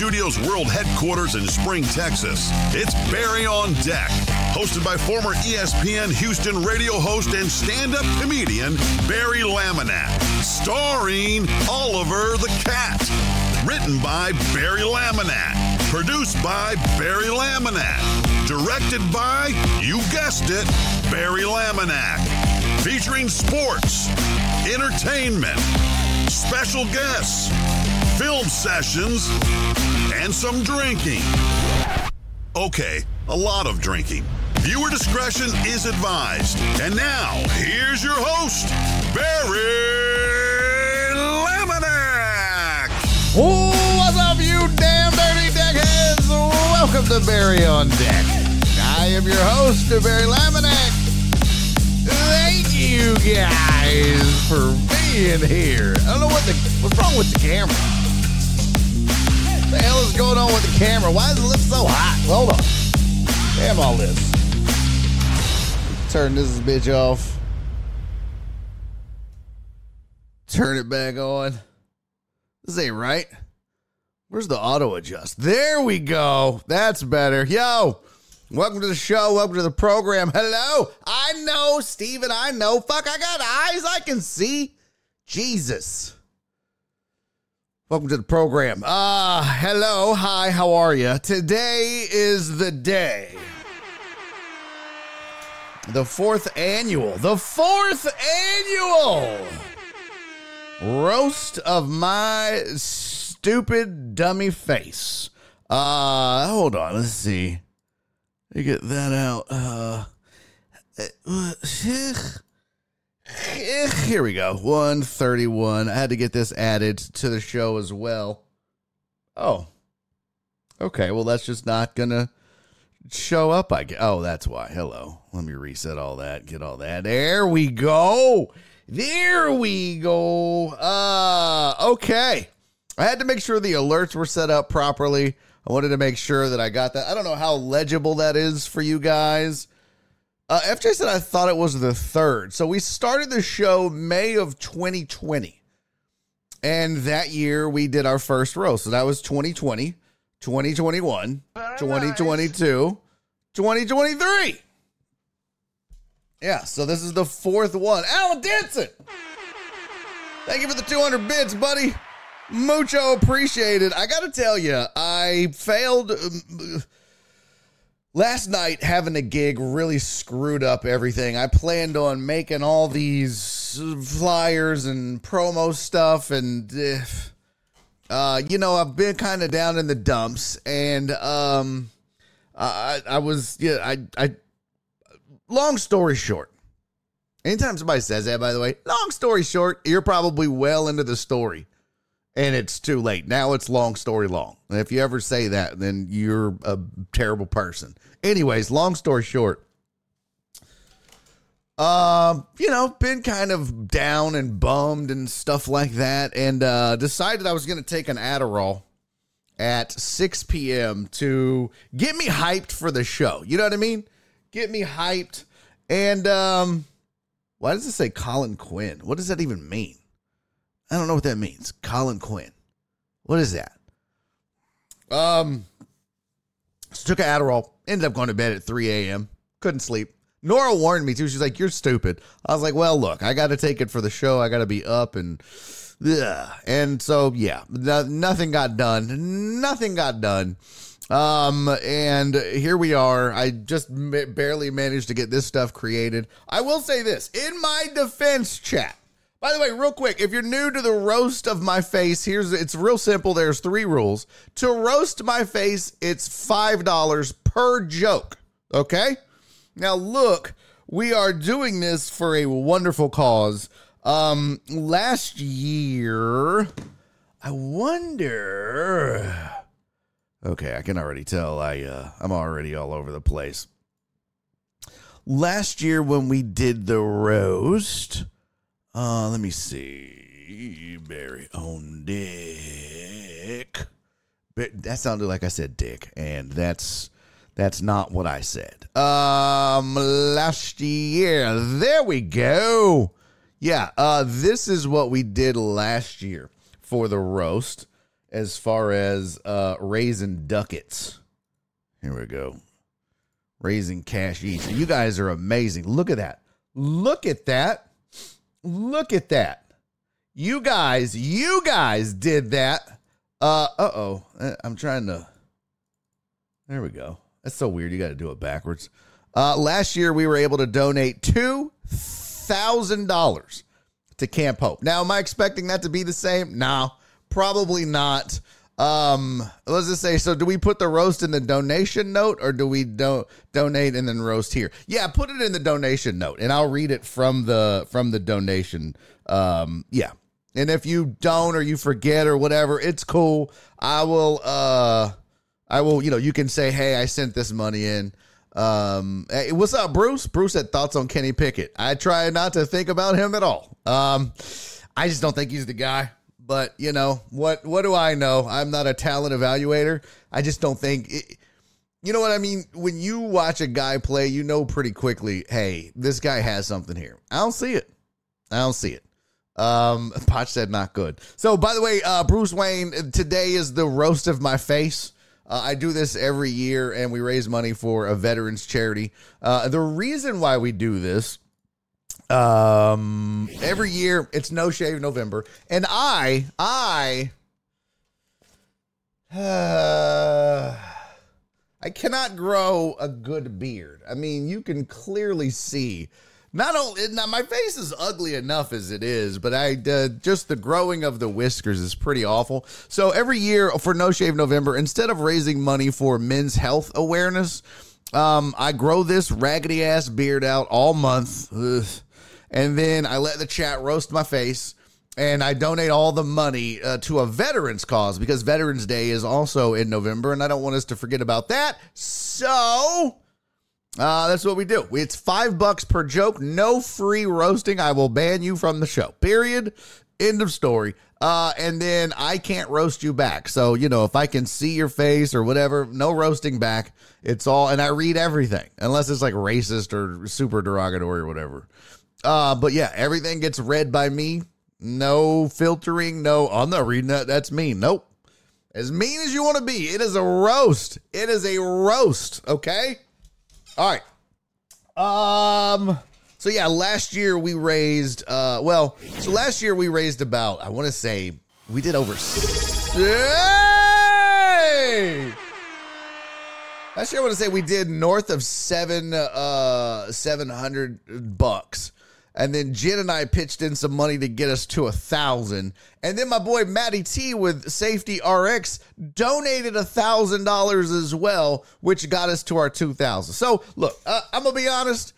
Studios World Headquarters in Spring, Texas, it's Barry on Deck. Hosted by former ESPN Houston radio host and stand up comedian Barry Laminack. Starring Oliver the Cat. Written by Barry Laminack. Produced by Barry Laminack. Directed by, you guessed it, Barry Laminack. Featuring sports, entertainment, special guests, film sessions, and some drinking. Okay, a lot of drinking. Viewer discretion is advised. And now, here's your host, Barry Laminack. What's up, you damn dirty deckheads? Welcome to Barry on Deck. I am your host, Barry Laminack. Thank you guys for being here. I don't know what the what's wrong with the camera. The hell is going on with the camera? Why does it look so hot? Hold on. Damn all this. Turn this bitch off. Turn it back on. This ain't right. Where's the auto adjust? There we go. That's better. Yo, welcome to the show. Welcome to the program. Hello. I know, Steven. I know. Fuck, I got eyes I can see. Jesus. Welcome to the program. Uh, hello. Hi, how are you? Today is the day. The fourth annual. The fourth annual roast of my stupid dummy face. Uh, hold on. Let's see. Let me get that out. Uh, here we go. 131. I had to get this added to the show as well. Oh. Okay. Well, that's just not going to show up. I guess. Oh, that's why. Hello. Let me reset all that. Get all that. There we go. There we go. Uh, okay. I had to make sure the alerts were set up properly. I wanted to make sure that I got that. I don't know how legible that is for you guys. Uh, FJ said I thought it was the third. So we started the show May of 2020. And that year we did our first row. So that was 2020, 2021, 2022, 2023. Yeah, so this is the fourth one. Alan Denson! Thank you for the 200 bits, buddy. Mucho appreciated. I got to tell you, I failed. um, last night, having a gig really screwed up everything. I planned on making all these flyers and promo stuff, and uh, uh, you know, I've been kind of down in the dumps, and um, I, I was, yeah, I, I, long story short, anytime somebody says that, by the way, long story short, you're probably well into the story and it's too late. Now it's long story long. And if you ever say that, then you're a terrible person. Anyways, long story short, um, you know, been kind of down and bummed and stuff like that, and uh, decided I was going to take an Adderall at 6 p.m. to get me hyped for the show. You know what I mean? Get me hyped. And um, why does it say Colin Quinn? What does that even mean? I don't know what that means. Colin Quinn. What is that? Um, so took an Adderall. Ended up going to bed at 3 a.m. Couldn't sleep. Nora warned me too. She's like, "You're stupid." I was like, "Well, look, I got to take it for the show. I got to be up and." Ugh. And so, yeah, no, nothing got done. Nothing got done. Um, and here we are. I just m- barely managed to get this stuff created. I will say this in my defense chat. By the way, real quick, if you're new to the roast of my face, here's it's real simple. There's three rules. To roast my face, it's $5 per joke. Okay? Now look, we are doing this for a wonderful cause. Um last year, I wonder Okay, I can already tell I uh I'm already all over the place. Last year when we did the roast, uh, let me see. Barry on dick. But that sounded like I said dick, and that's that's not what I said. Um, last year. There we go. Yeah. Uh, this is what we did last year for the roast, as far as uh, raising ducats. Here we go. Raising cash each. You guys are amazing. Look at that. Look at that. Look at that. You guys, you guys did that. Uh oh. I'm trying to. There we go. That's so weird. You got to do it backwards. Uh, last year, we were able to donate $2,000 to Camp Hope. Now, am I expecting that to be the same? No, probably not. Um, let's just say, so do we put the roast in the donation note or do we don't donate and then roast here? Yeah, put it in the donation note and I'll read it from the from the donation. Um, yeah. And if you don't or you forget or whatever, it's cool. I will uh I will, you know, you can say, "Hey, I sent this money in." Um, hey, what's up, Bruce? Bruce had thoughts on Kenny Pickett. I try not to think about him at all. Um, I just don't think he's the guy. But you know what? What do I know? I'm not a talent evaluator. I just don't think. It, you know what I mean? When you watch a guy play, you know pretty quickly. Hey, this guy has something here. I don't see it. I don't see it. Um, Potch said not good. So, by the way, uh, Bruce Wayne, today is the roast of my face. Uh, I do this every year, and we raise money for a veterans charity. Uh, the reason why we do this um every year it's no shave november. And i i uh, i cannot grow a good beard. I mean you can clearly see. Not only now my face is ugly enough as it is but i uh, just the growing of the whiskers is pretty awful. So every year for no shave november instead of raising money for men's health awareness um, I grow this raggedy ass beard out all month. Ugh and then I let the chat roast my face. And I donate all the money uh, to a veterans cause because Veterans Day is also in November, and I don't want us to forget about that. So uh, that's what we do. It's five bucks per joke, no free roasting. I will ban you from the show. Period. End of story. Uh, and then I can't roast you back. So, you know, if I can see your face or whatever, no roasting back. It's all, and I read everything unless it's like racist or super derogatory or whatever. Uh, but yeah, everything gets read by me. No filtering. No, I'm not reading that. That's me. Nope. As mean as you want to be. It is a roast. It is a roast. Okay. All right. Um. So yeah, last year we raised. Uh. Well, so last year we raised about. I want to say we did over. Hey! Last year I want to say we did north of seven. Uh. Seven hundred bucks. And then Jen and I pitched in some money to get us to a thousand. And then my boy Matty T with Safety RX donated a thousand dollars as well, which got us to our two thousand. So look, uh, I'm gonna be honest.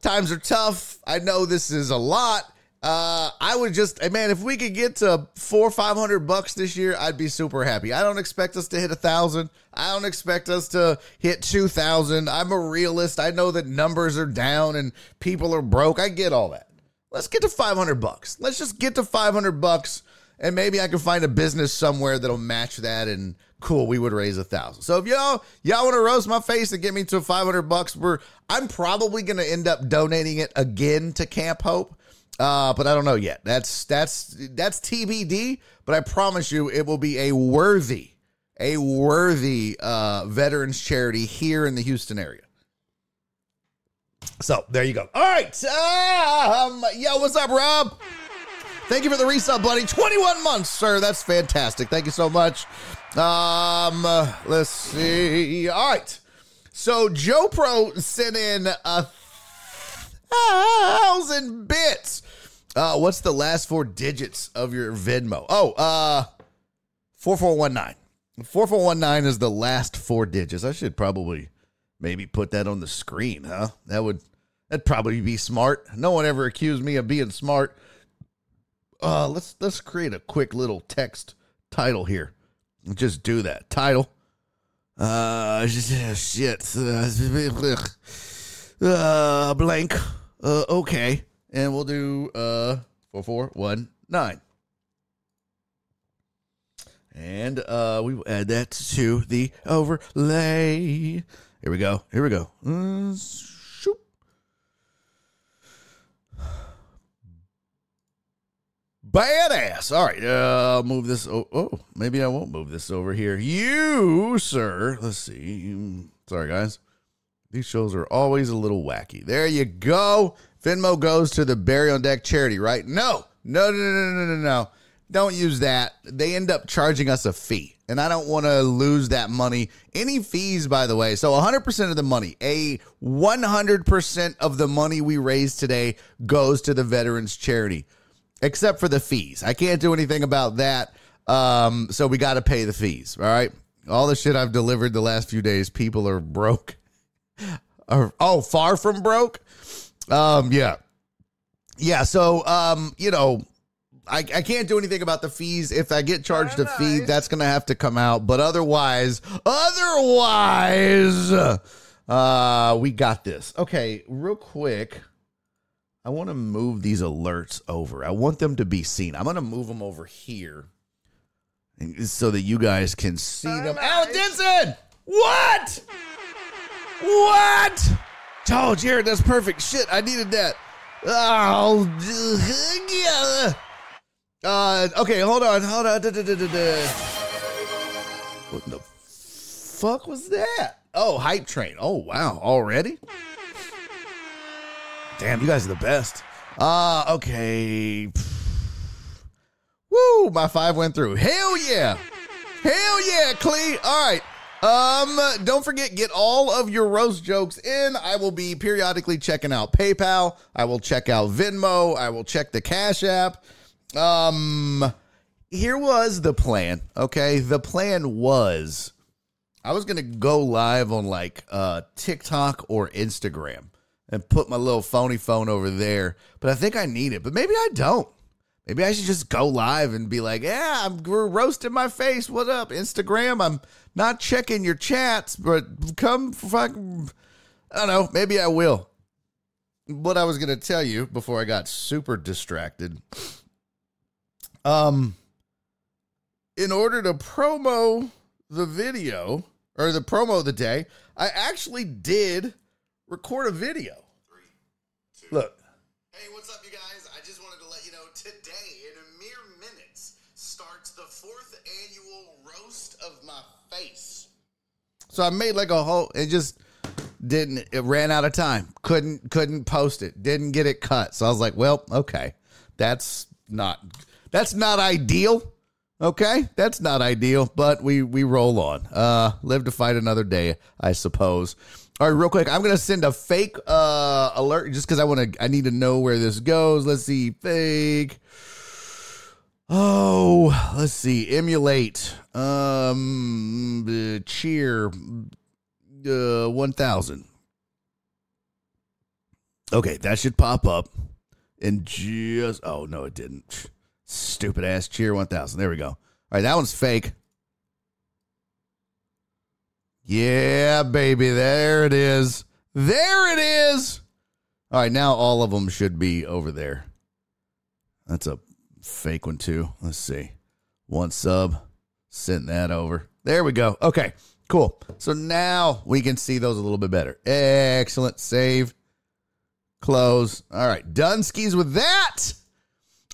Times are tough. I know this is a lot. Uh, I would just, man, if we could get to four five hundred bucks this year, I'd be super happy. I don't expect us to hit a thousand. I don't expect us to hit two thousand. I'm a realist. I know that numbers are down and people are broke. I get all that. Let's get to five hundred bucks. Let's just get to five hundred bucks, and maybe I can find a business somewhere that'll match that. And cool, we would raise a thousand. So if y'all y'all want to roast my face and get me to five hundred bucks, we're I'm probably gonna end up donating it again to Camp Hope uh, but I don't know yet. That's that's that's TBD. But I promise you, it will be a worthy, a worthy uh, veterans charity here in the Houston area. So there you go. All right, um, yo, what's up, Rob? Thank you for the resub, buddy. Twenty-one months, sir. That's fantastic. Thank you so much. Um, let's see. All right. So Joe Pro sent in a thousand bits. Uh, what's the last four digits of your Venmo? Oh, uh, 4419. 4419 is the last four digits. I should probably maybe put that on the screen, huh? That would that'd probably be smart. No one ever accused me of being smart. Uh, let's let's create a quick little text title here. Just do that. Title. Uh, shit. Uh, blank. Uh, okay and we'll do uh four four one nine. And uh, we will add that to the overlay. Here we go. Here we go. Shoop. Badass. All right, uh, I'll move this. Oh, oh, maybe I won't move this over here. You, sir. Let's see. Sorry, guys. These shows are always a little wacky. There you go. Venmo goes to the Barry on Deck charity, right? No, no, no, no, no, no, no. Don't use that. They end up charging us a fee, and I don't want to lose that money. Any fees, by the way. So 100% of the money, a 100% of the money we raise today goes to the Veterans Charity, except for the fees. I can't do anything about that. Um, so we got to pay the fees. All right. All the shit I've delivered the last few days, people are broke. Or, oh, far from broke. Um, yeah. Yeah. So, um, you know, I, I can't do anything about the fees. If I get charged a fee, that's going to have to come out. But otherwise, otherwise, uh, we got this. Okay, real quick. I want to move these alerts over. I want them to be seen. I'm going to move them over here so that you guys can see them. Alan Denson! What? What? Oh, Jared, that's perfect. Shit, I needed that. Oh, yeah. Uh, okay, hold on, hold on. Da, da, da, what the fuck was that? Oh, hype train. Oh, wow, already? Damn, you guys are the best. Uh, okay. Woo, my five went through. Hell yeah. Hell yeah, Clee. All right. Um, don't forget, get all of your roast jokes in. I will be periodically checking out PayPal. I will check out Venmo. I will check the Cash App. Um, here was the plan. Okay, the plan was I was gonna go live on like uh TikTok or Instagram and put my little phony phone over there, but I think I need it. But maybe I don't. Maybe I should just go live and be like, "Yeah, I'm we're roasting my face. What up, Instagram? I'm not checking your chats, but come fuck. I don't know. Maybe I will." What I was gonna tell you before I got super distracted. Um, in order to promo the video or the promo of the day, I actually did record a video. Three, two, Look. Face. So I made like a whole. It just didn't. It ran out of time. Couldn't couldn't post it. Didn't get it cut. So I was like, well, okay, that's not that's not ideal. Okay, that's not ideal, but we we roll on. Uh, live to fight another day, I suppose. All right, real quick, I'm gonna send a fake uh alert just because I want to. I need to know where this goes. Let's see, fake. Oh, let's see. Emulate. Um, uh, cheer. Uh, one thousand. Okay, that should pop up. And just oh no, it didn't. Stupid ass cheer one thousand. There we go. All right, that one's fake. Yeah, baby, there it is. There it is. All right, now all of them should be over there. That's a fake one too. Let's see. One sub. Send that over. There we go. Okay, cool. So now we can see those a little bit better. Excellent. Save. Close. All right. Done skis with that.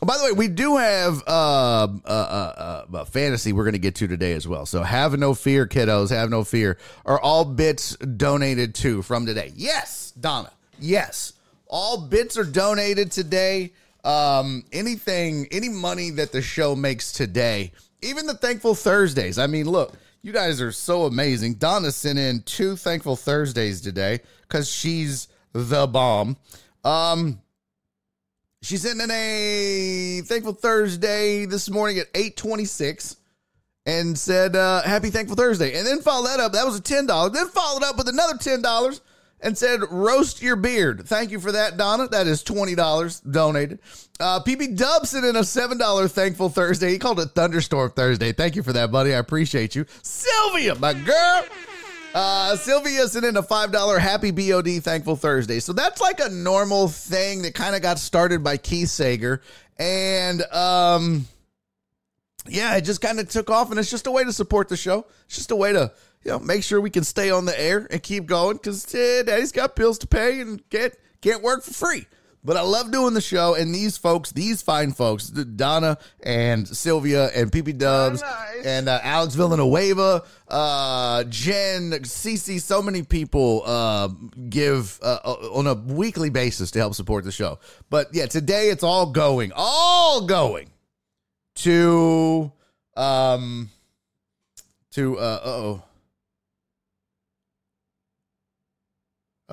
Oh, by the way, we do have uh, uh, uh, uh, fantasy we're going to get to today as well. So have no fear, kiddos. Have no fear. Are all bits donated to from today? Yes, Donna. Yes. All bits are donated today. Um, anything, any money that the show makes today, even the Thankful Thursdays. I mean, look, you guys are so amazing. Donna sent in two Thankful Thursdays today because she's the bomb. Um, she sent in a Thankful Thursday this morning at 826 and said, uh, Happy Thankful Thursday. And then followed that up. That was a $10. Then followed up with another $10 and said, Roast your beard. Thank you for that, Donna. That is $20 donated. Uh, PB Dub sent in a $7 Thankful Thursday. He called it Thunderstorm Thursday. Thank you for that, buddy. I appreciate you. Sylvia, my girl. Uh, Sylvia sent in a $5 Happy BOD Thankful Thursday. So that's like a normal thing that kind of got started by Keith Sager. And, um, yeah, it just kind of took off, and it's just a way to support the show. It's just a way to you know, make sure we can stay on the air and keep going because uh, daddy's got bills to pay and can't can't work for free. But I love doing the show, and these folks, these fine folks, Donna and Sylvia and PB Dubs Oh, nice. and uh, Alex Villanueva, uh, Jen, CC, so many people uh, give uh, on a weekly basis to help support the show. But yeah, today it's all going, all going to um to uh oh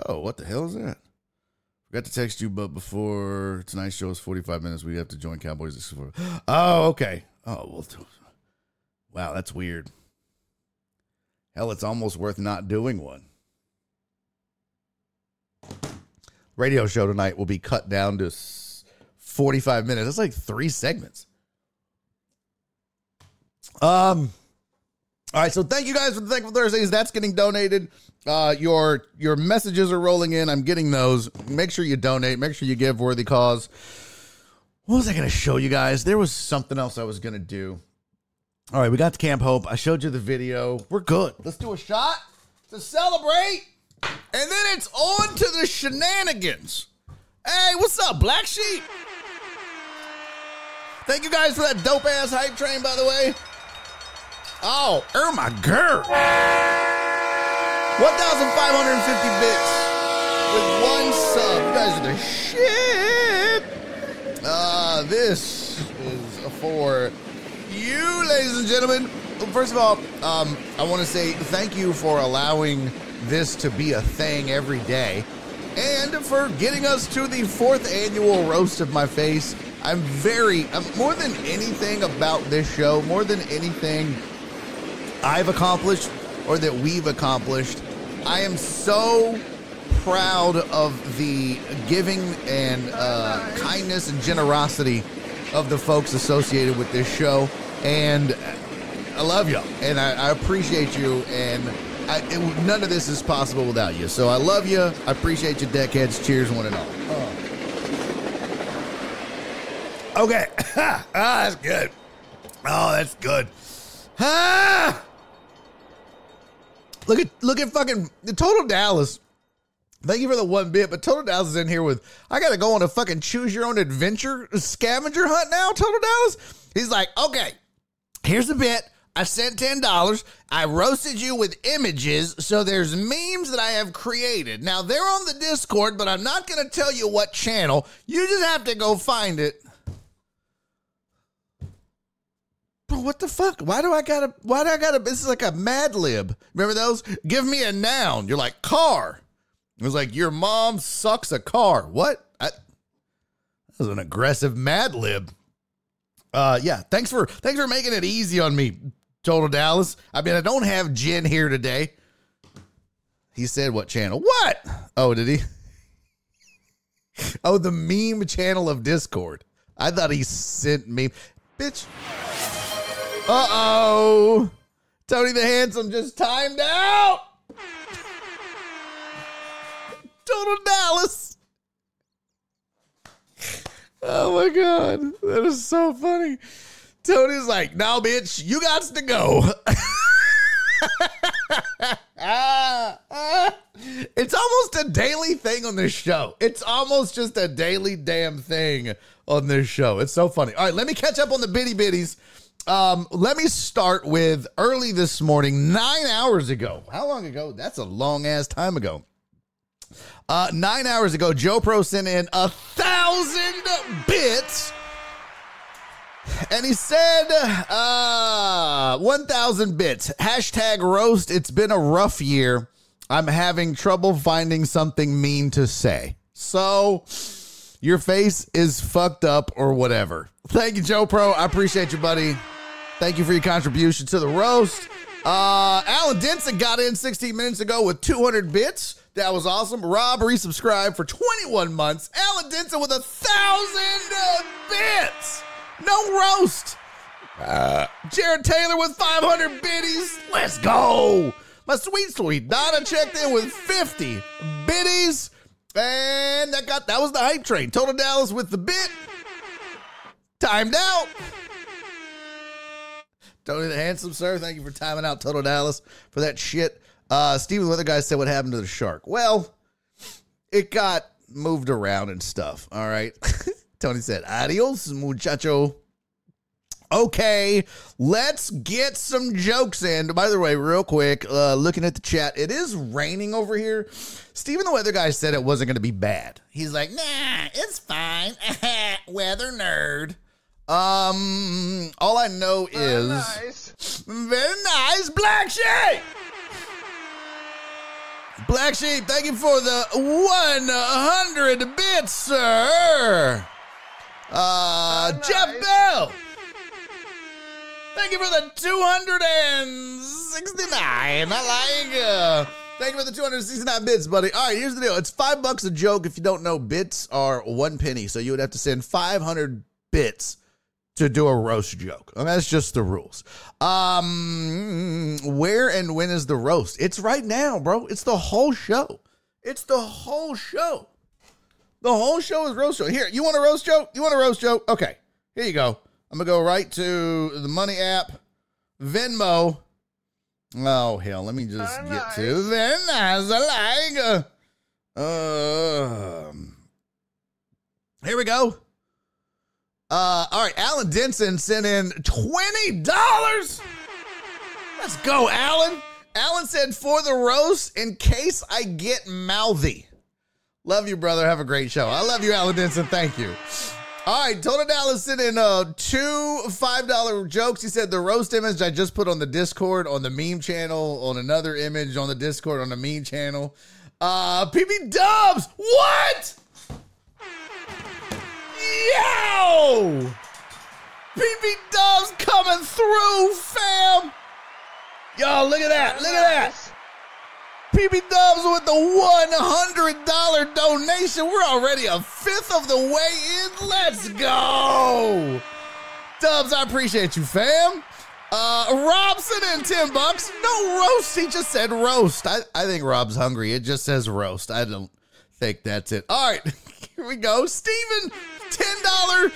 oh what the hell is that? Forgot to text you but before tonight's show is 45 minutes we have to join cowboys oh okay. Oh well wow that's weird. Hell it's almost worth not doing one. Radio show tonight will be cut down to 45 minutes. That's like three segments. Um. All right, so thank you guys for the Thankful Thursdays. That's getting donated. Uh, your your messages are rolling in. I'm getting those. Make sure you donate. Make sure you give worthy cause. What was I going to show you guys? There was something else I was going to do. All right, we got to Camp Hope. I showed you the video. We're good. Let's do a shot to celebrate, and then it's on to the shenanigans. Hey, what's up, Black Sheep? Thank you guys for that dope ass hype train, by the way. Oh, oh my girl. 1,550 bits with one sub. You guys are the shit. Uh, this is for you, ladies and gentlemen. First of all, um, I want to say thank you for allowing this to be a thing every day and for getting us to the fourth annual roast of my face. I'm very, more than anything about this show, more than anything I've accomplished or that we've accomplished, I am so proud of the giving and uh, kindness and generosity of the folks associated with this show. And I love you, and I, I appreciate you, and I, it, none of this is possible without you. So I love you. I appreciate you, deckheads. Cheers, one and all. Okay. ah, that's good. Oh, that's good. Ah! Look at look at fucking the Total Dallas. Thank you for the one bit, but Total Dallas is in here with I gotta go on a fucking choose your own adventure scavenger hunt now, Total Dallas. He's like, okay, here's the bit. I sent ten dollars. I roasted you with images, so there's memes that I have created. Now they're on the Discord, but I'm not gonna tell you what channel. You just have to go find it. Bro, what the fuck? Why do I gotta? Why do I gotta? This is like a Mad Lib. Remember those? Give me a noun. You're like car. It was like your mom sucks a car. What? I, that was an aggressive Mad Lib. Uh, yeah. Thanks for thanks for making it easy on me, Total Dallas. I mean, I don't have Jen here today. He said what channel? What? Oh, did he? Oh, the meme channel of Discord. I thought he sent me, bitch. Uh oh. Tony the Handsome just timed out. Total Dallas. Oh my God. That is so funny. Tony's like, no, bitch, you got to go. It's almost a daily thing on this show. It's almost just a daily damn thing on this show. It's so funny. All right, let me catch up on the bitty bitties. Um, let me start with early this morning, nine hours ago. How long ago? That's a long ass time ago. Uh, nine hours ago, Joe Pro sent in a thousand bits. And he said, uh, 1,000 bits. Hashtag roast. It's been a rough year. I'm having trouble finding something mean to say. So, your face is fucked up or whatever. Thank you, Joe Pro. I appreciate you, buddy. Thank you for your contribution to the roast. Uh, Alan Denson got in 16 minutes ago with 200 bits. That was awesome. Rob resubscribed for 21 months. Alan Denson with a thousand uh, bits. No roast. Uh, Jared Taylor with 500 biddies. Let's go. My sweet, sweet Donna checked in with 50 biddies. And that got that was the hype train. Total Dallas with the bit. Timed out. Tony the Handsome, sir. Thank you for timing out Total Dallas for that shit. Uh, Steven the Weather Guy said what happened to the shark. Well, it got moved around and stuff. All right. Tony said, Adios, muchacho. Okay, let's get some jokes in. By the way, real quick, uh, looking at the chat, it is raining over here. Steven, the weather guy, said it wasn't going to be bad. He's like, nah, it's fine. weather nerd. Um, all I know is nice. very nice, Black Sheep. Black Sheep, thank you for the 100 bits, sir. Uh, Nice. Jeff Bell. Thank you for the 269. I like uh Thank you for the 269 bits, buddy. All right, here's the deal. It's five bucks a joke. If you don't know, bits are one penny. So you would have to send 500 bits to do a roast joke. And that's just the rules. Um, where and when is the roast? It's right now, bro. It's the whole show. It's the whole show. The whole show is roast show. Here, you want a roast joke? You want a roast joke? Okay, here you go. I'm gonna go right to the money app, Venmo. Oh hell, let me just get to very nice. I like. Uh, um, here we go. Uh, all right, Alan Denson sent in twenty dollars. Let's go, Alan. Alan said for the roast in case I get mouthy. Love you, brother. Have a great show. I love you, Alan Denson. Thank you. All right, Total Dallas in uh, two five dollar jokes. He said the roast image I just put on the Discord, on the meme channel, on another image on the Discord, on the meme channel. Uh, PB Dubs, what? Yo! PB Dubs coming through, fam. Yo, look at that! Look at that! PB Dubs with the $100 donation. We're already a fifth of the way in. Let's go. Dubs, I appreciate you, fam. Uh, Robson and 10 bucks. No roast. He just said roast. I, I think Rob's hungry. It just says roast. I don't think that's it. All right, here we go. Steven, $10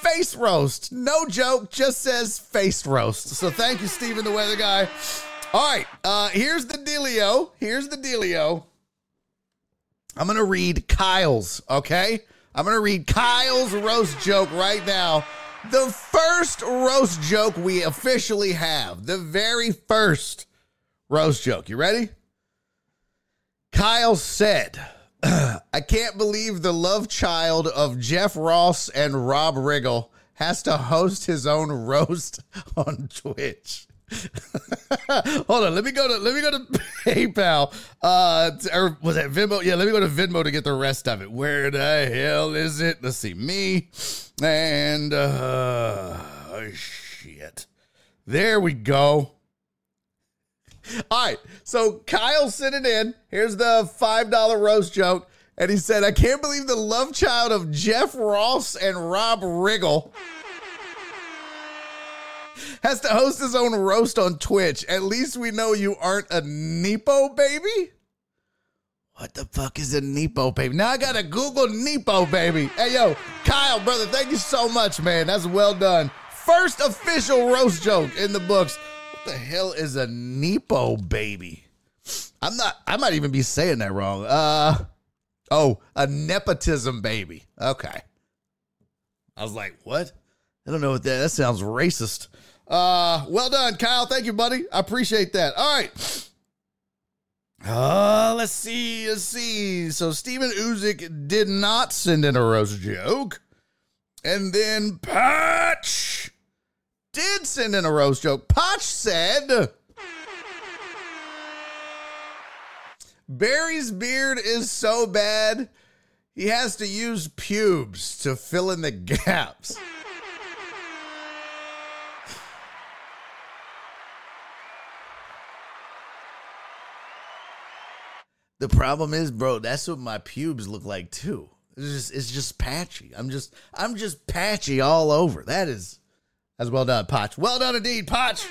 face roast. No joke, just says face roast. So thank you, Steven, the weather guy. All right, uh, here's the dealio. Here's the dealio. I'm gonna read Kyle's, okay? I'm gonna read Kyle's roast joke right now. The first roast joke we officially have. The very first roast joke. You ready? Kyle said, I can't believe the love child of Jeff Ross and Rob Riggle has to host his own roast on Twitch. Hold on, let me go to let me go to PayPal. Uh, or was that Venmo? Yeah, let me go to Venmo to get the rest of it. Where the hell is it? Let's see, me and uh, oh, shit. There we go. All right, so Kyle sent it in. Here's the five dollar roast joke, and he said, "I can't believe the love child of Jeff Ross and Rob Riggle." Has to host his own roast on Twitch. At least we know you aren't a Nepo baby. What the fuck is a Nepo baby? Now I gotta Google Nepo baby. Hey yo, Kyle, brother, thank you so much, man. That's well done. First official roast joke in the books. What the hell is a Nepo baby? I'm not. I might even be saying that wrong. Uh oh, a nepotism baby. Okay. I was like, what? I don't know what that. That sounds racist. Uh, well done, Kyle. Thank you, buddy. I appreciate that. All right. Uh, let's see. Let's see. So Steven Uzik did not send in a roast joke. And then Patch did send in a roast joke. Patch said Barry's beard is so bad he has to use pubes to fill in the gaps. The problem is, bro, that's what my pubes look like too. It's just it's just patchy. I'm just I'm just patchy all over. That is that's well done, Potch. Well done indeed, Potch.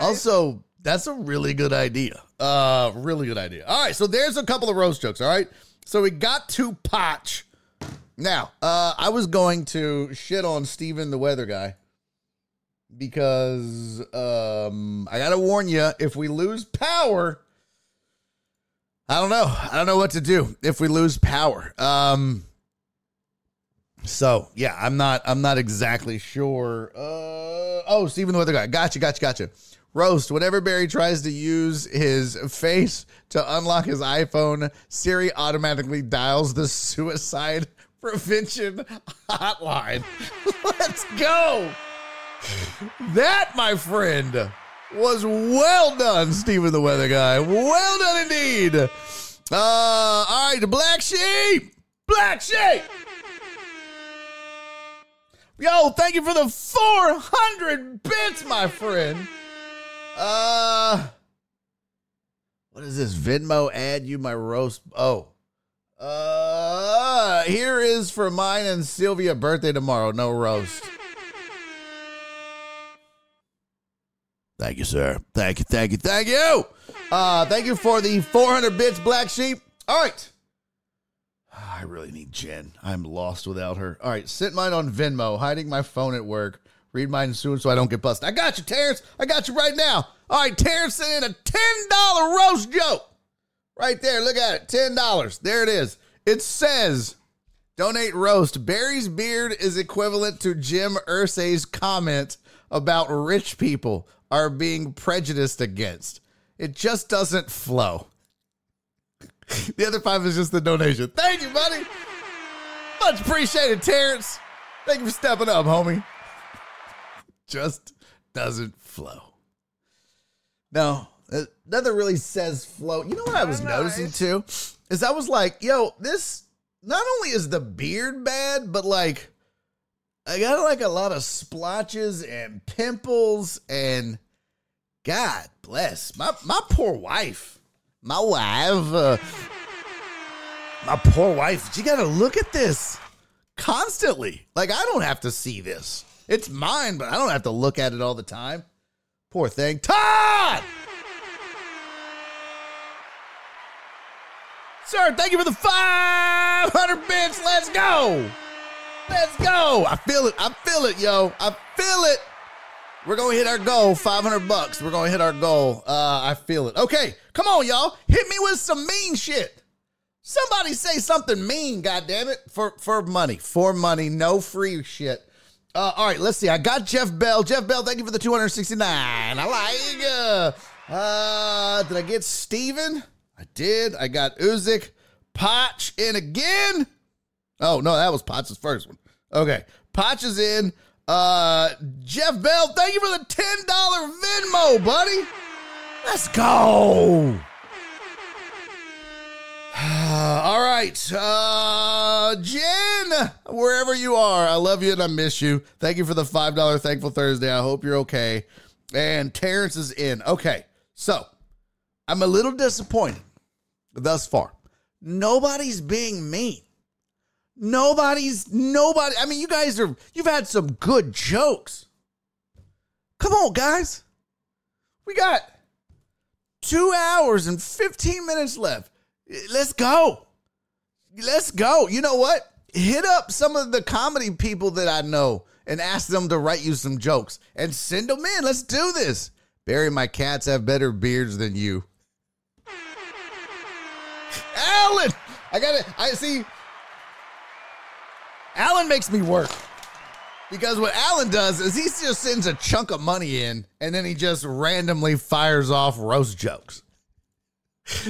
Also, that's a really good idea. Uh really good idea. All right, so there's a couple of roast jokes, all right? So we got to Potch. Now, uh I was going to shit on Steven the weather guy because um I got to warn you if we lose power I don't know. I don't know what to do if we lose power. Um so yeah, I'm not I'm not exactly sure. Uh oh, Stephen the weather guy. Gotcha, gotcha, gotcha. Roast, whenever Barry tries to use his face to unlock his iPhone, Siri automatically dials the suicide prevention hotline. Let's go. That, my friend, was well done, Stephen the Weather Guy. Well done indeed. Uh, all right, Black Sheep. Black Sheep. Yo, thank you for the 400 bits, my friend. Uh, what is this? Venmo add you my roast. Oh, uh, here is for mine and Sylvia birthday tomorrow. No roast. Thank you, sir. Thank you, thank you, thank you. Uh, thank you for the 400 bits, Black Sheep. All right. I really need Jen. I'm lost without her. All right, sent mine on Venmo, hiding my phone at work. Read mine soon so I don't get busted. I got you, Terrence. I got you right now. All right, Terrence sent in a $10 roast joke. Right there. Look at it. $10. There it is. It says, donate roast. Barry's beard is equivalent to Jim Irsay's comment about rich people are being prejudiced against. It just doesn't flow. the other five is just the donation. Thank you, buddy. Much appreciated, Terrence. Thank you for stepping up, homie. Just doesn't flow. No, nothing really says flow. You know what I was noticing too? Is I was like, yo, this not only is the beard bad, but like I got like a lot of splotches and pimples and God bless my my poor wife. My wife, uh, my poor wife. She got to look at this constantly. Like I don't have to see this. It's mine, but I don't have to look at it all the time. Poor thing. Todd! Sir, thank you for the 500 bits. Let's go. Let's go. I feel it. I feel it, yo. I feel it. We're going to hit our goal, 500 bucks. We're going to hit our goal. Uh, I feel it. Okay, come on, y'all. Hit me with some mean shit. Somebody say something mean, goddammit, it, for, for money. For money, no free shit. Uh, all right, let's see. I got Jeff Bell. Jeff Bell, thank you for the 269. I like uh, uh did I get Steven? I did. I got Uzik, Potch in again. Oh, no, that was Potch's first one. Okay. Potch is in. Uh Jeff Bell, thank you for the $10 Venmo, buddy. Let's go. All right. Uh, Jen, wherever you are, I love you and I miss you. Thank you for the $5 Thankful Thursday. I hope you're okay. And Terrence is in. Okay. So I'm a little disappointed thus far. Nobody's being mean. Nobody's, nobody. I mean, you guys are, you've had some good jokes. Come on, guys. We got two hours and 15 minutes left. Let's go. Let's go. You know what? Hit up some of the comedy people that I know and ask them to write you some jokes and send them in. Let's do this. Barry, my cats have better beards than you. Alan, I got it. I see. Alan makes me work because what Alan does is he just sends a chunk of money in and then he just randomly fires off roast jokes.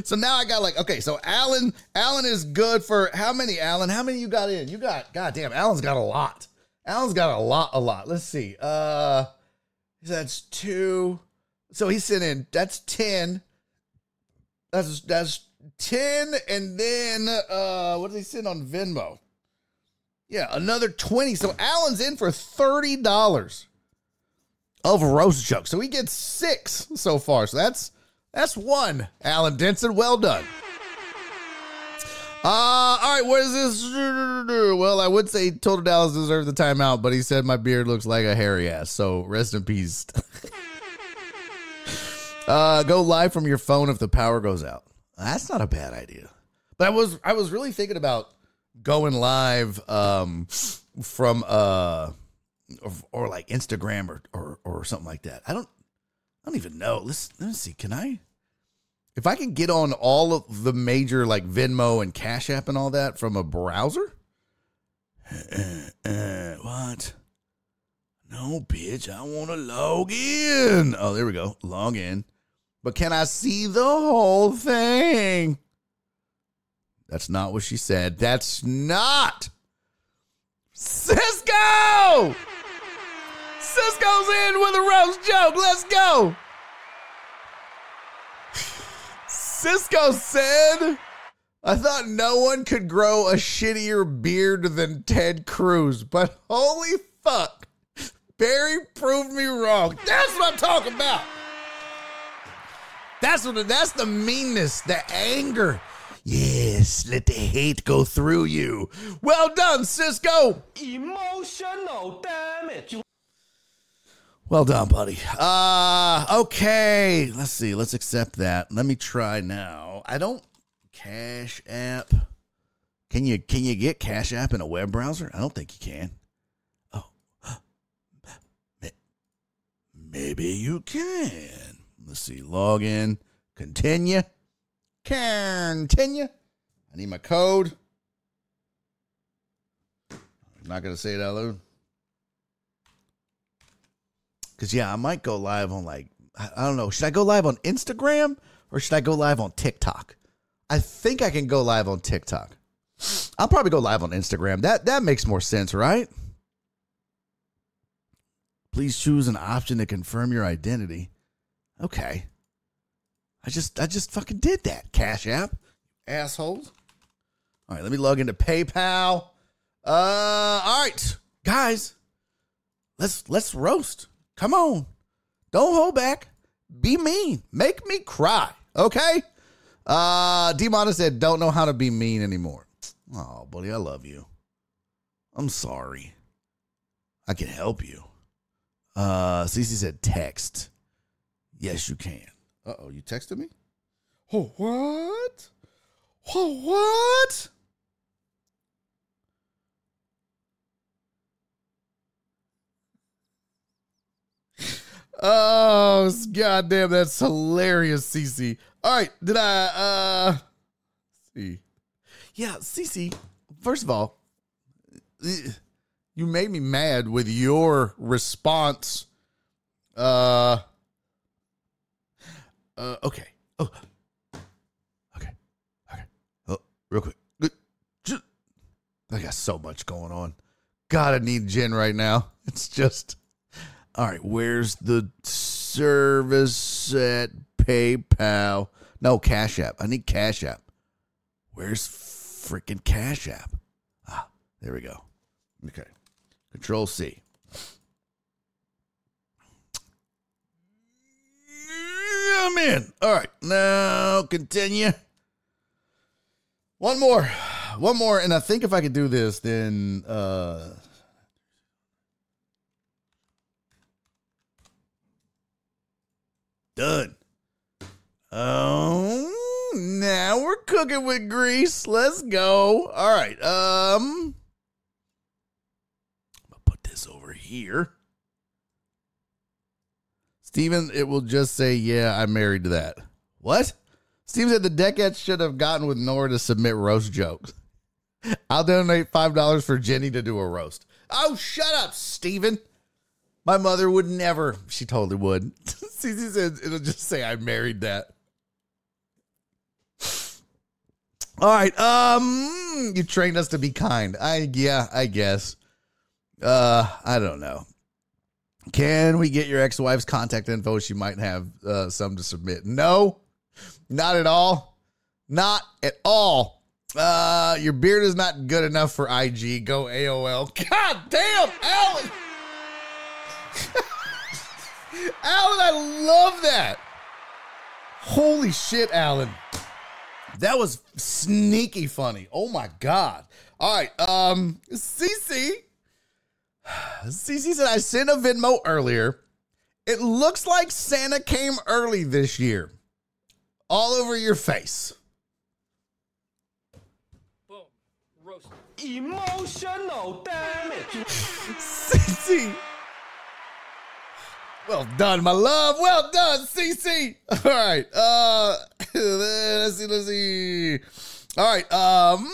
So now I got like, okay, so Alan, Alan is good for how many, Alan? How many you got in? You got, goddamn, Alan's got a lot. Alan's got a lot, a lot. Let's see. Uh, that's two. So he sent in, that's 10. That's, that's 10. And then, uh, what did he send on Venmo? Yeah, another 20. So Alan's in for $30 of roast jokes. So he gets six so far. So that's, that's one. Alan Denson, well done. Uh, all right, what is this? Well, I would say Total Dallas deserves the timeout, but he said my beard looks like a hairy ass. So rest in peace. uh, go live from your phone if the power goes out. That's not a bad idea. But I was I was really thinking about going live um from uh or, or like Instagram or, or or something like that. I don't I don't even know. Let's let me see. Can I? if I can get on all of the major like Venmo and Cash App and all that from a browser. What? No, bitch. I want to log in. Oh, there we go. Log in. But can I see the whole thing? That's not what she said. That's not. Cisco! Cisco's in with a roast joke. Let's go. Cisco said, I thought no one could grow a shittier beard than Ted Cruz, but holy fuck, Barry proved me wrong. That's what I'm talking about. That's what that's the meanness, the anger. Yes, let the hate go through you. Well done, Cisco. Emotional damage. Well done, buddy. Uh okay. Let's see. Let's accept that. Let me try now. I don't Cash App. Can you can you get Cash App in a web browser? I don't think you can. Oh. Maybe you can. Let's see. Log in. Continue. Continue. I need my code. I'm not going to say it out loud. Because, yeah, I might go live on like, I I don't know. Should I go live on Instagram or should I go live on TikTok? I think I can go live on TikTok. I'll probably go live on Instagram. That that makes more sense, right? Please choose an option to confirm your identity. Okay. I just I just fucking did that. Cash app. Assholes. All right, let me log into PayPal. Uh all right. Guys, let's let's roast. Come on. Don't hold back. Be mean. Make me cry. Okay? Uh Demona said, don't know how to be mean anymore. Oh, buddy, I love you. I'm sorry. I can help you. Uh Cece said text. Yes, you can. Uh oh, you texted me? Oh, what? Oh, what? Oh, goddamn, that's hilarious, Cece. All right, did I uh see? Yeah, Cece, first of all, you made me mad with your response. Uh uh okay. Oh. Okay. Okay. Oh, real quick. I got so much going on. I need gin right now. It's just all right, where's the service at PayPal? No, Cash App. I need Cash App. Where's freaking Cash App? Ah, there we go. Okay. Control C. I'm in. All right. Now continue. One more. One more. And I think if I could do this, then uh done. Oh, now we're cooking with grease. Let's go. All right. Um, I'll put this over here. Steven, it will just say, yeah, I'm married to that. What? Steven said the decade should have gotten with Nora to submit roast jokes. I'll donate $5 for Jenny to do a roast. Oh, shut up, Steven. My mother would never. She totally would. Cece it'll just say I married that. All right. Um, you trained us to be kind. I yeah, I guess. Uh, I don't know. Can we get your ex-wife's contact info? She might have uh, some to submit. No, not at all. Not at all. Uh, your beard is not good enough for IG. Go AOL. God damn, Alan. Alan, I love that. Holy shit, Alan. That was sneaky funny. Oh my god. All right. Um, CC. CC said I sent a Venmo earlier. It looks like Santa came early this year. All over your face. Boom. Emotional damage. CC. Well done, my love. Well done, CC. All right. Uh let's see, let's see. All right. Um,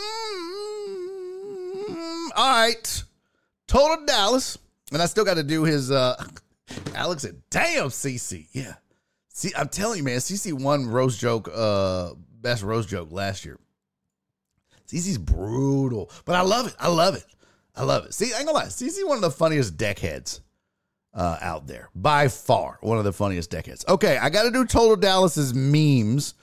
all right. Total Dallas. And I still got to do his uh Alex said, damn, CC. Yeah. See, I'm telling you, man, CC won roast joke, uh, best roast joke last year. CC's brutal, but I love it. I love it. I love it. See, I ain't gonna lie. CC one of the funniest deckheads uh, out there by far. One of the funniest deckheads. Okay, I got to do Total Dallas's memes.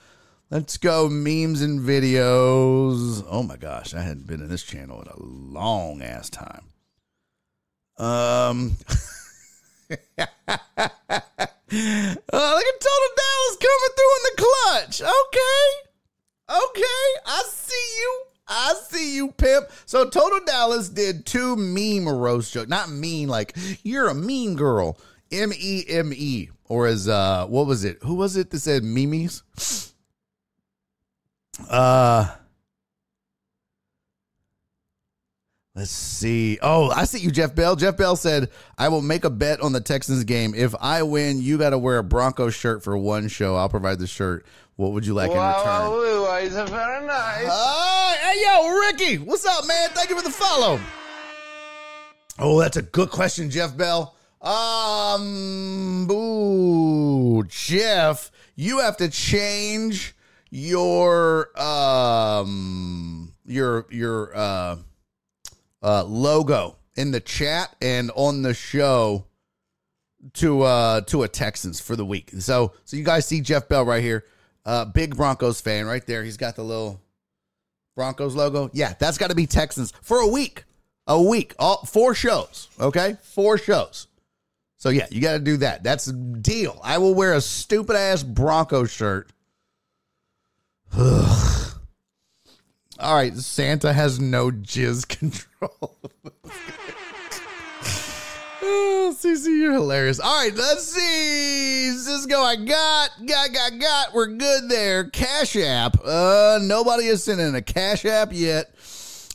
Let's go memes and videos. Oh my gosh, I hadn't been in this channel in a long ass time. Um. oh, look at Total Dallas coming through in the clutch. Okay. Okay. I see you. I see you, pimp. So Total Dallas did two meme roast jokes. Not mean like you're a mean girl. M E M E. Or as uh what was it? Who was it that said memes? Uh Let's see. Oh, I see you, Jeff Bell. Jeff Bell said, I will make a bet on the Texans game. If I win, you got to wear a Broncos shirt for one show. I'll provide the shirt. What would you like in return? Wow, it's very nice. Oh, hey, yo, Ricky. What's up, man? Thank you for the follow. Oh, that's a good question, Jeff Bell. Um, boo, Jeff, you have to change your um your your uh uh logo in the chat and on the show to uh to a Texans for the week. So so you guys see Jeff Bell right here. Uh big Broncos fan right there. He's got the little Broncos logo. Yeah, that's got to be Texans for a week. A week. All four shows, okay? Four shows. So yeah, you got to do that. That's deal. I will wear a stupid ass Bronco shirt. All right, Santa has no jizz control. Oh, CC, you're hilarious. All right, let's see. Cisco, I got, got, got, got. We're good there. Cash App. Uh, nobody has sent in a Cash App yet.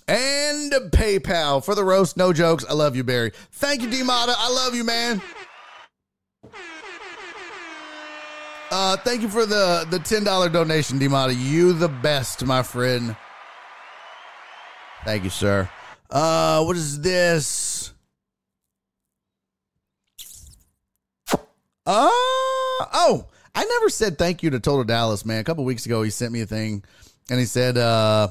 And PayPal for the roast. No jokes. I love you, Barry. Thank you, D-Mata. I love you, man. Uh, thank you for the the ten dollar donation, D-Mata. You the best, my friend. Thank you, sir. Uh, what is this? Uh, oh, I never said thank you to Total Dallas, man. A couple weeks ago, he sent me a thing and he said, uh,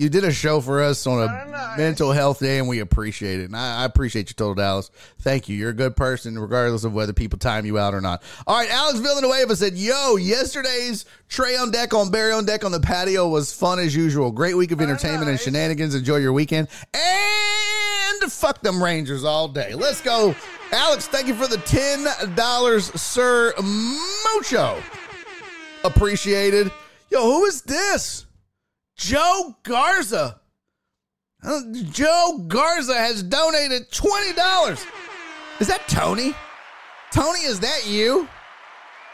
you did a show for us on a mental health day and we appreciate it. And I, I appreciate you, Total Dallas. Thank you. You're a good person, regardless of whether people time you out or not. All right, Alex Villanueva said, Yo, yesterday's Trey on deck on Barry on deck on the patio was fun as usual. Great week of entertainment and shenanigans. Enjoy your weekend. And fuck them Rangers all day. Let's go. Alex, thank you for the $10, Sir Mucho. Appreciated. Yo, who is this? Joe Garza. Joe Garza has donated $20. Is that Tony? Tony, is that you?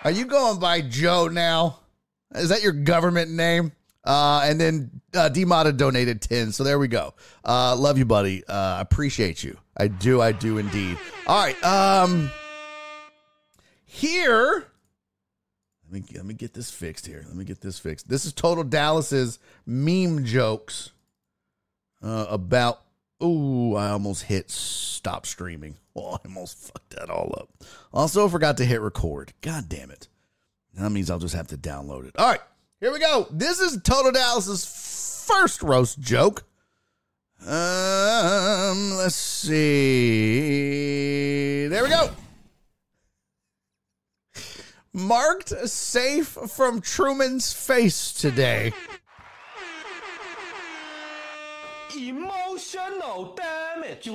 Are you going by Joe now? Is that your government name? Uh, and then uh, D-Mata donated 10. So there we go. Uh, love you, buddy. Uh, appreciate you. I do. I do indeed. All right. Um, here, let me, let me get this fixed here. Let me get this fixed. This is Total Dallas's meme jokes uh, about. Ooh, I almost hit stop streaming. Oh, I almost fucked that all up. Also, forgot to hit record. God damn it. That means I'll just have to download it. All right, here we go. This is Total Dallas's first roast joke. Um, let's see. There we go. Marked safe from Truman's face today. Emotional damage.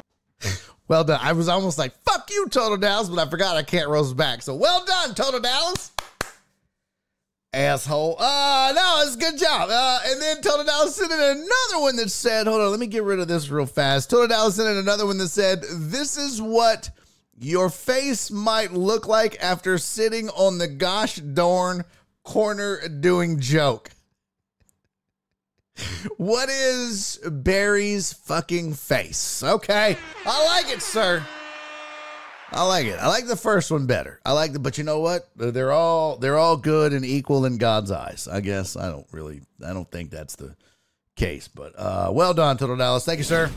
Well done. I was almost like, fuck you, Total Dallas, but I forgot I can't roast back. So well done, Total Dallas. Asshole. Uh, no, it's a good job. Uh, and then Total Dallas sent in another one that said, hold on, let me get rid of this real fast. Total Dallas sent in another one that said, this is what your face might look like after sitting on the gosh darn corner doing joke. What is Barry's fucking face? Okay. I like it, sir. I like it. I like the first one better. I like the, but you know what? They're all they're all good and equal in God's eyes. I guess I don't really I don't think that's the case. But uh, well done, Total Dallas. Thank you, sir.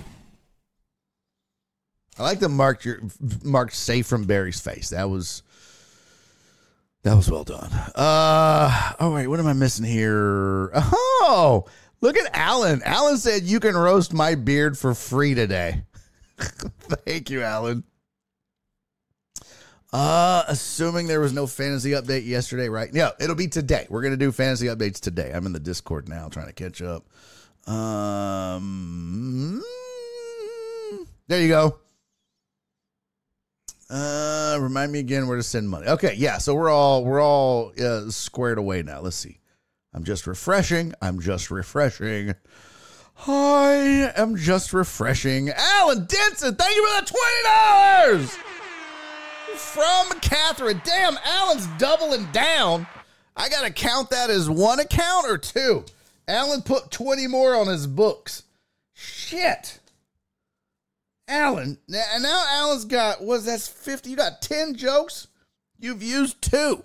I like the marked your marked safe from Barry's face. That was that was well done. Uh, all right, what am I missing here? Oh, look at Alan. Alan said you can roast my beard for free today. Thank you, Alan. Uh, assuming there was no fantasy update yesterday, right? Yeah, it'll be today. We're gonna do fantasy updates today. I'm in the Discord now, trying to catch up. Um, there you go. Uh, remind me again where to send money. Okay, yeah. So we're all we're all uh, squared away now. Let's see. I'm just refreshing. I'm just refreshing. I am just refreshing. Alan Denson, thank you for the twenty dollars from Catherine. Damn, Alan's doubling down. I gotta count that as one account or two. Alan put twenty more on his books. Shit. Alan, now, now Alan's got was that's fifty. You got ten jokes. You've used two.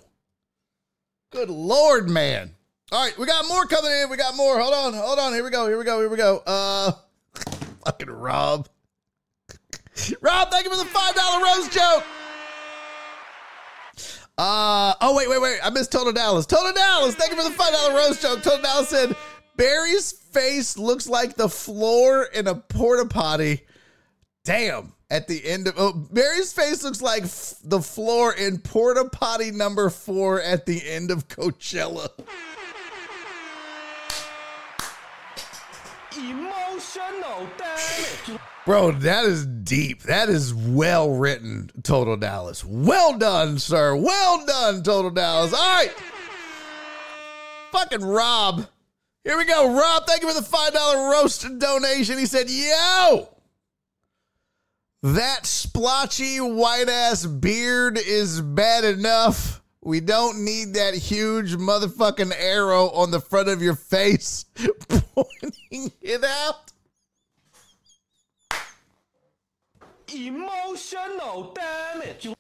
Good lord, man. All right, we got more coming in. We got more. Hold on, hold on. Here we go. Here we go. Here we go. Uh, fucking Rob. Rob, thank you for the five dollar rose joke. Uh oh wait wait wait I missed Total Dallas. Total Dallas, thank you for the five dollar rose joke. Total Dallas said Barry's face looks like the floor in a porta potty. Damn. At the end of oh, Barry's face looks like f- the floor in porta potty number four at the end of Coachella. Emotional damage. Bro, that is deep. That is well written, Total Dallas. Well done, sir. Well done, Total Dallas. All right. Fucking Rob. Here we go. Rob, thank you for the $5 roast donation. He said, Yo, that splotchy white ass beard is bad enough. We don't need that huge motherfucking arrow on the front of your face pointing it out. Emotional damage.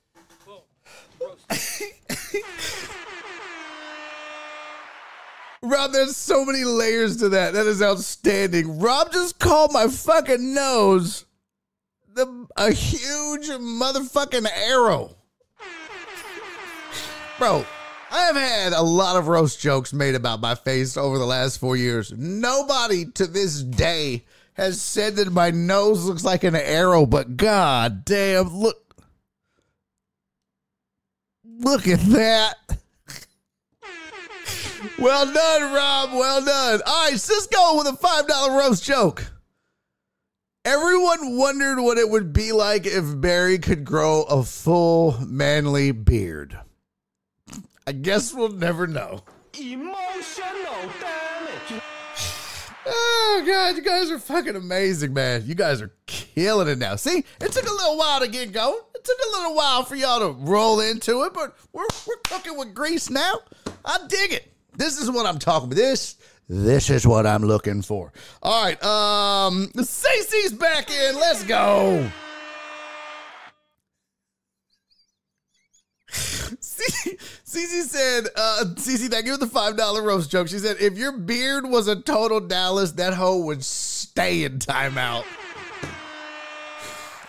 Rob, there's so many layers to that. That is outstanding. Rob just called my fucking nose the a huge motherfucking arrow. Bro, I have had a lot of roast jokes made about my face over the last four years. Nobody to this day has said that my nose looks like an arrow, but god damn, look. Look at that. Well done, Rob. Well done. All right, Cisco with a $5 roast joke. Everyone wondered what it would be like if Barry could grow a full manly beard. I guess we'll never know. Emotional damage. Oh god, you guys are fucking amazing, man. You guys are killing it now. See, it took a little while to get going. It took a little while for y'all to roll into it, but we're we're cooking with grease now. I dig it. This is what I'm talking about. This this is what I'm looking for. All right, um, Cece's back in. Let's go. Cece said, uh, Cece, thank you for the $5 roast joke. She said, if your beard was a total Dallas, that hoe would stay in timeout.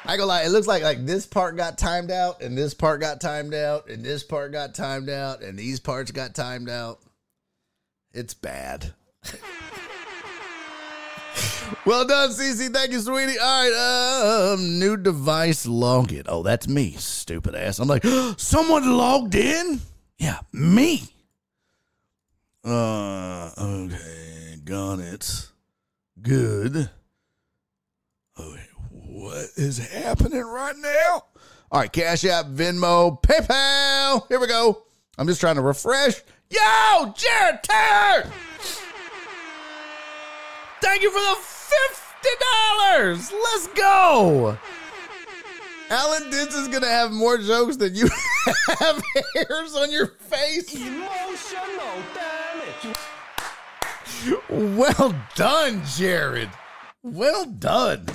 I go like, it looks like like this part got timed out, and this part got timed out, and this part got timed out, and these parts got timed out. It's bad. Well done, Cece. Thank you, sweetie. All right, um, new device log in. Oh, that's me, stupid ass. I'm like, someone logged in? Yeah, me. Uh, okay, got it. Good. Okay, what is happening right now? All right, Cash App, Venmo, PayPal. Here we go. I'm just trying to refresh. Yo, Jared Taylor! Thank you for the $50. Let's go. Alan Denson's going to have more jokes than you have hairs on your face. Emotional damage. Well done, Jared. Well done.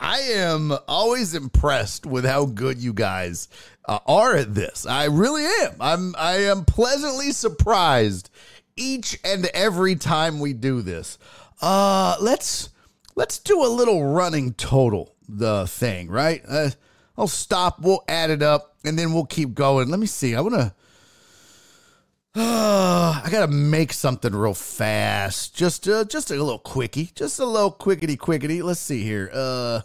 I am always impressed with how good you guys uh, are at this. I really am. I'm I am pleasantly surprised each and every time we do this. Uh let's let's do a little running total the thing, right? Uh, I'll stop, we'll add it up and then we'll keep going. Let me see. I want to uh, I gotta make something real fast. Just, uh, just a little quickie. Just a little quickity quickity. Let's see here. Uh,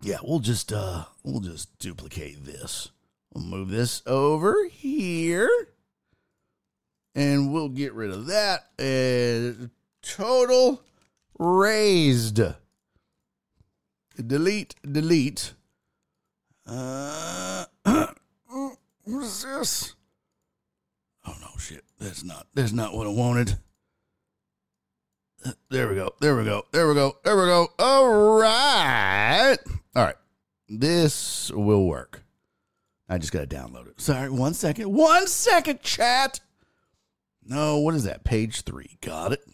yeah, we'll just, uh, we'll just duplicate this. We'll move this over here, and we'll get rid of that. And total raised. Delete, delete. Uh, what is this? Oh no, shit. That's not that's not what I wanted. Uh, There we go. There we go. There we go. There we go. All right. All right. This will work. I just got to download it. Sorry, one second. One second, chat. No, what is that? Page three. Got it.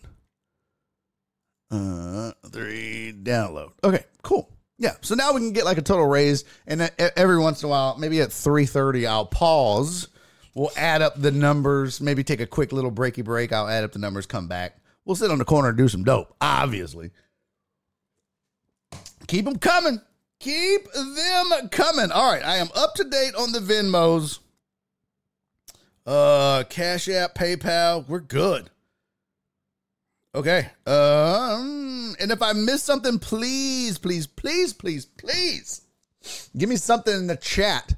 Uh, three, download. Okay, cool. Yeah, so now we can get like a total raise, and every once in a while, maybe at three thirty, I'll pause. We'll add up the numbers. Maybe take a quick little breaky break. I'll add up the numbers. Come back. We'll sit on the corner and do some dope. Obviously, keep them coming. Keep them coming. All right, I am up to date on the Venmos. Uh, Cash App, PayPal, we're good. Okay. Um, and if I miss something, please, please, please, please, please give me something in the chat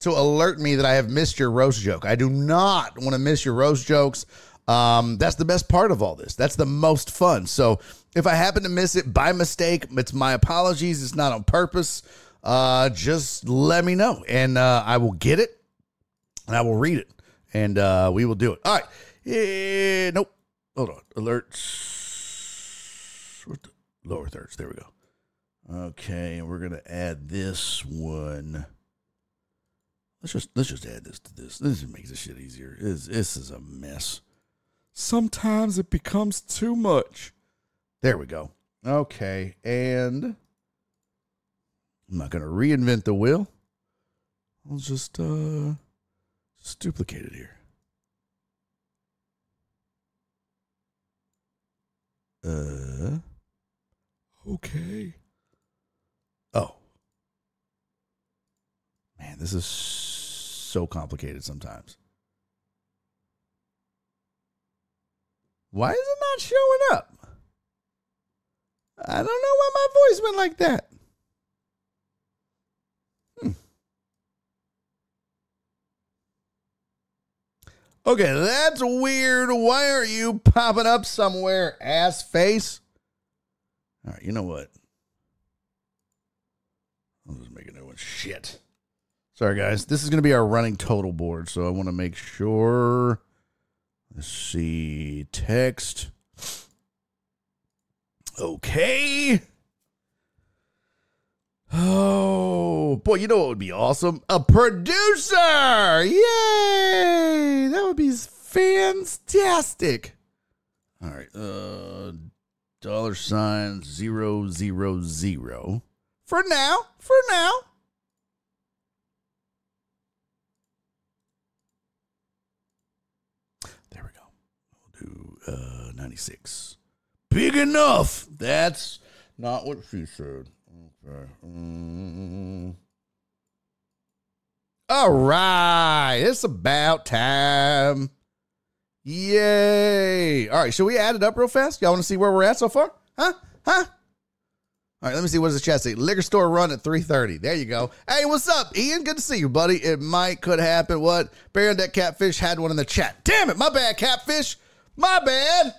to alert me that I have missed your roast joke. I do not want to miss your roast jokes. Um, that's the best part of all this. That's the most fun. So if I happen to miss it by mistake, it's my apologies. It's not on purpose. Uh, just let me know, and uh, I will get it, and I will read it, and uh, we will do it. All right. Eh, nope. Hold on. Alerts. Lower thirds. There we go. Okay, and we're gonna add this one. Let's just let's just add this to this. This makes this shit easier. This, this is a mess. Sometimes it becomes too much. There we go. Okay, and I'm not gonna reinvent the wheel. I'll just uh just duplicate it here. Uh okay. Oh. Man, this is so complicated sometimes. Why is it not showing up? I don't know why my voice went like that. Hmm. Okay, that's weird. Why are you popping up somewhere, ass face? All right, you know what? I'll just make a new one. Shit. Sorry, guys. This is going to be our running total board, so I want to make sure. Let's see. Text. Okay. Oh, boy, you know what would be awesome? A producer! Yay! That would be fantastic. All right. Uh, dollar sign zero zero zero. For now. For now. There we go. We'll do uh 96. Big enough. That's not what she said. Okay. Mm. All right. It's about time. Yay. All right. Should we add it up real fast? Y'all want to see where we're at so far? Huh? Huh? All right, let me see. What does the chat say? Liquor store run at 3.30. There you go. Hey, what's up, Ian? Good to see you, buddy. It might, could happen. What? Baron that catfish had one in the chat. Damn it. My bad, catfish. My bad.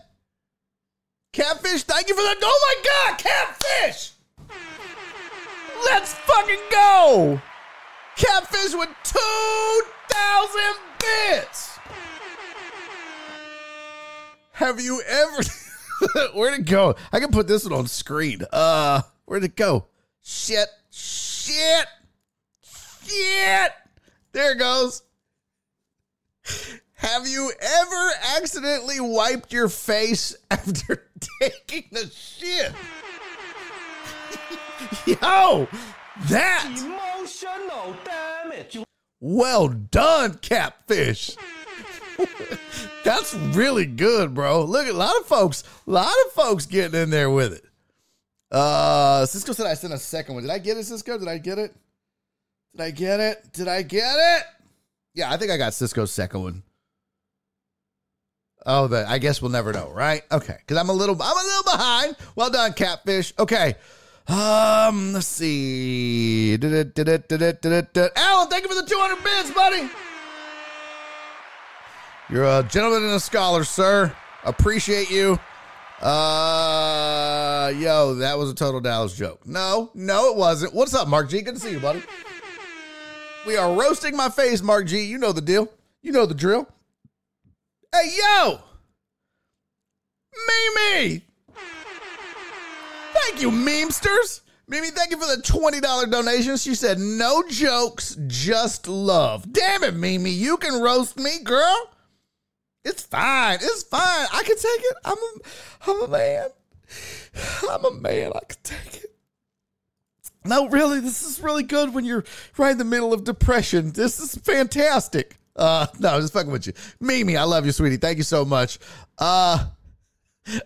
Catfish, thank you for that. Oh my God, catfish! Let's fucking go! Catfish with 2,000 bits! Have you ever. Where'd it go? I can put this one on screen. Uh, where'd it go? Shit. Shit. Shit. There it goes. Have you ever accidentally wiped your face after taking the shit? Yo, that Emotional damage. well done, catfish. That's really good, bro. Look, a lot of folks, a lot of folks getting in there with it. Uh, Cisco said I sent a second one. Did I get it, Cisco? Did I get it? Did I get it? Did I get it? Yeah, I think I got Cisco's second one. Oh, the I guess we'll never know, right? Okay, because I'm a little, I'm a little behind. Well done, catfish. Okay, um, let's see. Alan, thank you for the 200 bits, buddy. You're a gentleman and a scholar, sir. Appreciate you. Uh, yo, that was a total Dallas joke. No, no, it wasn't. What's up, Mark G? Good to see you, buddy. We are roasting my face, Mark G. You know the deal. You know the drill. Hey, yo, Mimi. Thank you, memesters. Mimi, thank you for the $20 donation. She said, no jokes, just love. Damn it, Mimi. You can roast me, girl. It's fine. It's fine. I can take it. I'm a, I'm a man. I'm a man. I can take it. No, really, this is really good when you're right in the middle of depression. This is fantastic. Uh, no, just fucking with you. Mimi, I love you, sweetie. Thank you so much. Uh,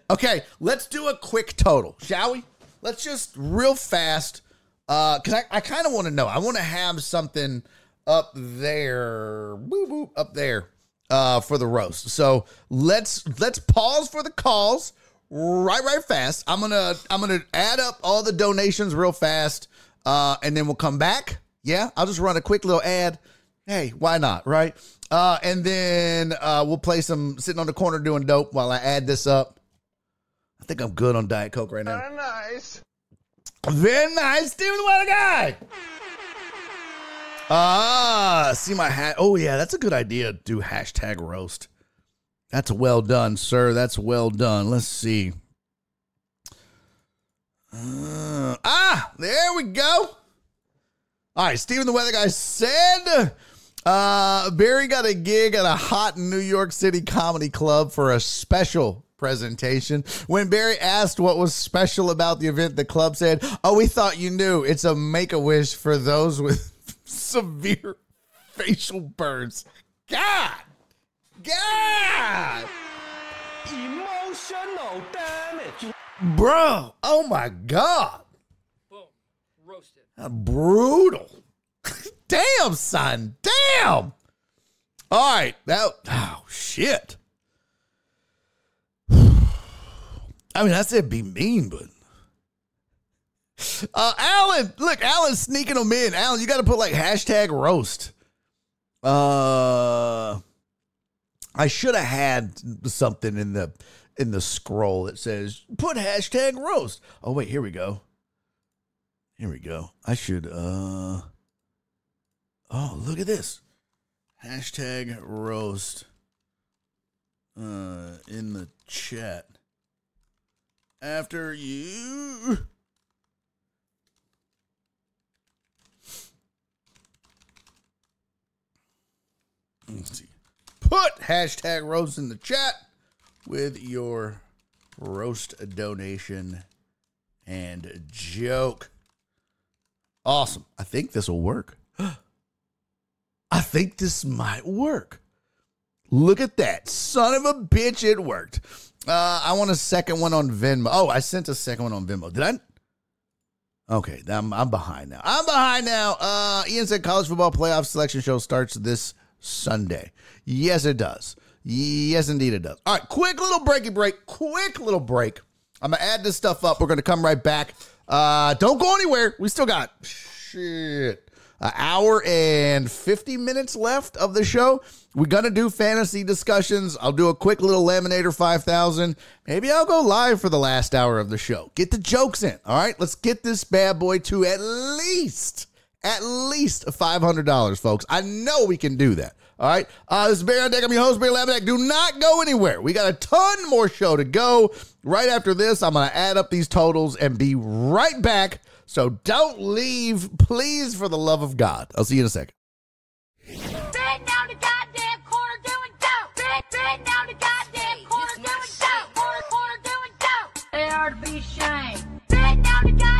okay, let's do a quick total, shall we? Let's just real fast. Uh, cause I, I kind of want to know. I want to have something up there, boop, boop, up there, uh, for the roast. So let's let's pause for the calls right right fast. I'm gonna I'm gonna add up all the donations real fast, uh, and then we'll come back. Yeah, I'll just run a quick little ad. Hey, why not, right? Uh, and then uh, we'll play some sitting on the corner doing dope while I add this up. I think I'm good on Diet Coke right now. Very nice. Very nice, Steven the Weather Guy. Ah, see my hat. Oh yeah, that's a good idea. Do hashtag roast. That's well done, sir. That's well done. Let's see. Uh, ah, there we go. All right, Steven the Weather Guy said uh, Barry got a gig at a hot New York City comedy club for a special presentation. When Barry asked what was special about the event, the club said, Oh, we thought you knew. It's a make a wish for those with severe facial burns. God! God! Emotional damage. Bro, oh my God. Boom. Roasted. Brutal. Damn, son. Damn. All right. That oh shit. I mean, I said be mean, but uh Alan, look, Alan's sneaking them in. Alan, you gotta put like hashtag roast. Uh I should have had something in the in the scroll that says put hashtag roast. Oh wait, here we go. Here we go. I should uh Oh, look at this. Hashtag roast uh in the chat. After you Let's see. Put hashtag roast in the chat with your roast donation and joke. Awesome. I think this will work. I think this might work. Look at that. Son of a bitch, it worked. Uh, I want a second one on Venmo. Oh, I sent a second one on Venmo. Did I? Okay, I'm, I'm behind now. I'm behind now. Uh, Ian said college football playoff selection show starts this Sunday. Yes, it does. Yes, indeed, it does. All right, quick little breaky break. Quick little break. I'm gonna add this stuff up. We're gonna come right back. Uh, don't go anywhere. We still got shit an hour and 50 minutes left of the show. We're going to do fantasy discussions. I'll do a quick little Laminator 5000. Maybe I'll go live for the last hour of the show. Get the jokes in. All right, let's get this bad boy to at least, at least $500, folks. I know we can do that. All right. Uh, this is Barry on Deck. I'm your host, Barry Laminack. Do not go anywhere. We got a ton more show to go. Right after this, I'm going to add up these totals and be right back. So don't leave, please, for the love of God. I'll see you in a second. To be down the goddamn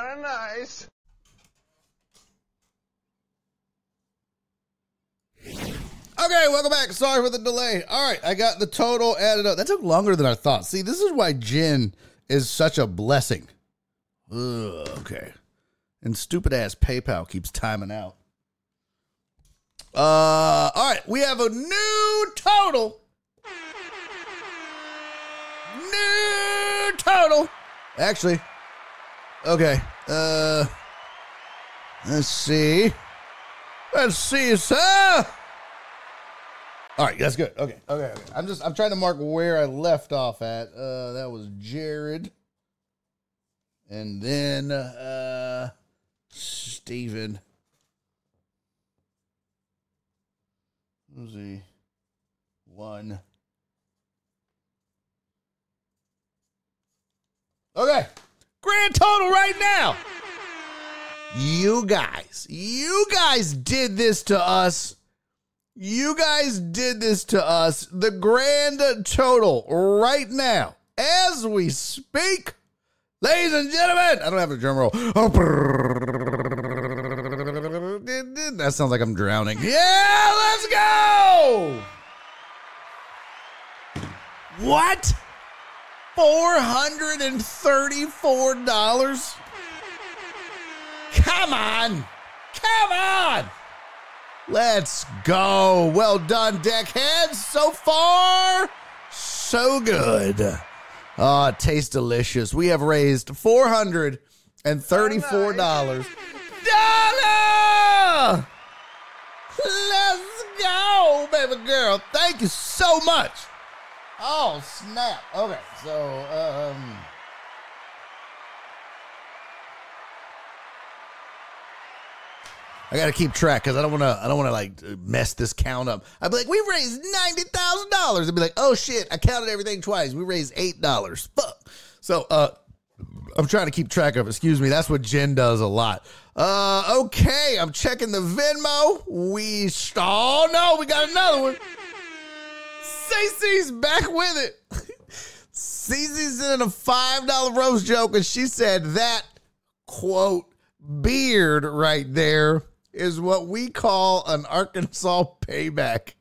Very nice. Okay, welcome back. Sorry for the delay. All right, I got the total added up. That took longer than I thought. See, this is why gin is such a blessing. Ugh, okay. And stupid ass PayPal keeps timing out. Uh, all right, we have a new total. New total. Actually, okay. Uh, let's see. Let's see, sir. All right, that's good. Okay, okay, okay. I'm just I'm trying to mark where I left off at. Uh, that was Jared, and then uh, Steven. Who's he? One. Okay, grand total right now. You guys, you guys did this to us. You guys did this to us. The grand total right now, as we speak, ladies and gentlemen, I don't have a drum roll. Oh, that sounds like I'm drowning. Yeah, let's go. What? $434? Come on. Come on. Let's go. Well done, deckheads. So far, so good. Oh, it tastes delicious. We have raised $434. Dollar! Let's go, baby girl. Thank you so much. Oh, snap. Okay, so, um. I gotta keep track because I don't want to. I don't want to like mess this count up. I'd be like, we raised ninety thousand dollars. I'd be like, oh shit, I counted everything twice. We raised eight dollars. Fuck. So, uh, I'm trying to keep track of. Excuse me. That's what Jen does a lot. Uh, okay. I'm checking the Venmo. We. Oh no, we got another one. Cece's back with it. Cece's in a five dollar roast joke, and she said that quote beard right there is what we call an Arkansas payback.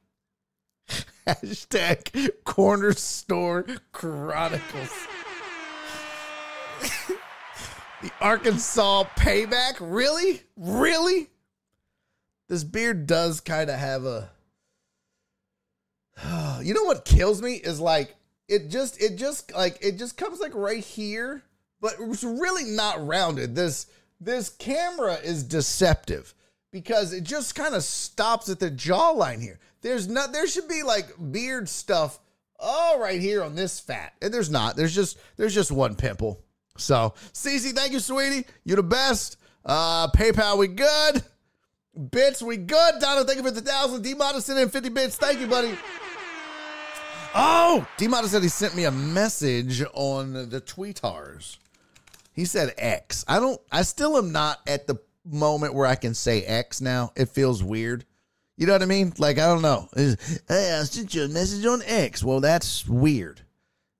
Hashtag corner store chronicles. the Arkansas payback? Really? Really? This beard does kind of have a. You know what kills me is like it just it just like it just comes like right here, but it's really not rounded. This this camera is deceptive because it just kind of stops at the jawline here. There's not there should be like beard stuff all right here on this fat. And there's not. There's just there's just one pimple. So, Cece, thank you, sweetie. You're the best. Uh, PayPal, we good. Bits, we good. Donna, thank you for the thousand. D sent in 50 bits. Thank you, buddy. Oh, D Modest said he sent me a message on the tweetars. He said X. I don't, I still am not at the moment where I can say X now. It feels weird. You know what I mean? Like, I don't know. It's, hey, I sent you a message on X. Well, that's weird.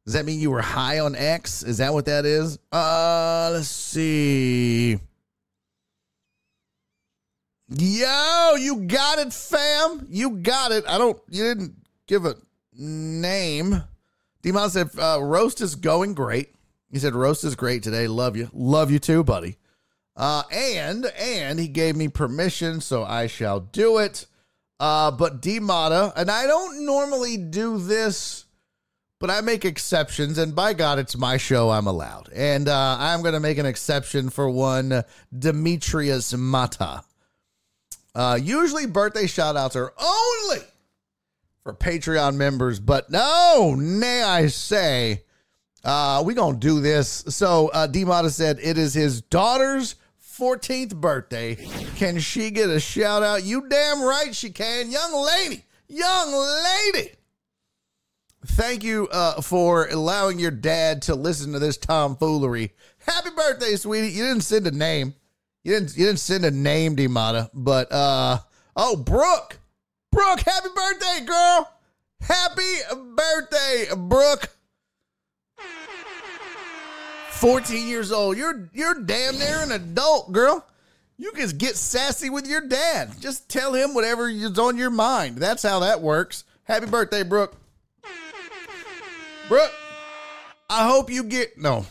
Does that mean you were high on X? Is that what that is? Uh, let's see. Yo, you got it, fam. You got it. I don't, you didn't give a name. Demon said, uh, roast is going great. He said, roast is great today. Love you. Love you too, buddy. Uh, and, and he gave me permission, so I shall do it. Uh, but Demata, and I don't normally do this, but I make exceptions, and by God, it's my show. I'm allowed. And uh, I'm going to make an exception for one Demetrius Mata. Uh, usually, birthday shout outs are only for Patreon members, but no, nay, I say, uh, we to do this. So, uh, Demata said it is his daughter's 14th birthday. Can she get a shout out? You damn right she can. Young lady, young lady. Thank you uh, for allowing your dad to listen to this tomfoolery. Happy birthday, sweetie. You didn't send a name. You didn't you didn't send a name, Demata, but uh oh, Brooke. Brooke, happy birthday, girl. Happy birthday, Brooke. 14 years old. You're you're damn near an adult, girl. You can get sassy with your dad. Just tell him whatever is on your mind. That's how that works. Happy birthday, Brooke. Brooke, I hope you get no.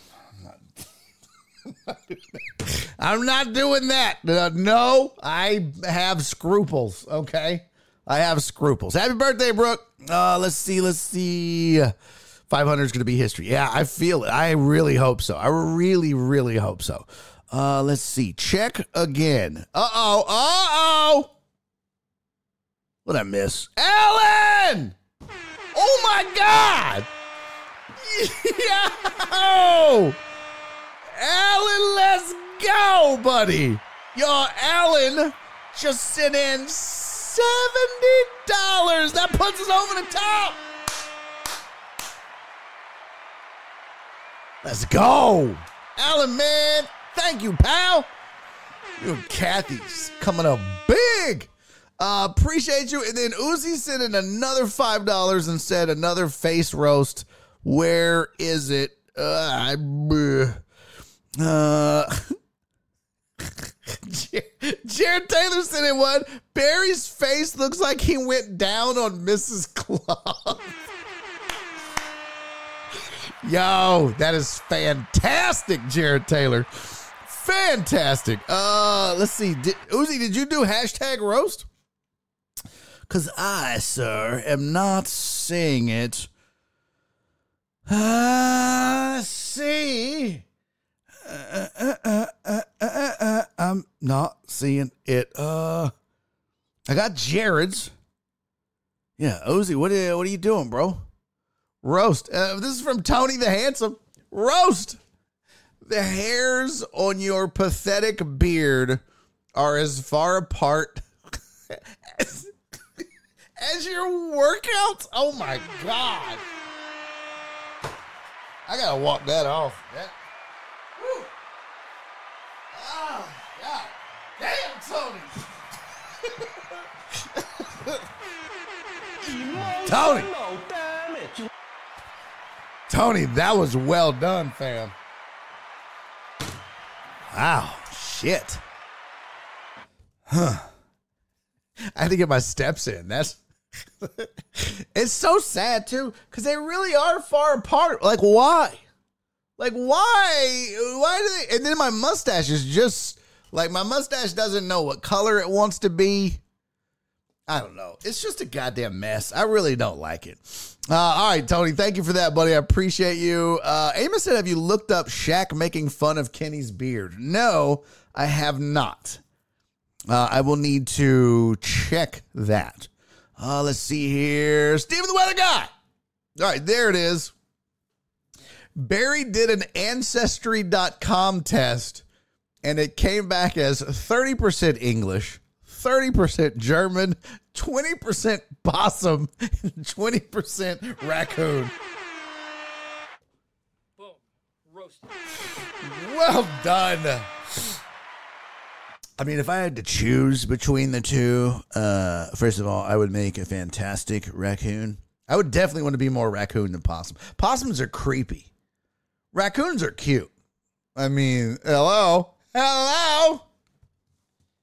I'm not doing that. Uh, no, I have scruples. Okay, I have scruples. Happy birthday, Brooke. Uh, let's see. Let's see. 500 is going to be history. Yeah, I feel it. I really hope so. I really, really hope so. Uh, let's see. Check again. Uh oh. Uh oh. What did I miss? Ellen! Oh my God! Yo! Alan, let's go, buddy. Yo, Alan just sent in $70. That puts us over the top. Let's go. Alan, man, thank you, pal. You and Kathy's coming up big. Uh, appreciate you. And then Uzi sent in another $5 and said another face roast. Where is it? Uh, I- Uh, Jared Taylor sent in one. Barry's face looks like he went down on Mrs. Claus. Yo, that is fantastic, Jared Taylor. Fantastic. Uh, let's see. Did, Uzi, did you do hashtag roast? Cause I, sir, am not seeing it. Uh, see. Uh, uh, uh, uh, uh, uh, I'm not seeing it. Uh, I got Jared's. Yeah, Uzi, what are, what are you doing, bro? Roast. Uh, this is from Tony the Handsome. Roast. The hairs on your pathetic beard are as far apart as, as your workouts. Oh my God. I gotta walk that off. That. Ah, oh, God. Damn, Tony. Tony. Tony, that was well done, fam. Wow, shit. Huh. I had to get my steps in. That's it's so sad too, because they really are far apart. Like, why? Like, why? Why do they? And then my mustache is just like my mustache doesn't know what color it wants to be. I don't know. It's just a goddamn mess. I really don't like it. Uh, all right, Tony. Thank you for that, buddy. I appreciate you. Uh, Amos said, "Have you looked up Shaq making fun of Kenny's beard?" No, I have not. Uh, I will need to check that. Uh, let's see here. Steven the Weather Guy. All right, there it is. Barry did an Ancestry.com test and it came back as 30% English, 30% German, 20% possum, and 20% raccoon. Boom. Roasted. Well done. I mean, if I had to choose between the two, uh, first of all, I would make a fantastic raccoon. I would definitely want to be more raccoon than possum. Possums are creepy. Raccoons are cute. I mean, hello, hello.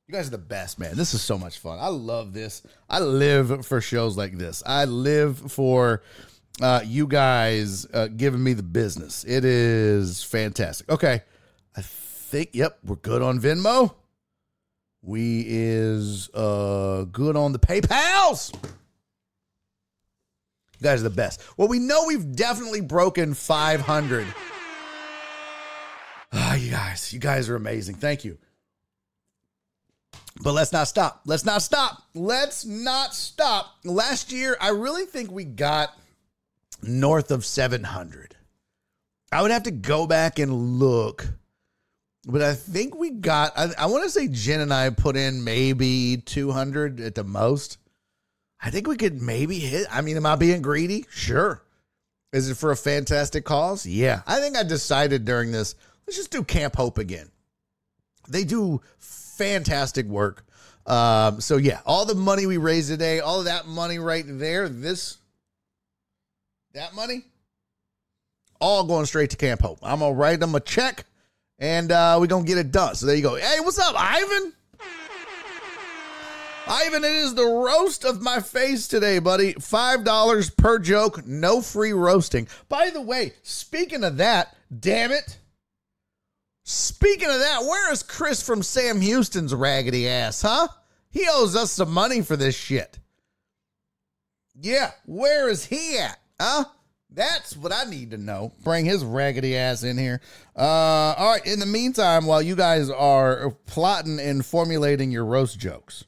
You guys are the best, man. This is so much fun. I love this. I live for shows like this. I live for uh, you guys uh, giving me the business. It is fantastic. Okay, I think. Yep, we're good on Venmo. We is uh good on the PayPal's. You guys are the best. Well, we know we've definitely broken 500. Ah, you guys, you guys are amazing. Thank you. But let's not stop. Let's not stop. Let's not stop. Last year, I really think we got north of 700. I would have to go back and look, but I think we got, I, I want to say Jen and I put in maybe 200 at the most. I think we could maybe hit. I mean, am I being greedy? Sure. Is it for a fantastic cause? Yeah. I think I decided during this, let's just do Camp Hope again. They do fantastic work. Um, so yeah, all the money we raised today, all of that money right there, this, that money, all going straight to Camp Hope. I'm gonna write them a check, and uh, we're gonna get it done. So there you go. Hey, what's up, Ivan? Ivan, it is the roast of my face today, buddy. $5 per joke, no free roasting. By the way, speaking of that, damn it. Speaking of that, where is Chris from Sam Houston's raggedy ass, huh? He owes us some money for this shit. Yeah, where is he at, huh? That's what I need to know. Bring his raggedy ass in here. Uh, all right. In the meantime, while you guys are plotting and formulating your roast jokes,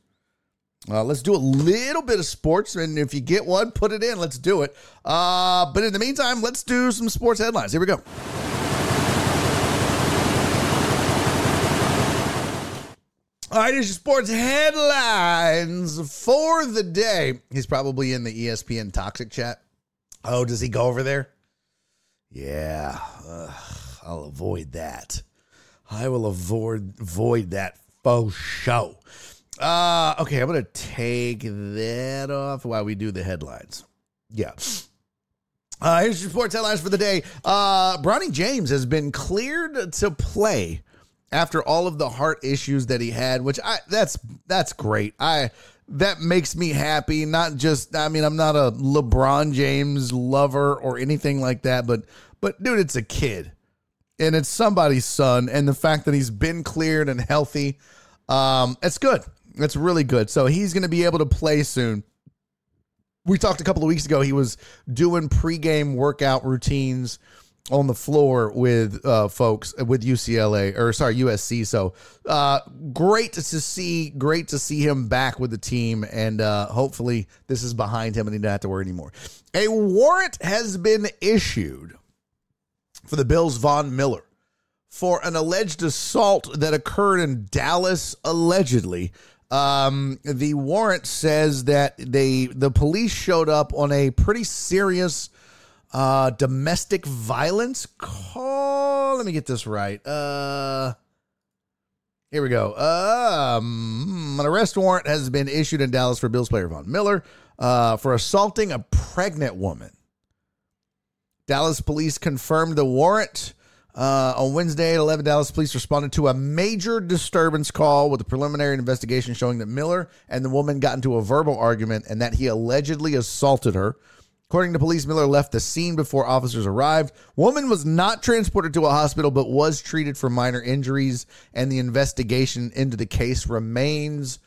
uh, let's do a little bit of sports, and if you get one, put it in. Let's do it. Uh, but in the meantime, let's do some sports headlines. Here we go. Your sports headlines for the day. He's probably in the ESPN Toxic chat. Oh, does he go over there? Yeah, Ugh, I'll avoid that. I will avoid avoid that faux show. Uh, okay, I'm gonna take that off while we do the headlines. Yeah. Uh, here's your sports headlines for the day. Uh, Bronny James has been cleared to play after all of the heart issues that he had, which I that's that's great. I that makes me happy. Not just I mean I'm not a LeBron James lover or anything like that, but but dude, it's a kid and it's somebody's son, and the fact that he's been cleared and healthy, um, it's good. It's really good. So he's going to be able to play soon. We talked a couple of weeks ago. He was doing pregame workout routines on the floor with uh, folks with UCLA or sorry USC. So uh, great to see, great to see him back with the team, and uh, hopefully this is behind him and he doesn't have to worry anymore. A warrant has been issued for the Bills' Von Miller for an alleged assault that occurred in Dallas, allegedly. Um, the warrant says that they the police showed up on a pretty serious uh, domestic violence call. Let me get this right. Uh, here we go. Um, an arrest warrant has been issued in Dallas for Bills player Von Miller uh, for assaulting a pregnant woman. Dallas police confirmed the warrant. Uh, on Wednesday at 11, Dallas police responded to a major disturbance call with a preliminary investigation showing that Miller and the woman got into a verbal argument and that he allegedly assaulted her. According to police, Miller left the scene before officers arrived. Woman was not transported to a hospital but was treated for minor injuries, and the investigation into the case remains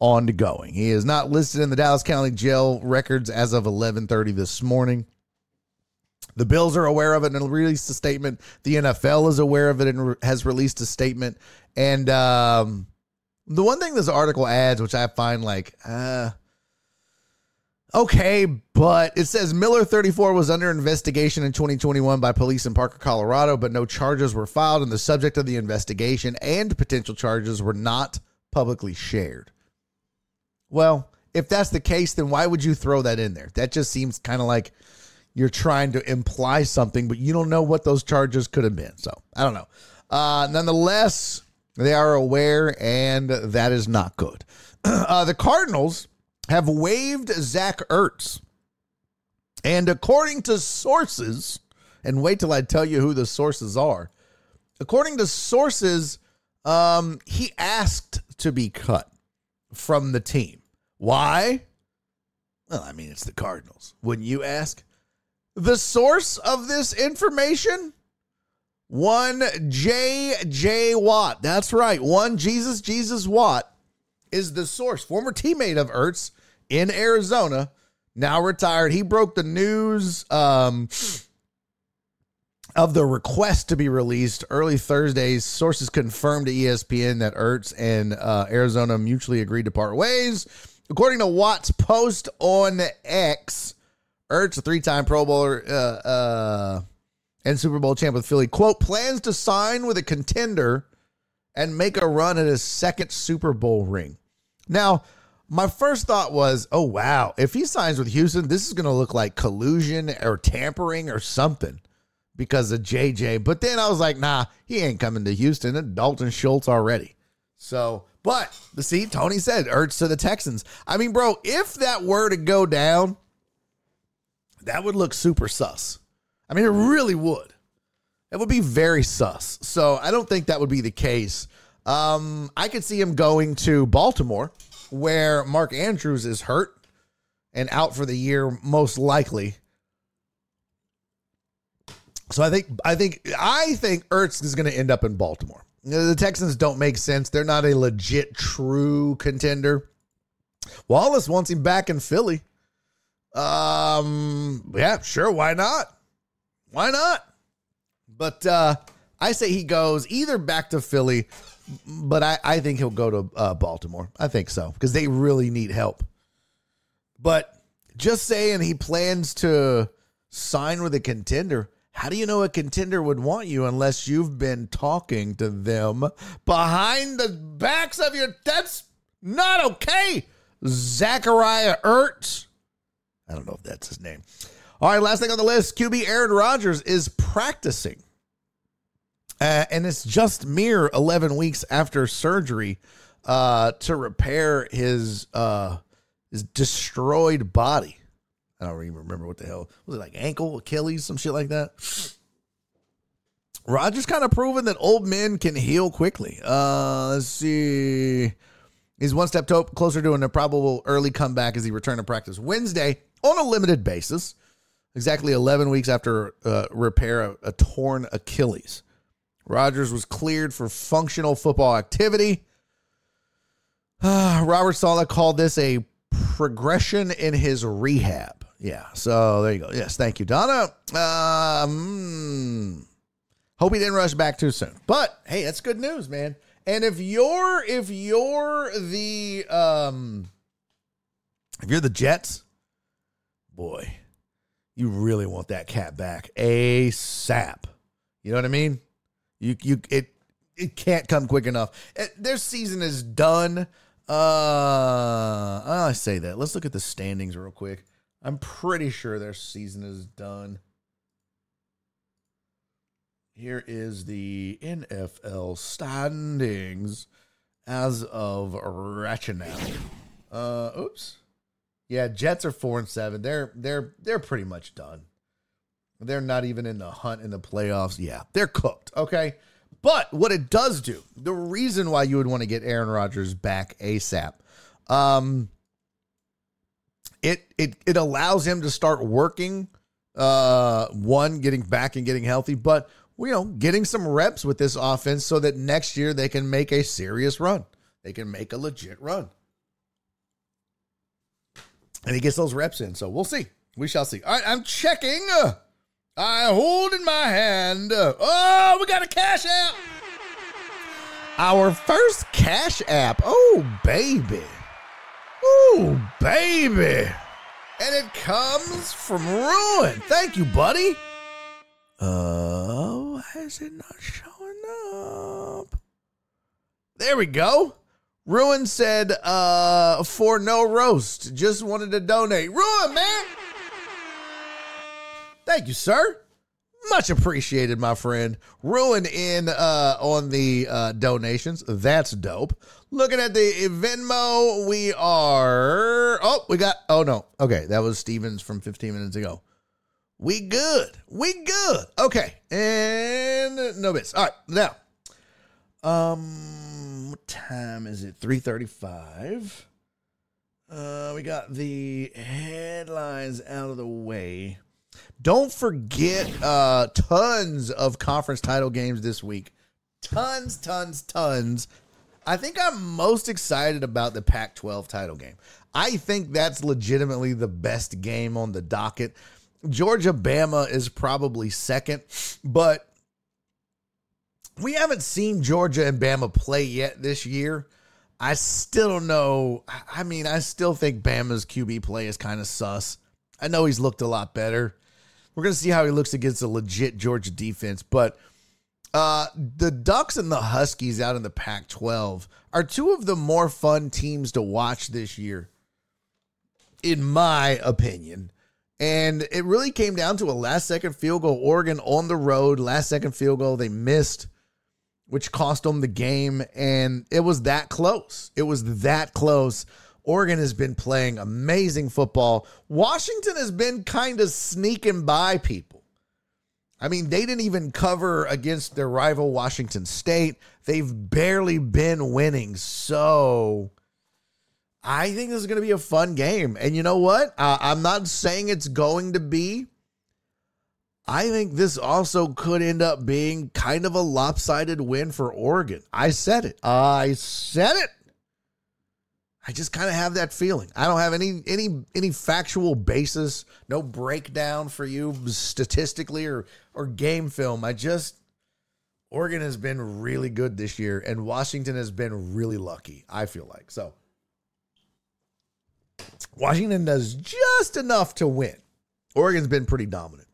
ongoing. He is not listed in the Dallas County Jail records as of 11:30 this morning. The Bills are aware of it and released a statement. The NFL is aware of it and re- has released a statement. And um, the one thing this article adds, which I find like, uh, okay, But it says Miller 34 was under investigation in 2021 by police in Parker, Colorado, but no charges were filed, and the subject of the investigation and potential charges were not publicly shared. Well, if that's the case, then why would you throw that in there? That just seems kind of like you're trying to imply something, but you don't know what those charges could have been. So I don't know. Uh, nonetheless, they are aware, and that is not good. Uh, the Cardinals have waived Zach Ertz. And according to sources, and wait till I tell you who the sources are. According to sources, um, he asked to be cut from the team. Why? Well, I mean, it's the Cardinals. Wouldn't you ask? The source of this information? One J. J. Watt. That's right. One Jesus Jesus Watt is the source. Former teammate of Ertz in Arizona, now retired. He broke the news um, of the request to be released early Thursdays. Sources confirmed to ESPN that Ertz and uh, Arizona mutually agreed to part ways. According to Watt's post on X, Ertz, a three-time Pro Bowler uh, uh, and Super Bowl champ with Philly, quote, plans to sign with a contender and make a run at his second Super Bowl ring. Now, my first thought was, oh, wow, if he signs with Houston, this is going to look like collusion or tampering or something because of JJ. But then I was like, nah, he ain't coming to Houston. And Dalton Schultz already. So, but the see, Tony said Ertz to the Texans. I mean, bro, if that were to go down, that would look super sus. I mean, it really would. It would be very sus. So I don't think that would be the case. Um, I could see him going to Baltimore, where Mark Andrews is hurt and out for the year, most likely. So I think I think I think Ertz is going to end up in Baltimore. The Texans don't make sense. They're not a legit true contender. Wallace wants him back in Philly. Um, yeah, sure, why not? Why not? But uh I say he goes either back to Philly, but I, I think he'll go to uh, Baltimore. I think so because they really need help. But just saying he plans to sign with a contender. How do you know a contender would want you unless you've been talking to them behind the backs of your? That's not okay. Zachariah Ertz. I don't know if that's his name. All right, last thing on the list QB Aaron Rodgers is practicing. Uh, and it's just mere 11 weeks after surgery uh, to repair his uh, his destroyed body. I don't even remember what the hell was it like ankle, Achilles, some shit like that. Rodgers kind of proven that old men can heal quickly. Uh, let's see. He's one step to- closer to an improbable early comeback as he returned to practice Wednesday on a limited basis, exactly 11 weeks after uh, repair a, a torn Achilles. Rodgers was cleared for functional football activity. Robert Saleh called this a progression in his rehab. Yeah, so there you go. Yes, thank you, Donna. Um, hope he didn't rush back too soon. But hey, that's good news, man. And if you're if you're the um if you're the Jets, boy, you really want that cat back ASAP. You know what I mean? You you it it can't come quick enough. It, their season is done. Uh, I say that. Let's look at the standings real quick. I'm pretty sure their season is done. Here is the NFL standings as of right now. Uh, oops. Yeah, Jets are four and seven. They're they're they're pretty much done. They're not even in the hunt in the playoffs. Yeah, they're cooked. Okay. But what it does do, the reason why you would want to get Aaron Rodgers back ASAP, um, it it it allows him to start working. Uh, one, getting back and getting healthy, but you know, getting some reps with this offense so that next year they can make a serious run. They can make a legit run. And he gets those reps in. So we'll see. We shall see. All right, I'm checking. I hold in my hand. Oh, we got a cash app. Our first cash app. Oh, baby. Oh, baby. And it comes from Ruin. Thank you, buddy. Oh, why is it not showing up? There we go. Ruin said, uh, for no roast. Just wanted to donate. Ruin, man. Thank you, sir. Much appreciated, my friend. Ruin in uh on the uh donations. That's dope. Looking at the Venmo, we are oh, we got oh no. Okay, that was Stevens from 15 minutes ago. We good. We good. Okay. And no bits. All right. Now. Um what time is it? 335. Uh we got the headlines out of the way. Don't forget uh tons of conference title games this week. Tons, tons, tons. I think I'm most excited about the Pac 12 title game. I think that's legitimately the best game on the docket. Georgia Bama is probably second, but we haven't seen Georgia and Bama play yet this year. I still don't know. I mean, I still think Bama's QB play is kind of sus. I know he's looked a lot better. We're going to see how he looks against a legit Georgia defense, but uh, the Ducks and the Huskies out in the Pac 12 are two of the more fun teams to watch this year, in my opinion. And it really came down to a last second field goal. Oregon on the road, last second field goal. They missed, which cost them the game. And it was that close. It was that close. Oregon has been playing amazing football. Washington has been kind of sneaking by people. I mean, they didn't even cover against their rival Washington State. They've barely been winning. So I think this is going to be a fun game. And you know what? Uh, I'm not saying it's going to be. I think this also could end up being kind of a lopsided win for Oregon. I said it. I said it. I just kind of have that feeling. I don't have any any any factual basis, no breakdown for you statistically or or game film. I just Oregon has been really good this year and Washington has been really lucky. I feel like. So Washington does just enough to win. Oregon's been pretty dominant.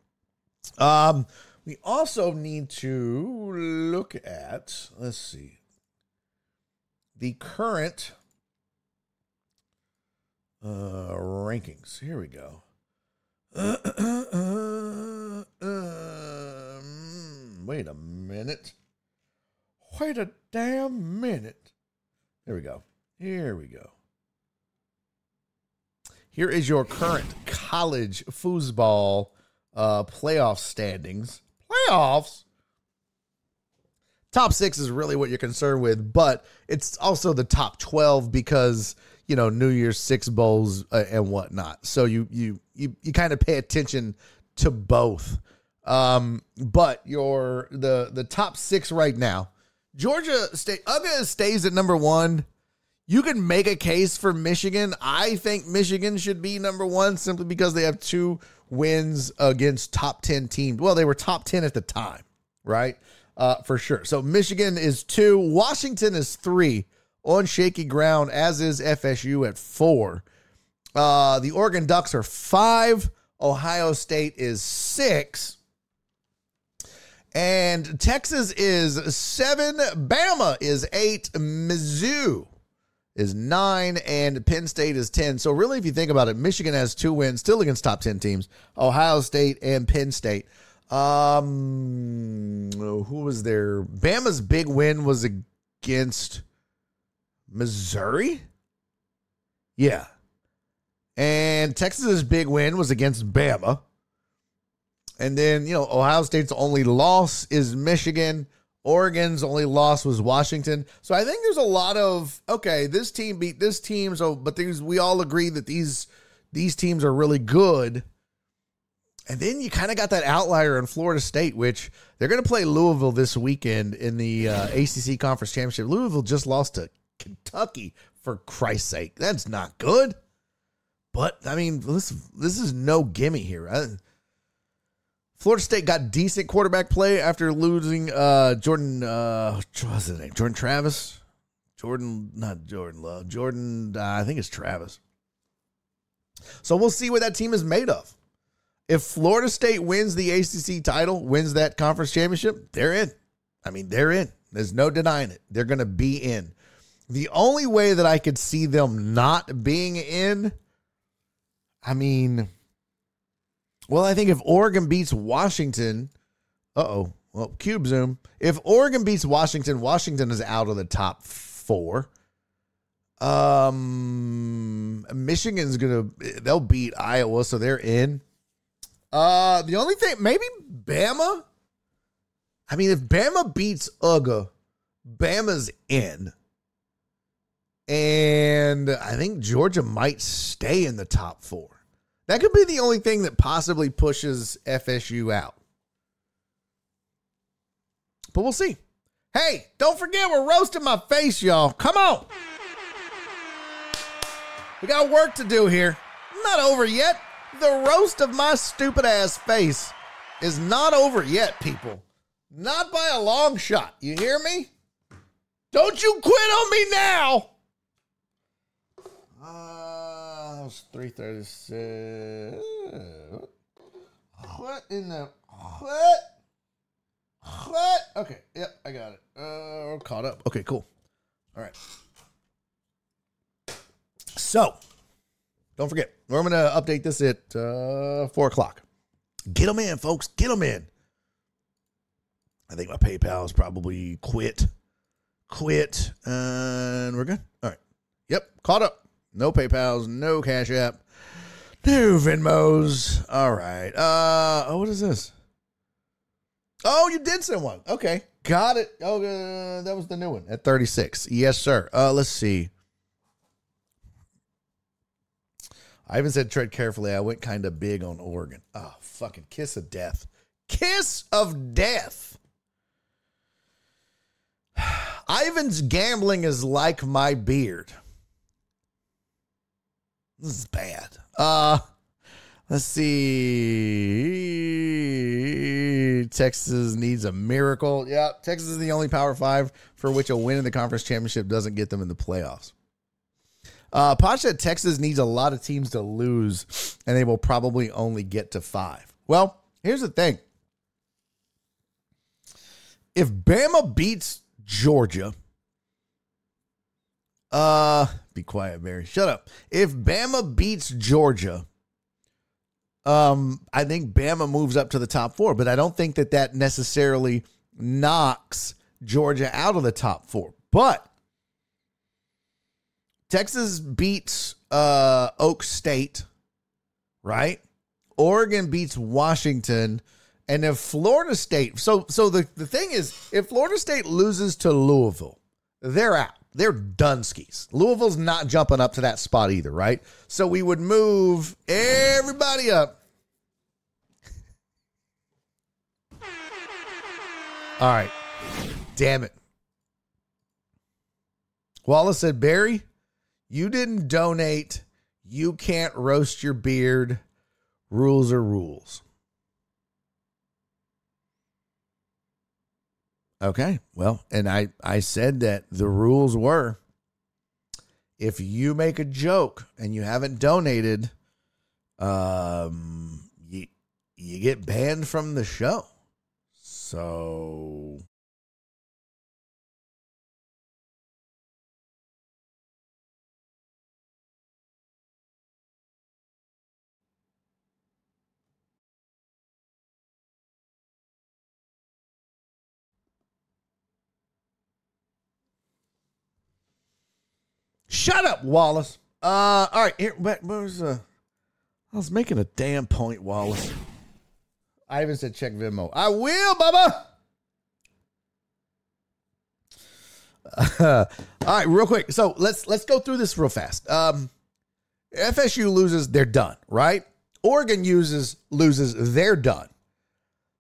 Um we also need to look at let's see. The current uh, rankings. Here we go. um, wait a minute. Wait a damn minute. There we go. Here we go. Here is your current college foosball uh, playoff standings. Playoffs? Top six is really what you're concerned with, but it's also the top 12 because you know New Year's Six bowls uh, and whatnot. So you you you you kind of pay attention to both. Um, but your the the top six right now, Georgia State Uga stays at number one. You can make a case for Michigan. I think Michigan should be number one simply because they have two wins against top ten teams. Well, they were top ten at the time, right? Uh, for sure. So Michigan is two. Washington is three on shaky ground, as is FSU at four. Uh, the Oregon Ducks are five. Ohio State is six. And Texas is seven. Bama is eight. Mizzou is nine. And Penn State is 10. So, really, if you think about it, Michigan has two wins still against top 10 teams Ohio State and Penn State. Um, who was there? Bama's big win was against Missouri. Yeah. And Texas's big win was against Bama. And then, you know, Ohio State's only loss is Michigan. Oregon's only loss was Washington. So I think there's a lot of okay, this team beat this team. So, but we all agree that these these teams are really good. And then you kind of got that outlier in Florida State, which they're going to play Louisville this weekend in the uh, ACC Conference Championship. Louisville just lost to Kentucky, for Christ's sake. That's not good. But, I mean, this, this is no gimme here. I, Florida State got decent quarterback play after losing uh, Jordan, uh, what's his name? Jordan Travis? Jordan, not Jordan Love. Jordan, uh, I think it's Travis. So we'll see what that team is made of. If Florida State wins the ACC title, wins that conference championship, they're in. I mean, they're in. There's no denying it. They're going to be in. The only way that I could see them not being in, I mean, well, I think if Oregon beats Washington, uh oh, well, cube zoom. If Oregon beats Washington, Washington is out of the top four. Um, Michigan's gonna they'll beat Iowa, so they're in. Uh, the only thing maybe Bama. I mean, if Bama beats UGA, Bama's in. And I think Georgia might stay in the top four. That could be the only thing that possibly pushes FSU out. But we'll see. Hey, don't forget we're roasting my face, y'all. Come on. We got work to do here. Not over yet. The roast of my stupid ass face is not over yet, people. Not by a long shot. You hear me? Don't you quit on me now. Was 336. What in the what? What? Okay, yep, I got it. Uh, caught up. Okay, cool. All right. So, don't forget, we're going to update this at uh, 4 o'clock. Get them in, folks. Get them in. I think my PayPal is probably quit. Quit. And we're good. All right. Yep, caught up. No PayPals, no Cash App, no Venmos. All right. Uh, oh, what is this? Oh, you did send one. Okay. Got it. Oh, uh, that was the new one at 36. Yes, sir. Uh, let's see. I even said tread carefully. I went kind of big on Oregon. Oh, fucking kiss of death. Kiss of death. Ivan's gambling is like my beard. This is bad. Uh let's see. Texas needs a miracle. Yeah, Texas is the only Power Five for which a win in the conference championship doesn't get them in the playoffs. Uh, Potch said Texas needs a lot of teams to lose, and they will probably only get to five. Well, here's the thing: if Bama beats Georgia, uh, be quiet, Barry. Shut up. If Bama beats Georgia, um, I think Bama moves up to the top four, but I don't think that that necessarily knocks Georgia out of the top four. But Texas beats uh, Oak State, right? Oregon beats Washington, and if Florida State, so so the, the thing is, if Florida State loses to Louisville, they're out. They're done skis. Louisville's not jumping up to that spot either, right? So we would move everybody up. All right. Damn it. Wallace said, Barry, you didn't donate. You can't roast your beard. Rules are rules. Okay. Well, and I I said that the rules were if you make a joke and you haven't donated, um, you you get banned from the show. So Shut up, Wallace. Uh, all right. Here, what was uh? I was making a damn point, Wallace. I even said check Venmo. I will, Bubba. Uh, all right, real quick. So let's let's go through this real fast. Um, FSU loses, they're done, right? Oregon uses loses, they're done.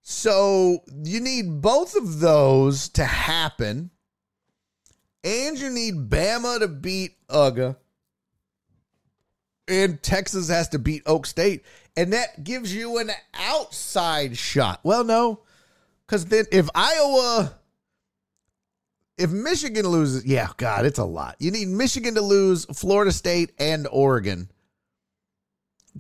So you need both of those to happen and you need Bama to beat UGA, and Texas has to beat Oak State, and that gives you an outside shot. Well, no, because then if Iowa, if Michigan loses, yeah, God, it's a lot. You need Michigan to lose, Florida State, and Oregon.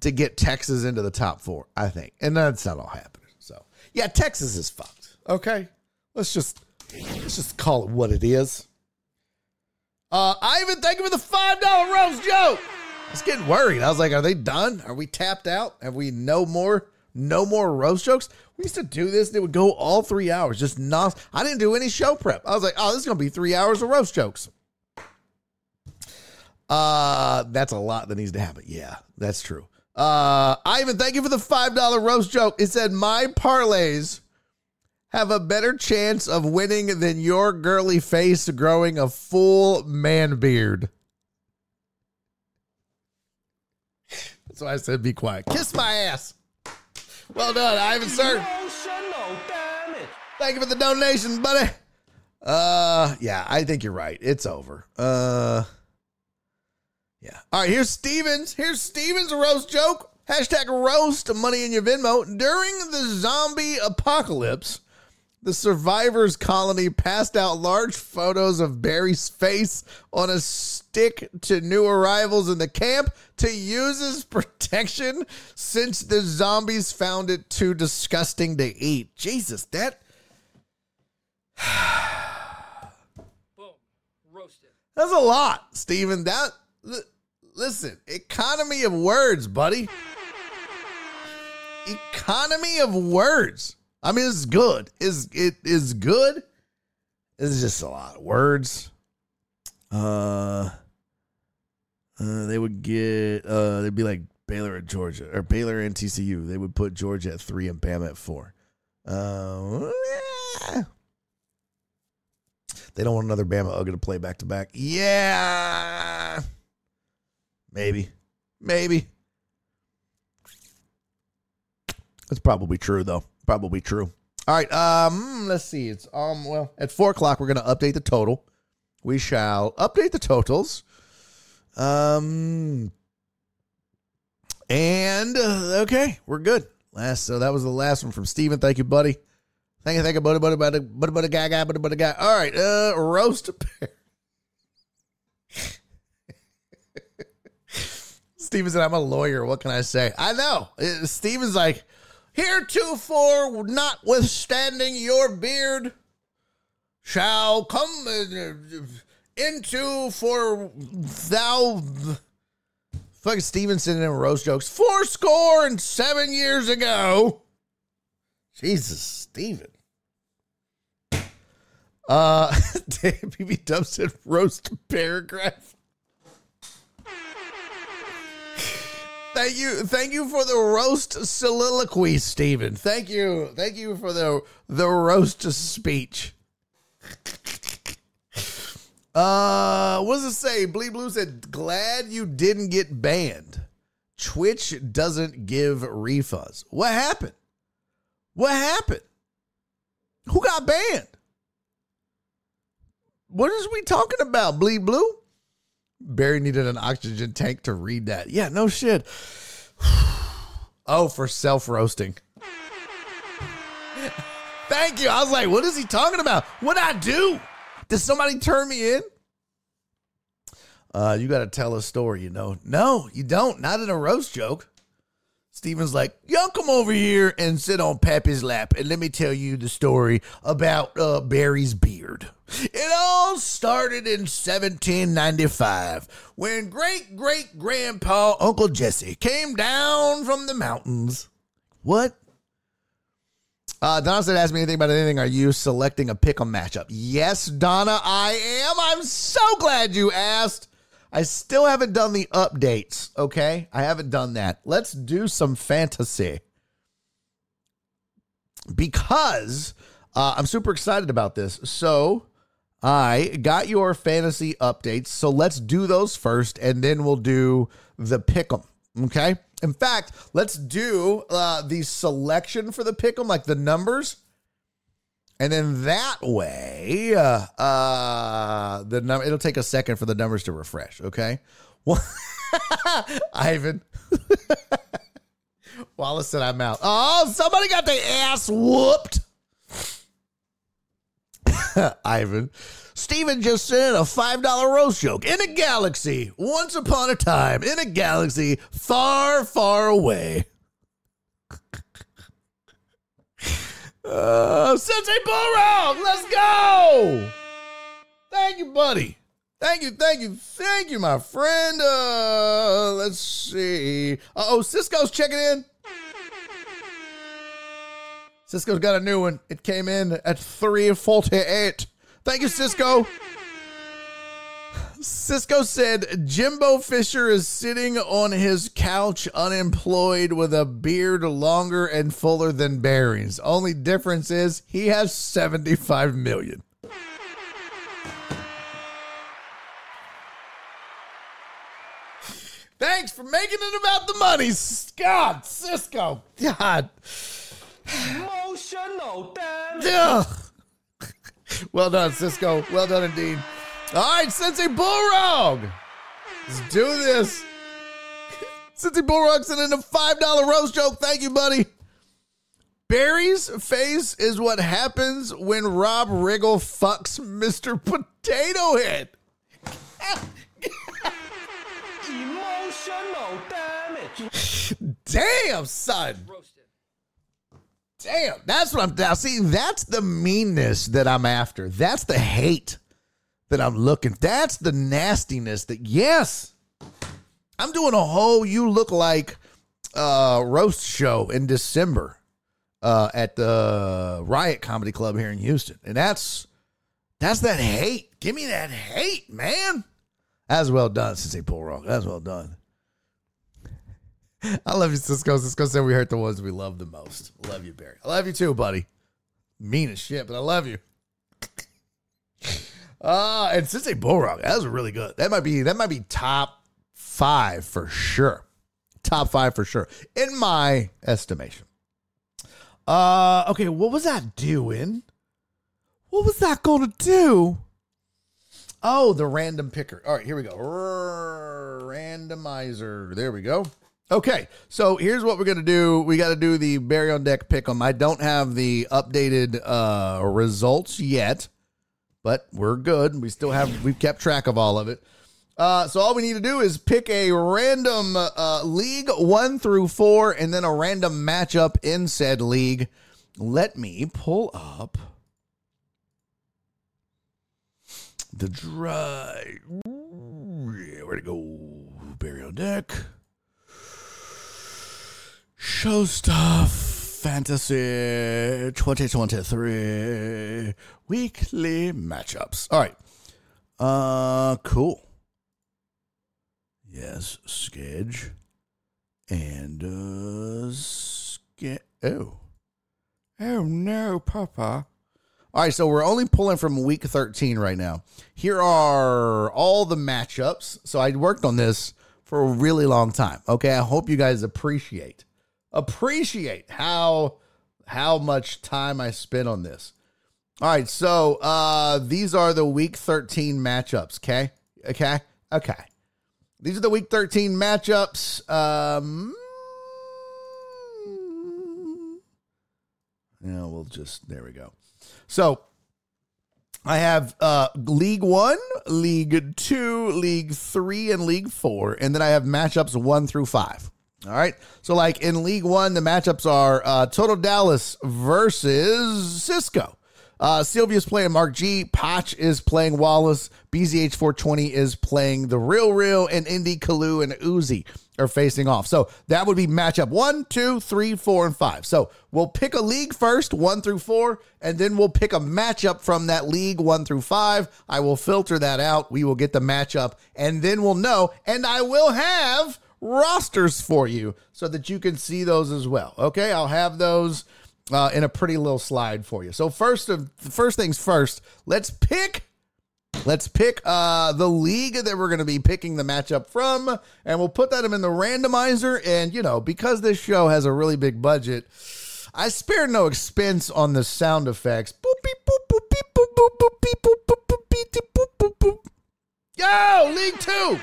to get Texas into the top four, I think. And that's not all happening. So yeah, Texas is fucked. Okay. Let's just let's just call it what it is. Uh Ivan, thank you for the five dollar roast joke. I was getting worried. I was like, are they done? Are we tapped out? Have we no more no more roast jokes? We used to do this and it would go all three hours. Just not I didn't do any show prep. I was like, oh, this is gonna be three hours of roast jokes. Uh that's a lot that needs to happen. Yeah, that's true. Uh Ivan, thank you for the five dollar roast joke. It said my parlays have a better chance of winning than your girly face growing a full man beard. That's why I said be quiet. Kiss my ass. Well done, Ivan, sir. Thank you for the donation, buddy. Uh, yeah, I think you're right. It's over. Uh, yeah. All right, here's Stevens. Here's Stevens' roast joke. Hashtag roast money in your Venmo. During the zombie apocalypse, the survivors colony passed out large photos of Barry's face on a stick to new arrivals in the camp to use as protection since the zombies found it too disgusting to eat. Jesus, that Boom. Roasted. that's a lot, Steven. That li- listen, economy of words, buddy. Economy of words. I mean, it's good. Is it is good? It's just a lot of words. Uh, uh, they would get uh, they'd be like Baylor at Georgia or Baylor and TCU. They would put Georgia at three and Bama at four. Uh, yeah. They don't want another Bama Ugga to play back to back. Yeah, maybe, maybe. That's probably true though. Probably true. All right. Um, let's see. It's um well at four o'clock we're gonna update the total. We shall update the totals. Um and uh, okay, we're good. Last so that was the last one from Steven. Thank you, buddy. Thank you, thank you, buddy, buddy, buddy, buddy, buddy, guy, guy, buddy, buddy, guy. All right, uh, roast a pear. Steven said, I'm a lawyer. What can I say? I know. Steven's like, heretofore, notwithstanding your beard, shall come uh, into for thou. Fucking Steven sending in roast jokes. Four score and seven years ago. Jesus, Steven. Uh, PB Dub said roast paragraph. Thank you, thank you for the roast soliloquy, Steven. Thank you, thank you for the the roast speech. Uh, what does it say? Bleed Blue said, "Glad you didn't get banned. Twitch doesn't give refunds. What happened? What happened? Who got banned? What is we talking about? Bleed Blue? Barry needed an oxygen tank to read that. Yeah, no shit. Oh, for self roasting. Thank you. I was like, what is he talking about? What I do? Did somebody turn me in? Uh, you got to tell a story, you know. No, you don't. Not in a roast joke. Steven's like, y'all come over here and sit on Pappy's lap and let me tell you the story about uh, Barry's beard. It all started in 1795 when great great grandpa Uncle Jesse came down from the mountains. What? Uh, Donna said, ask me anything about anything. Are you selecting a pick'em matchup? Yes, Donna, I am. I'm so glad you asked. I still haven't done the updates, okay? I haven't done that. Let's do some fantasy. Because uh, I'm super excited about this. So I got your fantasy updates. So let's do those first, and then we'll do the pick'em. Okay. In fact, let's do uh, the selection for the pick'em, like the numbers. And then that way, uh, uh, the number it'll take a second for the numbers to refresh. Okay, well, Ivan, Wallace said I'm out. Oh, somebody got their ass whooped. Ivan, Steven just sent a $5 roast joke. In a galaxy, once upon a time, in a galaxy far, far away. Uh, Sensei Bullrock, let's go! Thank you, buddy. Thank you, thank you, thank you, my friend. Uh, let's see. Uh oh, Cisco's checking in. Cisco's got a new one. It came in at 348. Thank you, Cisco. Cisco said Jimbo Fisher is sitting on his couch unemployed with a beard longer and fuller than Barry's. Only difference is he has 75 million. Thanks for making it about the money, God, Cisco. God. Emotional damage. Well done, Cisco. Well done indeed. All right, Sensei Bullrog. Let's do this. Sensei Bullrog sent in a $5 roast joke. Thank you, buddy. Barry's face is what happens when Rob Riggle fucks Mr. Potato Head. Emotional damage. Damn, son. Damn, that's what I'm now. See, that's the meanness that I'm after. That's the hate that I'm looking. That's the nastiness that yes. I'm doing a whole you look like uh roast show in December uh at the Riot Comedy Club here in Houston. And that's that's that hate. Give me that hate, man. That's well done, Sensei Paul Rock. That's well done. I love you, Cisco. Cisco said we hurt the ones we love the most. Love you, Barry. I love you too, buddy. Mean as shit, but I love you. Uh, and Sensei Bullrock, that was really good. That might be that might be top five for sure. Top five for sure. In my estimation. Uh okay, what was that doing? What was that gonna do? Oh, the random picker. All right, here we go. Randomizer. There we go. Okay, so here's what we're gonna do. We got to do the Barry on deck pick 'em. I don't have the updated uh, results yet, but we're good. We still have. We've kept track of all of it. Uh, so all we need to do is pick a random uh, league one through four, and then a random matchup in said league. Let me pull up the dry. Where'd it go? On deck. Show stuff. Fantasy 2023 weekly matchups. All right. Uh cool. Yes, Sketch. And uh Ske- Oh. Oh no, Papa. All right, so we're only pulling from week 13 right now. Here are all the matchups. So I worked on this for a really long time. Okay, I hope you guys appreciate appreciate how how much time I spent on this. All right, so uh these are the week 13 matchups, okay? Okay? Okay. These are the week 13 matchups. Um Yeah, we'll just there we go. So I have uh League One, League Two, League Three, and League Four, and then I have matchups one through five. All right. So, like in League One, the matchups are uh, Total Dallas versus Cisco. Uh, Sylvia's playing Mark G. Potch is playing Wallace. BZH 420 is playing The Real Real. And Indy, Kalu, and Uzi are facing off. So that would be matchup one, two, three, four, and five. So we'll pick a league first, one through four, and then we'll pick a matchup from that league, one through five. I will filter that out. We will get the matchup, and then we'll know. And I will have rosters for you so that you can see those as well. Okay, I'll have those uh, in a pretty little slide for you. So first of first things first, let's pick let's pick uh, the league that we're going to be picking the matchup from, and we'll put that in the randomizer. And you know, because this show has a really big budget, I spare no expense on the sound effects. Boop, beep, boop, boop, beep, boop, boop, boop, beep, boop, boop, boop, beep, beep, boop, boop, boop. Yo, League Two.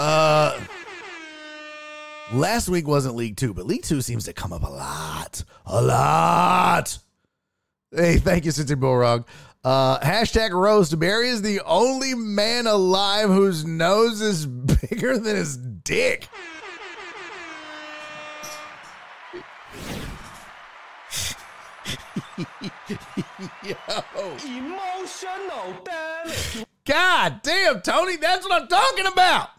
Uh, last week wasn't League Two, but League Two seems to come up a lot, a lot. Hey, thank you, Sensei Bullrog. Uh, hashtag roast. Barry is the only man alive whose nose is bigger than his dick. Yo. Emotional damage. God damn, Tony, that's what I'm talking about.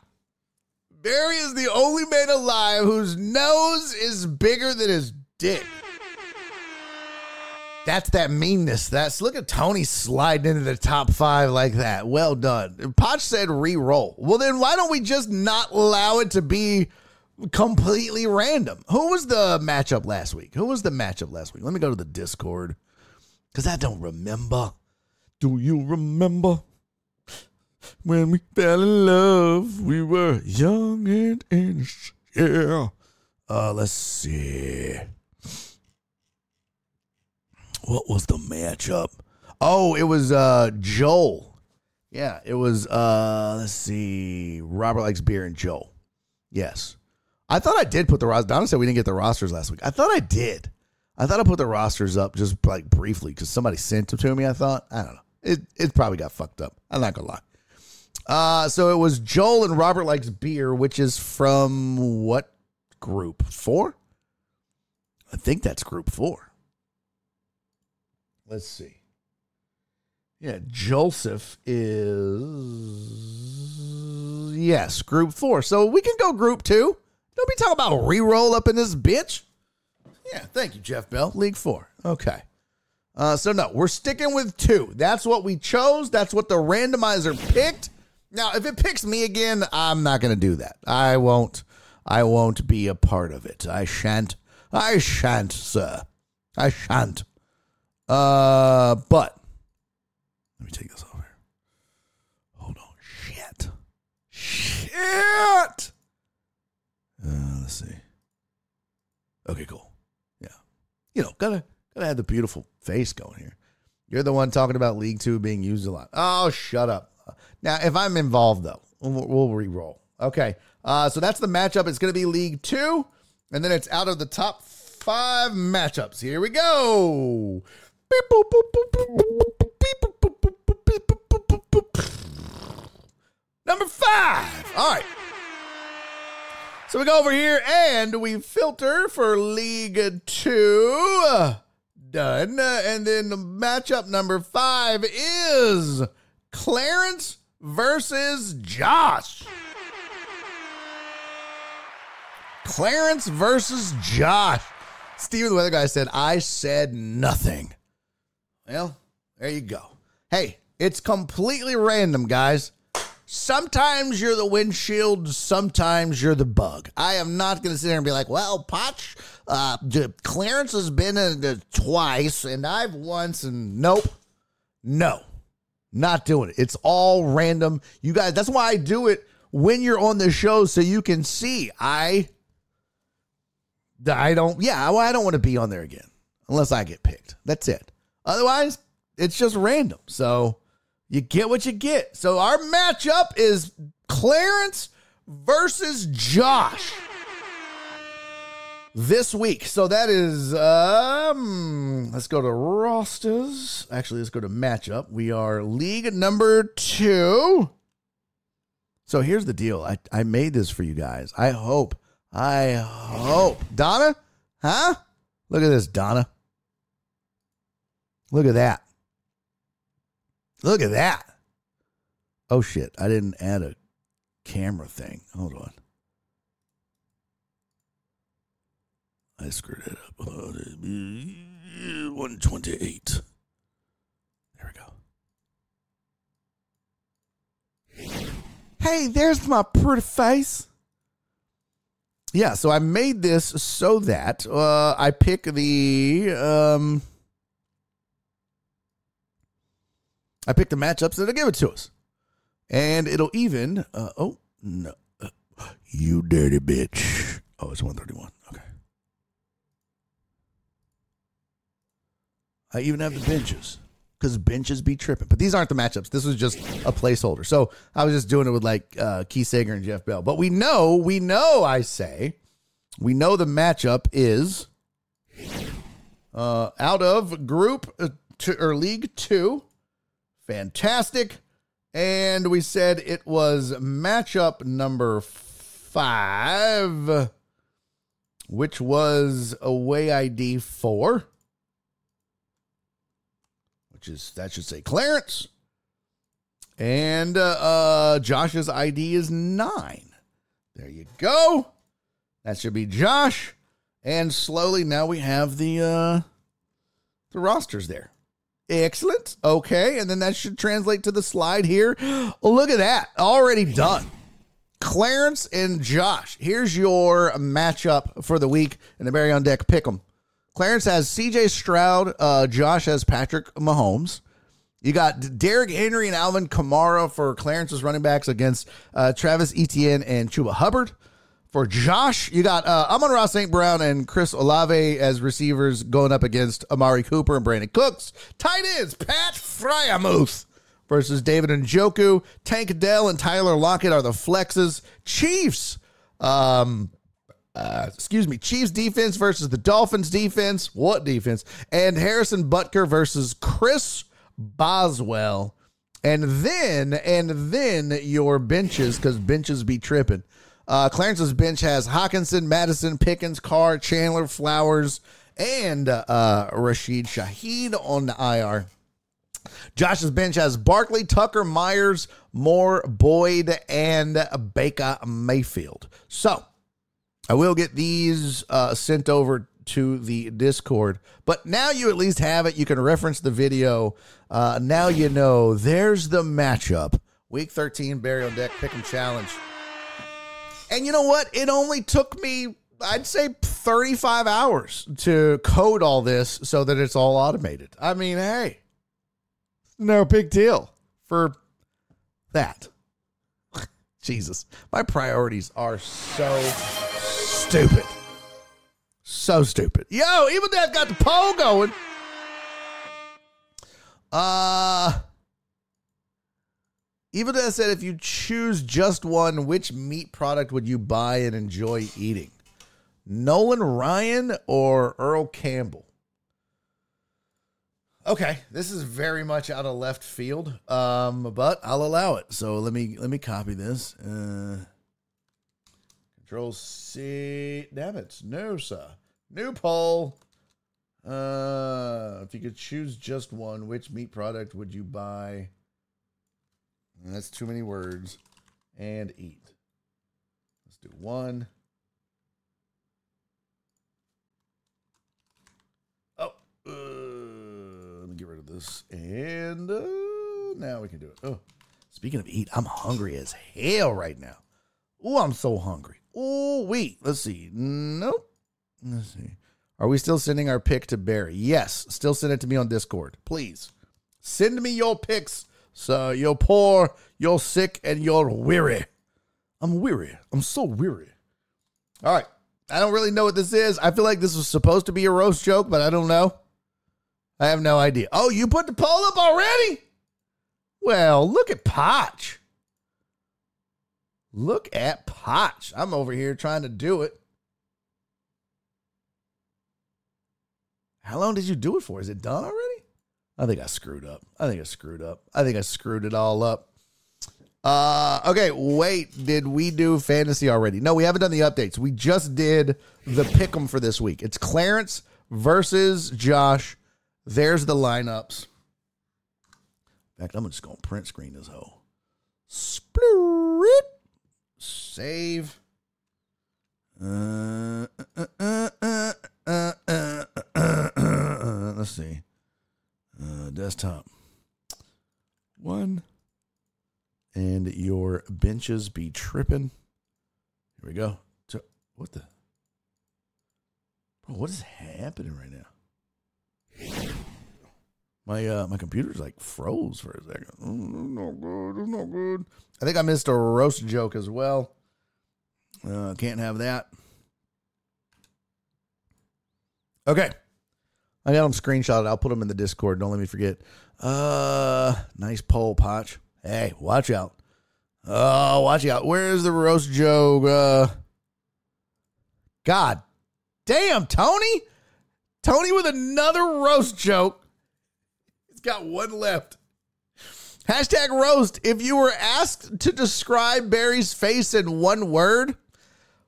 Barry is the only man alive whose nose is bigger than his dick. That's that meanness. That's look at Tony sliding into the top five like that. Well done. Potch said re-roll. Well, then why don't we just not allow it to be completely random? Who was the matchup last week? Who was the matchup last week? Let me go to the Discord because I don't remember. Do you remember when we fell in love? We were young and innocent. Yeah. Uh, let's see. What was the matchup? Oh, it was uh Joel. Yeah, it was uh let's see. Robert likes beer and Joel. Yes. I thought I did put the roster. Donna said we didn't get the rosters last week. I thought I did. I thought I put the rosters up just like briefly because somebody sent them to me. I thought I don't know. It it probably got fucked up. I'm not gonna lie. Uh, so it was Joel and Robert likes beer, which is from what group? Four. I think that's group four. Let's see. Yeah, Joseph is yes, group four. So we can go group two. Don't be talking about re-roll up in this bitch. Yeah, thank you, Jeff Bell. League four. Okay. Uh, so no, we're sticking with two. That's what we chose. That's what the randomizer picked. Now, if it picks me again, I'm not going to do that. I won't. I won't be a part of it. I shan't. I shan't, sir. I shan't. Uh, but let me take this over. Hold on. Shit. Shit. Uh, let's see. Okay, cool. Yeah. You know, gotta gotta have the beautiful face going here. You're the one talking about League Two being used a lot. Oh, shut up. Now, if I'm involved though, we'll, we'll re-roll. Okay. Uh, so that's the matchup. It's gonna be League Two, and then it's out of the top five matchups. Here we go. Number five. All right. So we go over here and we filter for League Two. Done. Uh, And then the matchup number five is Clarence versus Josh. Clarence versus Josh. Steven the Weather Guy said, I said nothing. Well, there you go. Hey, it's completely random, guys. Sometimes you're the windshield, sometimes you're the bug. I am not going to sit there and be like, well, Potch, uh, Clarence has been in it twice and I've once, and nope, no, not doing it. It's all random. You guys, that's why I do it when you're on the show so you can see. I, I don't, yeah, well, I don't want to be on there again unless I get picked. That's it. Otherwise, it's just random. So you get what you get. So our matchup is Clarence versus Josh this week. So that is um let's go to rosters. Actually, let's go to matchup. We are league number 2. So here's the deal. I I made this for you guys. I hope I hope Donna, huh? Look at this, Donna. Look at that. Look at that. Oh shit, I didn't add a camera thing. Hold on. I screwed it up. 128. There we go. Hey, there's my pretty face. Yeah, so I made this so that uh, I pick the um, I pick the matchups that'll give it to us, and it'll even. Uh, oh no, you dirty bitch! Oh, it's one thirty one. Okay. I even have the benches because benches be tripping. But these aren't the matchups. This was just a placeholder. So I was just doing it with like uh, Keith Sager and Jeff Bell. But we know, we know, I say, we know the matchup is uh, out of Group uh, two, or League Two. Fantastic. And we said it was matchup number five, which was away ID four, which is, that should say Clarence. And uh, uh, Josh's ID is nine. There you go. That should be Josh. And slowly now we have the uh, the rosters there. Excellent. Okay, and then that should translate to the slide here. Look at that. Already done. Clarence and Josh. Here's your matchup for the week in the Barry on Deck Pick'em. Clarence has CJ Stroud. Uh, Josh has Patrick Mahomes. You got Derrick Henry and Alvin Kamara for Clarence's running backs against uh, Travis Etienne and Chuba Hubbard. For Josh, you got uh, Amon-Ra St. Brown and Chris Olave as receivers going up against Amari Cooper and Brandin Cooks. Tight ends, Pat Freiermuth versus David Njoku. Tank Dell and Tyler Lockett are the flexes. Chiefs, um, uh, excuse me, Chiefs defense versus the Dolphins defense. What defense? And Harrison Butker versus Chris Boswell. And then, and then your benches, because benches be tripping. Uh, Clarence's bench has Hockenson, Madison, Pickens, Carr, Chandler, Flowers, and uh, Rashid Shaheed on the IR. Josh's bench has Barkley, Tucker, Myers, Moore, Boyd, and Baker Mayfield. So I will get these uh, sent over to the Discord. But now you at least have it. You can reference the video. Uh, now you know there's the matchup. Week 13, Barry on Deck Pick 'em Challenge. And you know what? It only took me, I'd say, 35 hours to code all this so that it's all automated. I mean, hey, no big deal for that. Jesus, my priorities are so stupid. So stupid. Yo, even that got the poll going. Uh even that said if you choose just one, which meat product would you buy and enjoy eating? Nolan Ryan or Earl Campbell? Okay, this is very much out of left field, um, but I'll allow it. So let me let me copy this. Uh, control C. Damn it, no sir. New poll. Uh, if you could choose just one, which meat product would you buy? That's too many words. And eat. Let's do one. Oh, uh, let me get rid of this. And uh, now we can do it. Oh, speaking of eat, I'm hungry as hell right now. Oh, I'm so hungry. Oh, wait. Let's see. Nope. Let's see. Are we still sending our pick to Barry? Yes. Still send it to me on Discord. Please. Send me your picks. So you're poor, you're sick, and you're weary. I'm weary. I'm so weary. All right. I don't really know what this is. I feel like this was supposed to be a roast joke, but I don't know. I have no idea. Oh, you put the poll up already? Well, look at Potch. Look at Potch. I'm over here trying to do it. How long did you do it for? Is it done already? I think I screwed up. I think I screwed up. I think I screwed it all up. Uh, okay, wait. Did we do fantasy already? No, we haven't done the updates. We just did the pick 'em for this week. It's Clarence versus Josh. There's the lineups. In fact, I'm just gonna print screen this whole. Split. Save. Uh, uh, uh, uh, uh, uh, uh, uh, let's see. Uh, desktop. One. And your benches be tripping. Here we go. What the? Bro, what is happening right now? My uh, my computer's like froze for a second. Mm, no good. It's not good. I think I missed a roast joke as well. Uh, can't have that. Okay. I got them screenshotted. I'll put them in the Discord. Don't let me forget. Uh, nice poll, Potch. Hey, watch out. Oh, watch out. Where's the roast joke? Uh, God damn, Tony. Tony with another roast joke. He's got one left. Hashtag roast. If you were asked to describe Barry's face in one word,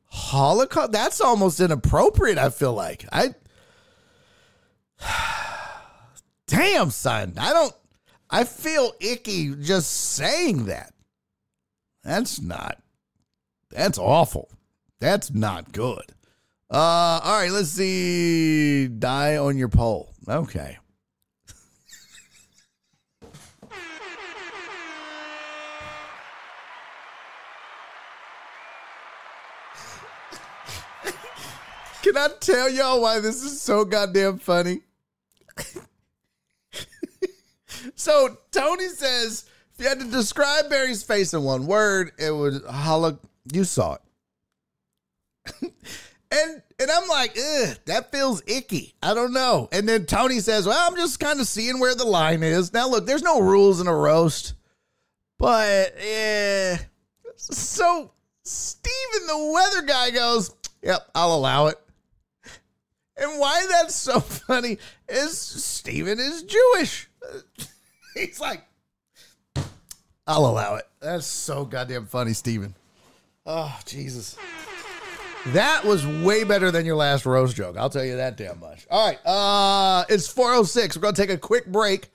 Holocaust. That's almost inappropriate. I feel like I. Damn, son. I don't. I feel icky just saying that. That's not. That's awful. That's not good. Uh, all right, let's see. Die on your pole. Okay. Can I tell y'all why this is so goddamn funny? so Tony says if you had to describe Barry's face in one word, it would holo. You saw it, and and I'm like, Ugh, that feels icky. I don't know. And then Tony says, well, I'm just kind of seeing where the line is. Now look, there's no rules in a roast, but yeah. So Steven, the weather guy, goes, yep, I'll allow it. And why that's so funny is Steven is Jewish. He's like, I'll allow it. That's so goddamn funny, Steven. Oh, Jesus. That was way better than your last roast joke. I'll tell you that damn much. All right. Uh it's 406. We're gonna take a quick break.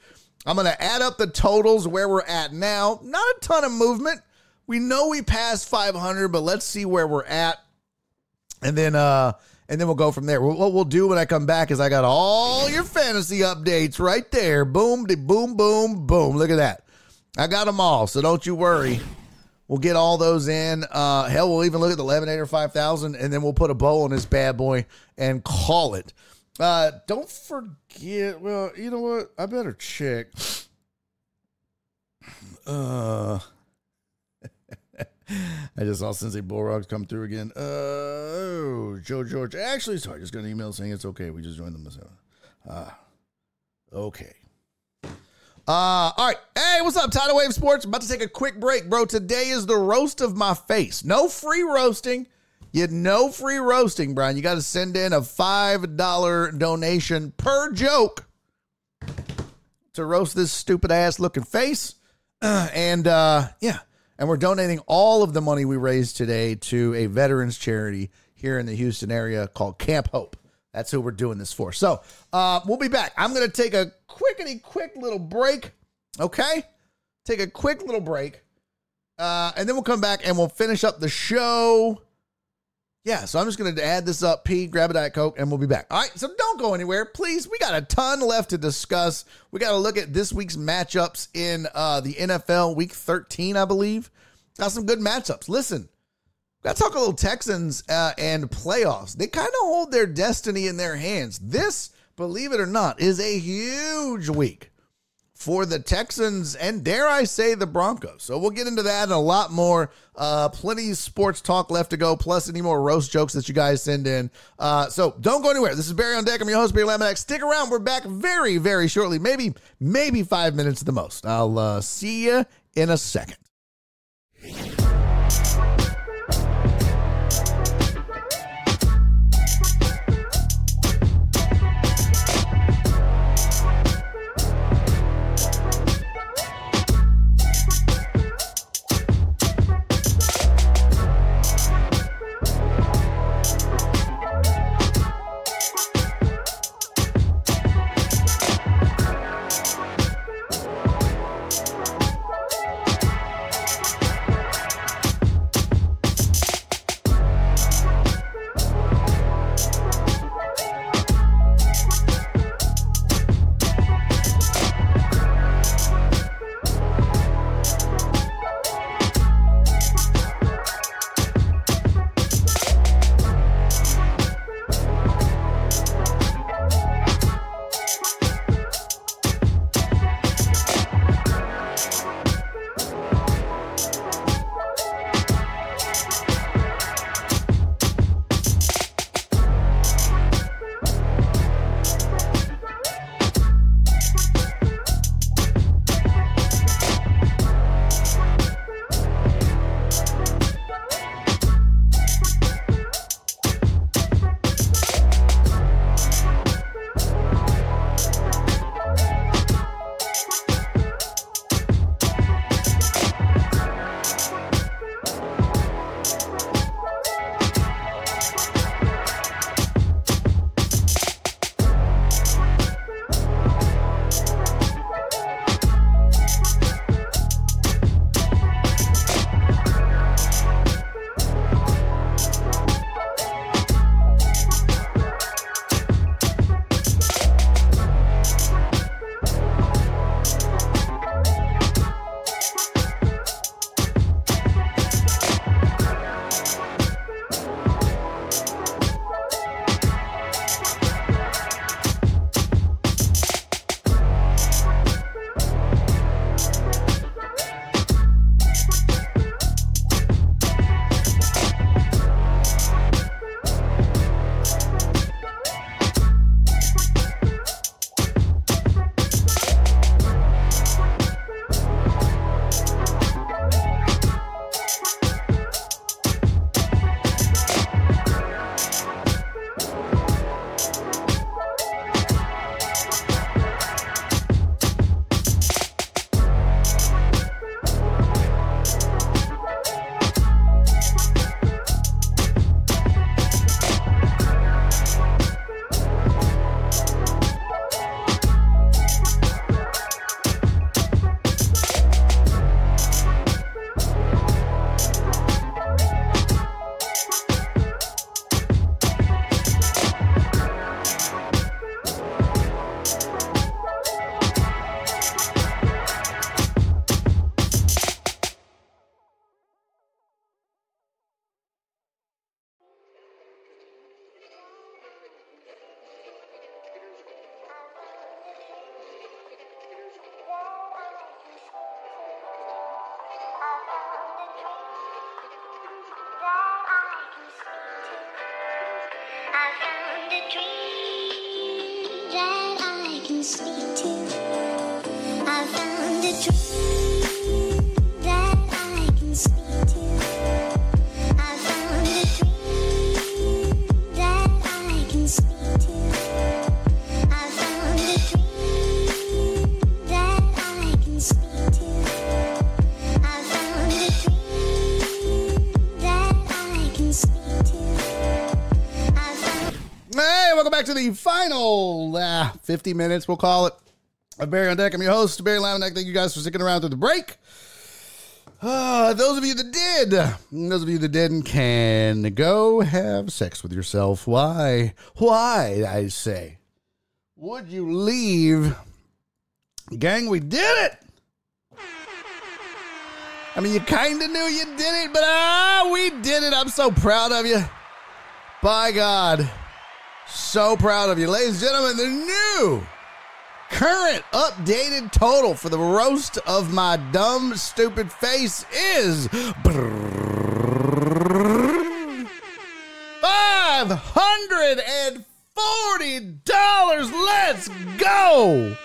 I'm gonna add up the totals where we're at now. Not a ton of movement. We know we passed 500, but let's see where we're at. And then uh and then we'll go from there. What we'll do when I come back is I got all your fantasy updates right there. Boom, de boom, boom, boom. Look at that. I got them all, so don't you worry. We'll get all those in. Uh, hell, we'll even look at the Lemonator 5000, and then we'll put a bow on this bad boy and call it. Uh, don't forget. Well, you know what? I better check. Uh, I just saw Sensei Bullrogs come through again. Uh, oh, Joe George. Actually, sorry, just got an email saying it's okay. We just joined the Messiah. Ah, okay. Uh, all right. Hey, what's up, Tidal Wave Sports? About to take a quick break, bro. Today is the roast of my face. No free roasting. You no free roasting, Brian. You got to send in a $5 donation per joke to roast this stupid ass looking face. Uh, and uh, yeah, and we're donating all of the money we raised today to a veterans charity here in the Houston area called Camp Hope. That's who we're doing this for. So uh, we'll be back. I'm going to take a quickity quick little break. Okay? Take a quick little break. Uh, and then we'll come back and we'll finish up the show. Yeah, so I'm just going to add this up. P, grab a Diet Coke, and we'll be back. All right, so don't go anywhere. Please, we got a ton left to discuss. We got to look at this week's matchups in uh, the NFL, week 13, I believe. Got some good matchups. Listen, got to talk a little Texans uh, and playoffs. They kind of hold their destiny in their hands. This, believe it or not, is a huge week for the Texans and dare I say the Broncos. So we'll get into that and a lot more. Uh, plenty sports talk left to go, plus any more roast jokes that you guys send in. Uh, so don't go anywhere. This is Barry on Deck. I'm your host, Barry Laminack. Stick around. We're back very, very shortly. Maybe, maybe five minutes at the most. I'll uh, see you in a second. Final uh, 50 minutes, we'll call it. of Barry on Deck. I'm your host, Barry Laminack. Thank you guys for sticking around through the break. Uh, those of you that did, those of you that didn't, can go have sex with yourself. Why? Why, I say? Would you leave? Gang, we did it! I mean, you kind of knew you did it, but ah, we did it. I'm so proud of you. By God. So proud of you. Ladies and gentlemen, the new current updated total for the roast of my dumb, stupid face is $540. Let's go.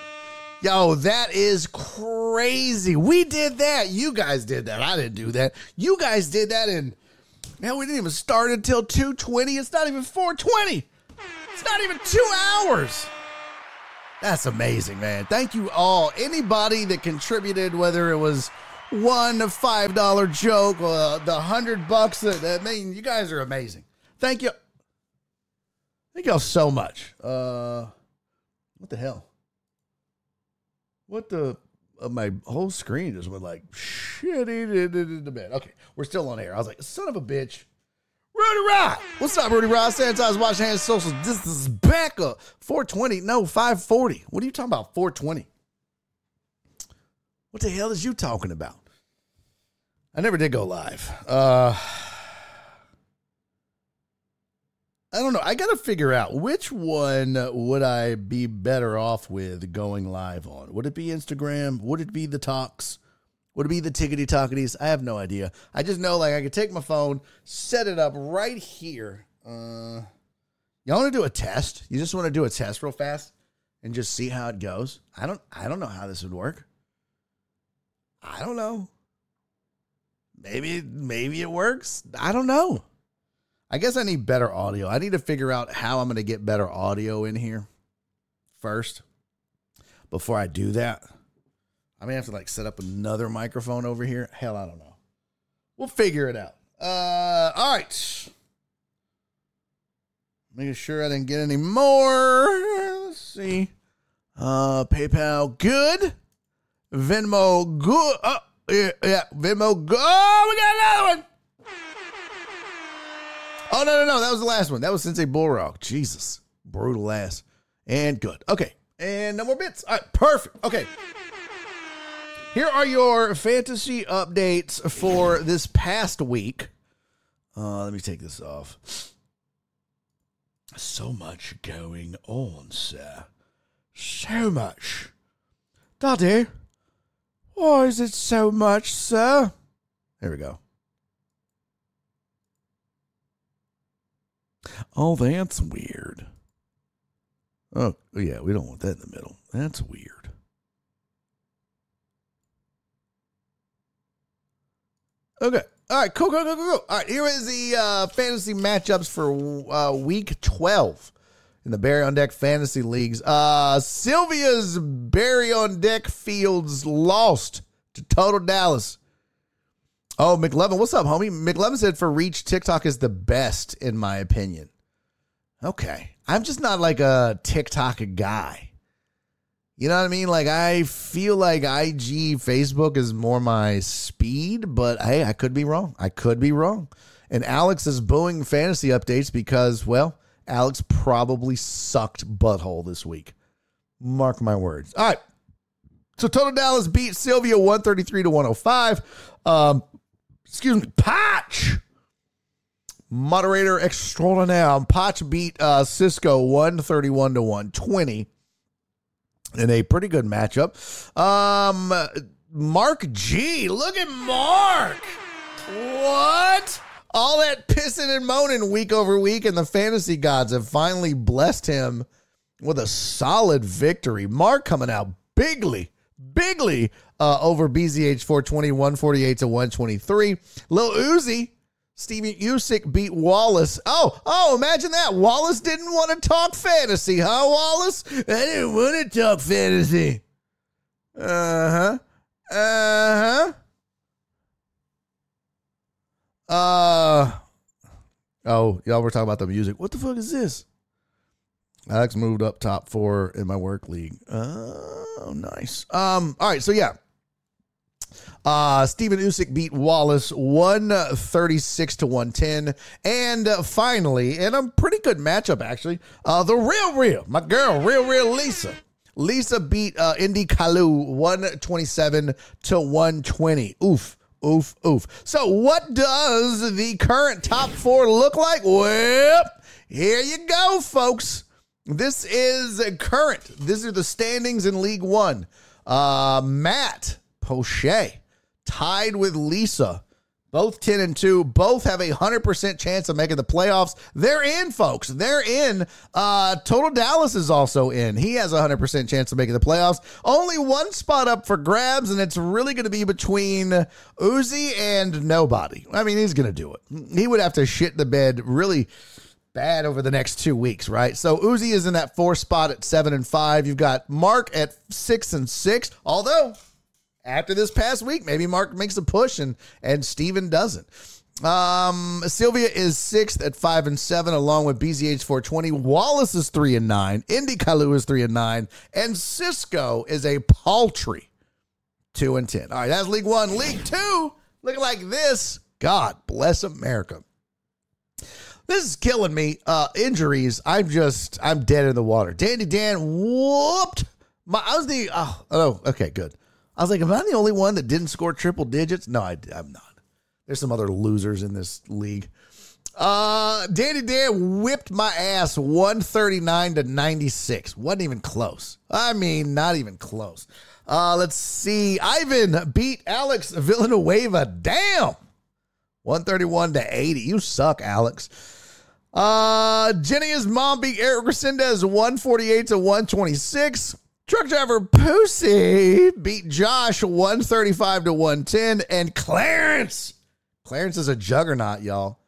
Yo, that is crazy. We did that. You guys did that. I didn't do that. You guys did that and Man, we didn't even start until 220. It's not even 420. It's not even two hours. That's amazing, man. Thank you all. Anybody that contributed, whether it was one five dollar joke or the hundred bucks that I mean, you guys are amazing. Thank you. Thank y'all so much. Uh what the hell? What the uh, my whole screen just went like shitty in the bed. Okay, we're still on air. I was like, son of a bitch. Rudy Rod. What's up, Rudy Rod? Sanitize, wash hands, social distance is back up. 420. No, 540. What are you talking about? 420. What the hell is you talking about? I never did go live. Uh I don't know. I got to figure out which one would I be better off with going live on. Would it be Instagram? Would it be the talks? Would it be the tickety talkities? I have no idea. I just know like I could take my phone, set it up right here. Uh, you want to do a test? You just want to do a test real fast and just see how it goes. I don't. I don't know how this would work. I don't know. Maybe maybe it works. I don't know. I guess I need better audio. I need to figure out how I'm going to get better audio in here first before I do that. I may have to like set up another microphone over here. Hell, I don't know. We'll figure it out. Uh, all right. Making sure I didn't get any more. Let's see. Uh, PayPal, good. Venmo, good. Oh, yeah, yeah. Venmo, good. Oh, we got another one. Oh no no no! That was the last one. That was Sensei Bullrog. Jesus, brutal ass and good. Okay, and no more bits. All right, perfect. Okay, here are your fantasy updates for this past week. Uh, let me take this off. So much going on, sir. So much, Daddy. Why is it so much, sir? There we go. Oh, that's weird. Oh, yeah, we don't want that in the middle. That's weird. Okay. All right, cool, cool, cool, cool. All right, here is the uh, fantasy matchups for uh, week 12 in the Barry on Deck Fantasy Leagues. Uh, Sylvia's Barry on Deck Fields lost to Total Dallas. Oh, McLevin, what's up, homie? McLevin said for reach, TikTok is the best, in my opinion. Okay. I'm just not like a TikTok guy. You know what I mean? Like, I feel like IG, Facebook is more my speed, but hey, I could be wrong. I could be wrong. And Alex is booing fantasy updates because, well, Alex probably sucked butthole this week. Mark my words. All right. So Total Dallas beat Sylvia 133 to 105. Um, excuse me, Potch. Moderator extraordinaire. Potch beat uh, Cisco 131 to 120 in a pretty good matchup. Um, Mark G. Look at Mark. What? All that pissing and moaning week over week, and the fantasy gods have finally blessed him with a solid victory. Mark coming out bigly, bigly uh, over BZH 420, 148 to 123. Lil Uzi, Steven Usyk beat Wallace. Oh, oh, imagine that. Wallace didn't want to talk fantasy, huh, Wallace? I didn't want to talk fantasy. Uh huh. Uh huh. Uh oh, y'all were talking about the music. What the fuck is this? Alex moved up top four in my work league. Oh, nice. Um, all right, so yeah. Uh Steven Usyk beat Wallace 136 to 110. And uh, finally, and a pretty good matchup actually, uh the real real, my girl, real real Lisa. Lisa beat uh Indy Kalu 127 to 120. Oof. Oof, oof. So, what does the current top four look like? Well, here you go, folks. This is current. These are the standings in League One. Uh, Matt Poche tied with Lisa. Both 10 and 2. Both have a 100% chance of making the playoffs. They're in, folks. They're in. Uh, Total Dallas is also in. He has a 100% chance of making the playoffs. Only one spot up for grabs, and it's really going to be between Uzi and nobody. I mean, he's going to do it. He would have to shit the bed really bad over the next two weeks, right? So Uzi is in that four spot at seven and five. You've got Mark at six and six, although after this past week, maybe Mark makes a push and and Steven doesn't. Um, Sylvia is sixth at five and seven, along with BZH 420. Wallace is three and nine. Indy Kalu is three and nine, and Cisco is a paltry two and ten. All right, that's League One. League Two, looking like this. God bless America. This is killing me. Uh, injuries. I'm just, I'm dead in the water. Dandy Dan whooped my. I was the. Oh, oh, okay, good. I was like, am I the only one that didn't score triple digits? No, I, I'm not. There's some other losers in this league. Uh, Danny Dan whipped my ass 139 to 96. Wasn't even close. I mean, not even close. Uh, let's see. Ivan beat Alex Villanueva. Damn. 131 to 80. You suck, Alex. Uh, Jenny's mom beat Eric Resendez 148 to 126. Truck driver Pussy beat Josh 135 to 110. And Clarence. Clarence is a juggernaut, y'all.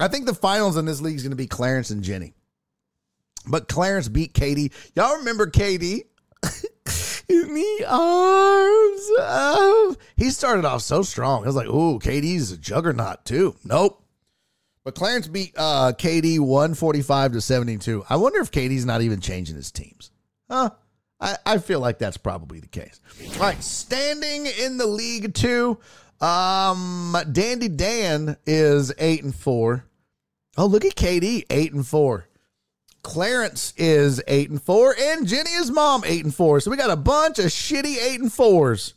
I think the finals in this league is going to be Clarence and Jenny. But Clarence beat Katie. Y'all remember Katie? in the arms of. He started off so strong. I was like, ooh, Katie's a juggernaut too. Nope. But Clarence beat uh, KD 145 to 72. I wonder if Katie's not even changing his teams. Huh? I, I feel like that's probably the case. All right, standing in the league two. Um, Dandy Dan is eight and four. Oh, look at KD, eight and four. Clarence is eight and four, and Jenny is mom eight and four. So we got a bunch of shitty eight and fours.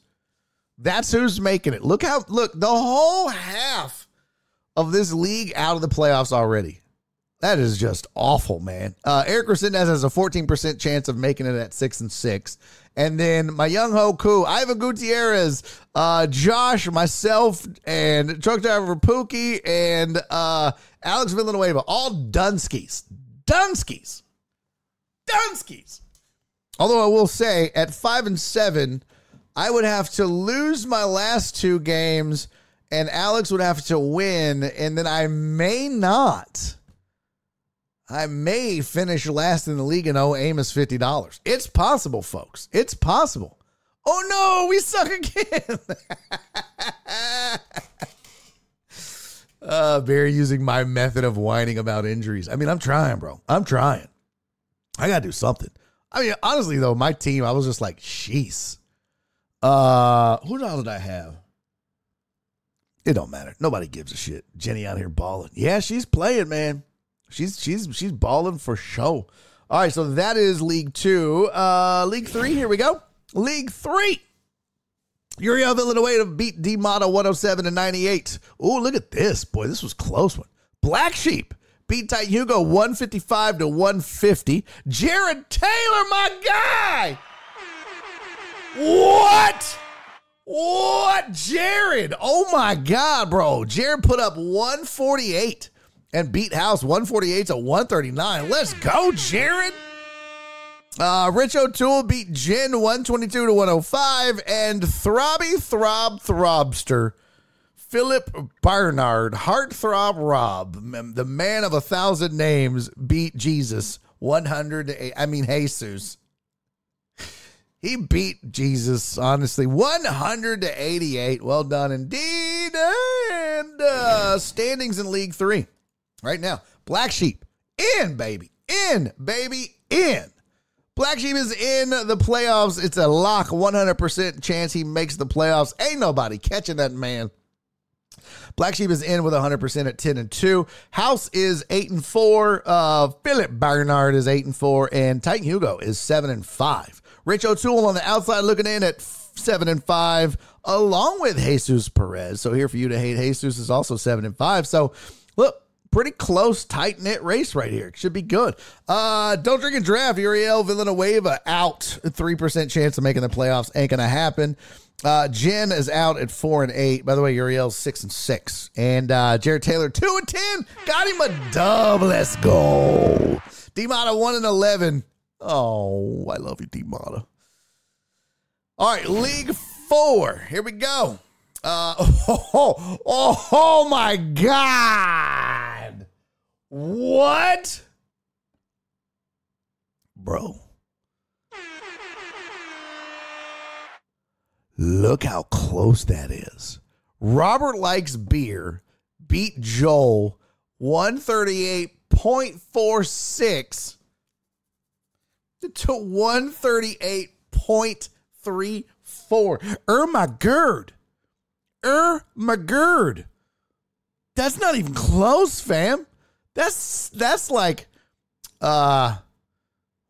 That's who's making it. Look how look the whole half of this league out of the playoffs already. That is just awful, man. Uh, Eric Resendez has a 14% chance of making it at six and six. And then my young Hoku, Ivan Gutierrez, uh, Josh, myself, and truck driver Pookie, and uh, Alex Villanueva, all Dunskies. Dunskies. Dunskies. Although I will say, at five and seven, I would have to lose my last two games, and Alex would have to win, and then I may not. I may finish last in the league and owe Amos fifty dollars. It's possible, folks. It's possible. Oh no, we suck again. uh, Barry using my method of whining about injuries. I mean, I'm trying, bro. I'm trying. I gotta do something. I mean, honestly though, my team, I was just like, sheesh. Uh, who else did I have? It don't matter. Nobody gives a shit. Jenny out here balling. Yeah, she's playing, man. She's she's she's balling for show. All right, so that is League Two. Uh, League Three. Here we go. League Three. Uriel Villanueva beat D Mata 107 to 98. Oh, look at this. Boy, this was close one. Black Sheep beat Titan Hugo 155 to 150. Jared Taylor, my guy. What? What? Jared. Oh my God, bro. Jared put up 148 and beat House 148 to 139. Let's go, Jared. Uh, Rich O'Toole beat Jen 122 to 105, and Throbby Throb Throbster, Philip Barnard, Heartthrob Rob, the man of a thousand names, beat Jesus 100. I mean, Jesus. He beat Jesus, honestly, 100 to 88. Well done indeed. And uh, standings in League Three right now. Black Sheep in, baby. In, baby. In. Black Sheep is in the playoffs. It's a lock, 100% chance he makes the playoffs. Ain't nobody catching that man. Black Sheep is in with 100% at 10 and 2. House is 8 and 4. Uh, Philip Barnard is 8 and 4. And Titan Hugo is 7 and 5. Rich O'Toole on the outside looking in at 7 and 5, along with Jesus Perez. So here for you to hate Jesus is also 7 and 5. So look, pretty close, tight knit race right here. Should be good. Uh, don't drink and draft. Uriel Villanueva out. 3% chance of making the playoffs. Ain't going to happen. Uh, Jen is out at four and eight. By the way, Uriel's six and six, and uh, Jared Taylor two and ten. Got him a dub. Let's go. D-Mata one and eleven. Oh, I love you, D-Mata. All right, League Four. Here we go. Uh, oh, oh, oh my God. What? Bro. Look how close that is. Robert Likes Beer beat Joel 138.46 to 138.34. Er my gird. Er my gird. That's not even close, fam. That's that's like uh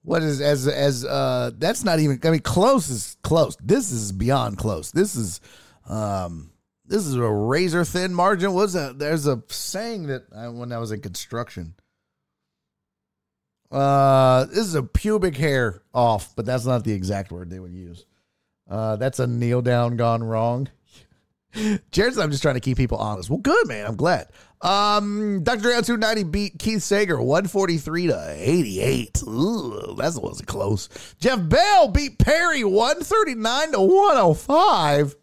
what is as as uh that's not even I mean close is close. This is beyond close. This is um this is a razor thin margin. What's that? There's a saying that I, when I was in construction. Uh this is a pubic hair off, but that's not the exact word they would use. Uh that's a kneel down gone wrong. Jared's I'm just trying to keep people honest. Well, good man. I'm glad. Um, Dr. On 290 beat Keith Sager 143 to 88. Ooh, that wasn't close. Jeff Bell beat Perry 139 to 105.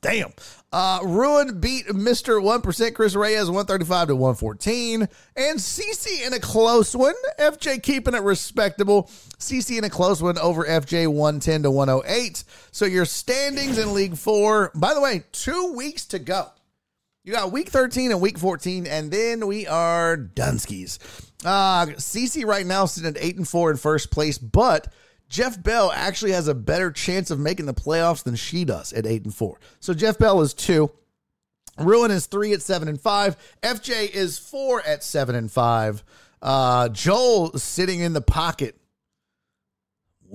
Damn. Uh, Ruin beat Mr. 1% Chris Reyes 135 to 114. And CC in a close one. FJ keeping it respectable. CC in a close one over FJ 110 to 108. So your standings in League Four. By the way, two weeks to go. You got week 13 and week 14, and then we are Dunskies. Uh, CC right now sitting at 8 and 4 in first place, but Jeff Bell actually has a better chance of making the playoffs than she does at 8 and 4. So Jeff Bell is 2. Ruin is 3 at 7 and 5. FJ is 4 at 7 and 5. Uh, Joel sitting in the pocket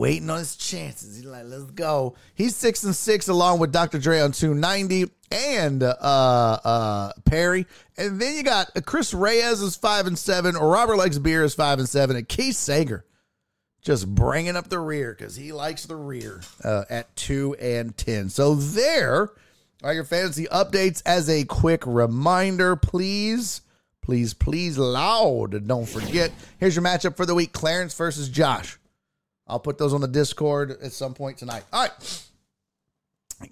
waiting on his chances. He's like, let's go. He's six and six along with Dr. Dre on 290 and uh uh Perry. And then you got Chris Reyes is five and seven, or Robert Likes Beer is five and seven, and Keith Sager just bringing up the rear because he likes the rear uh, at two and ten. So there are your fantasy updates. As a quick reminder, please, please, please, loud, don't forget. Here's your matchup for the week: Clarence versus Josh. I'll put those on the Discord at some point tonight. All right.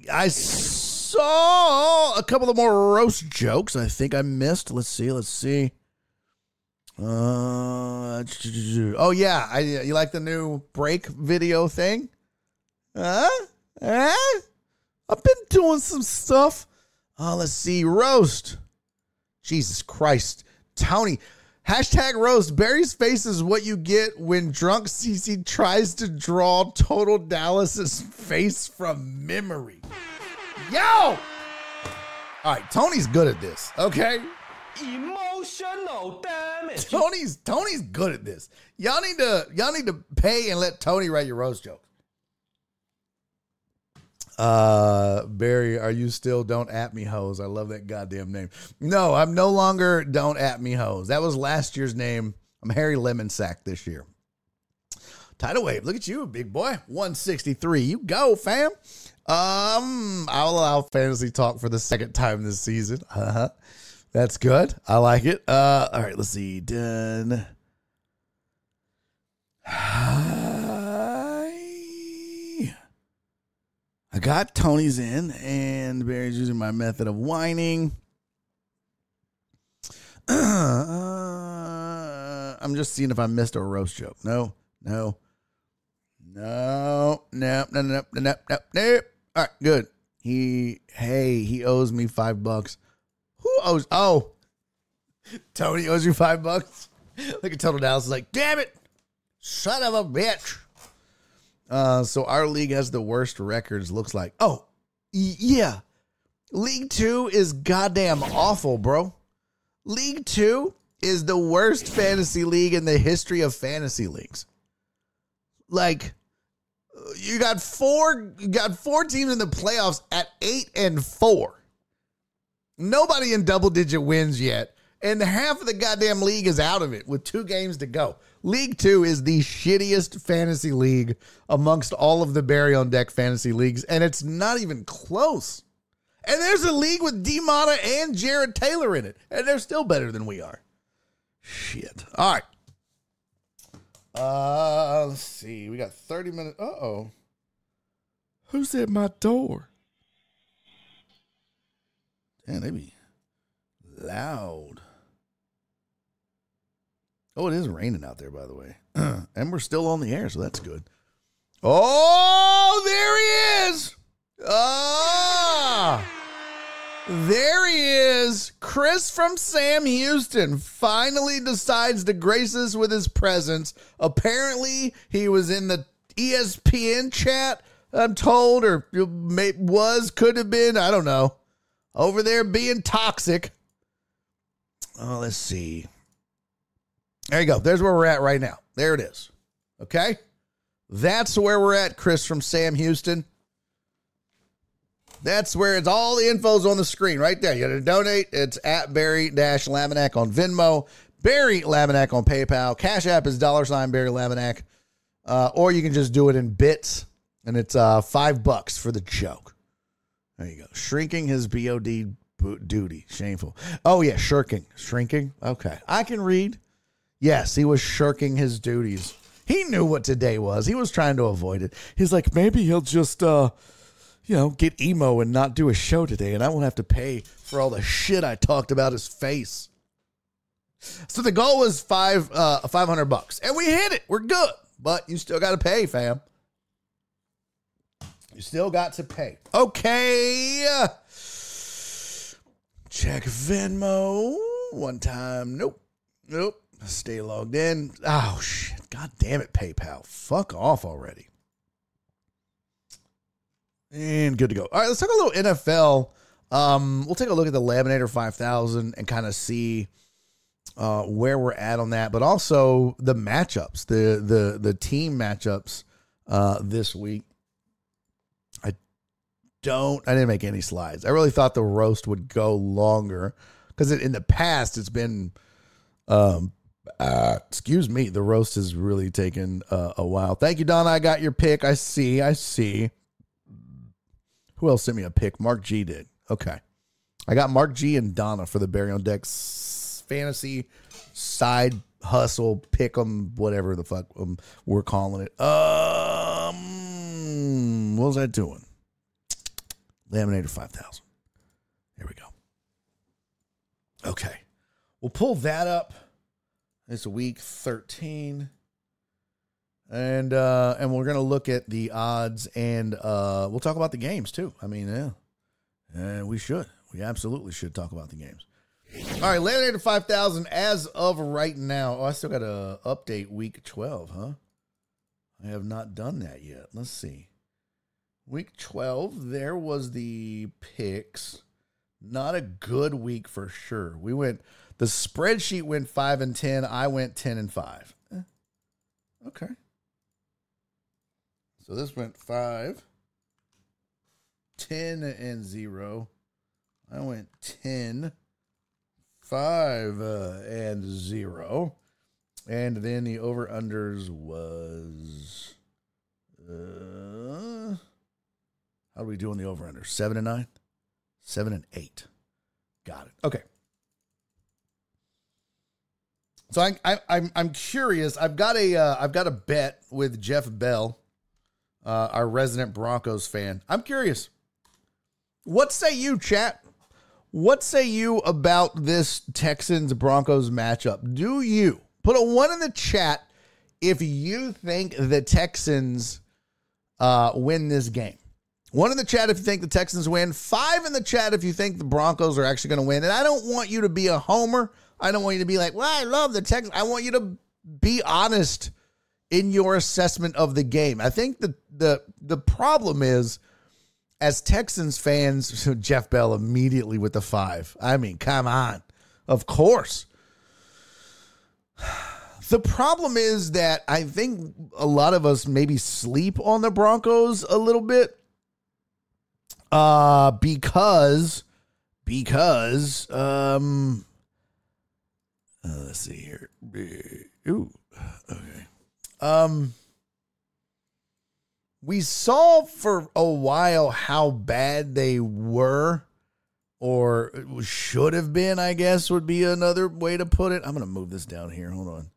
I saw a couple of more roast jokes. I think I missed. Let's see. Let's see. Uh, oh yeah, I you like the new break video thing? Huh? Huh? I've been doing some stuff. Oh, let's see. Roast. Jesus Christ, Tony. Hashtag roast. Barry's face is what you get when drunk CC tries to draw Total Dallas's face from memory. Yo! All right, Tony's good at this. Okay, Emotional damage. Tony's Tony's good at this. Y'all need to y'all need to pay and let Tony write your roast jokes. Uh Barry, are you still don't at me hoes? I love that goddamn name. No, I'm no longer don't at me hoes. That was last year's name. I'm Harry Lemon Sack this year. Tidal wave. Look at you, big boy. 163. You go, fam. Um, I'll allow fantasy talk for the second time this season. Uh-huh. That's good. I like it. Uh, all right, let's see. Done. Hi. I got Tony's in, and Barry's using my method of whining. Uh, I'm just seeing if I missed a roast joke. No, no, no, no, no, no, no, no, no, no. All right, good. He, hey, he owes me five bucks. Who owes? Oh, Tony owes you five bucks. Look at Total Dallas is like, damn it, son of a bitch. Uh, so our league has the worst records. Looks like. Oh, yeah. League Two is goddamn awful, bro. League Two is the worst fantasy league in the history of fantasy leagues. Like, you got four, you got four teams in the playoffs at eight and four. Nobody in double digit wins yet, and half of the goddamn league is out of it with two games to go. League Two is the shittiest fantasy league amongst all of the Barry on Deck fantasy leagues, and it's not even close. And there's a league with D Mata and Jared Taylor in it, and they're still better than we are. Shit. All right. Uh, let's see. We got 30 minutes. Uh oh. Who's at my door? Damn, they be loud. Oh, it is raining out there, by the way. and we're still on the air, so that's good. Oh, there he is. Ah. There he is. Chris from Sam Houston finally decides to grace us with his presence. Apparently, he was in the ESPN chat, I'm told, or was, could have been, I don't know. Over there being toxic. Oh, let's see. There you go. There's where we're at right now. There it is. Okay? That's where we're at, Chris from Sam Houston. That's where it's all the info's on the screen right there. You got to donate. It's at Barry Dash Laminack on Venmo, Barry Laminack on PayPal. Cash App is dollar sign Barry Laminack, uh, or you can just do it in bits, and it's uh, five bucks for the joke. There you go. Shrinking his BOD duty. Shameful. Oh yeah, shirking, shrinking. Okay, I can read. Yes, he was shirking his duties. He knew what today was. He was trying to avoid it. He's like, maybe he'll just, uh, you know, get emo and not do a show today, and I won't have to pay for all the shit I talked about his face. So the goal was five, uh, five hundred bucks, and we hit it. We're good, but you still got to pay, fam. You still got to pay. Okay. Check Venmo one time. Nope. Nope. Stay logged in. Oh shit. God damn it, PayPal. Fuck off already. And good to go. All right, let's talk a little NFL. Um, we'll take a look at the Laminator 5000 and kind of see uh, where we're at on that, but also the matchups, the the the team matchups uh, this week. I don't. I didn't make any slides. I really thought the roast would go longer because in the past it's been um, uh, excuse me, the roast has really taken uh, a while. Thank you, Donna. I got your pick. I see. I see. Who else sent me a pick? Mark G did. Okay. I got Mark G and Donna for the Barry on Deck fantasy side hustle pick. pick 'em whatever the fuck um, we're calling it. Um, what was I doing? Laminator five thousand. There we go. Okay, we'll pull that up. It's week 13. And uh and we're gonna look at the odds and uh we'll talk about the games too. I mean, yeah. Uh, we should. We absolutely should talk about the games. All right, Laminator 5000 as of right now. Oh, I still got to update week 12, huh? I have not done that yet. Let's see. Week 12, there was the picks. Not a good week for sure. We went the spreadsheet went 5 and 10. I went 10 and 5. Eh, okay. So this went 5 10 and 0. I went 10 5 uh, and 0. And then the over unders was uh how do we do on the over under? Seven and nine? Seven and eight. Got it. Okay. So I, I I'm I'm curious. I've got a uh, I've got a bet with Jeff Bell, uh, our resident Broncos fan. I'm curious. What say you, chat? What say you about this Texans Broncos matchup? Do you put a one in the chat if you think the Texans uh, win this game? One in the chat if you think the Texans win. Five in the chat if you think the Broncos are actually going to win. And I don't want you to be a homer. I don't want you to be like, well, I love the Texans. I want you to be honest in your assessment of the game. I think the the the problem is as Texans fans, so Jeff Bell immediately with the five. I mean, come on. Of course. The problem is that I think a lot of us maybe sleep on the Broncos a little bit. Uh because because um uh, let's see here. Ooh. Okay. Um we saw for a while how bad they were or should have been, I guess would be another way to put it. I'm to move this down here. Hold on.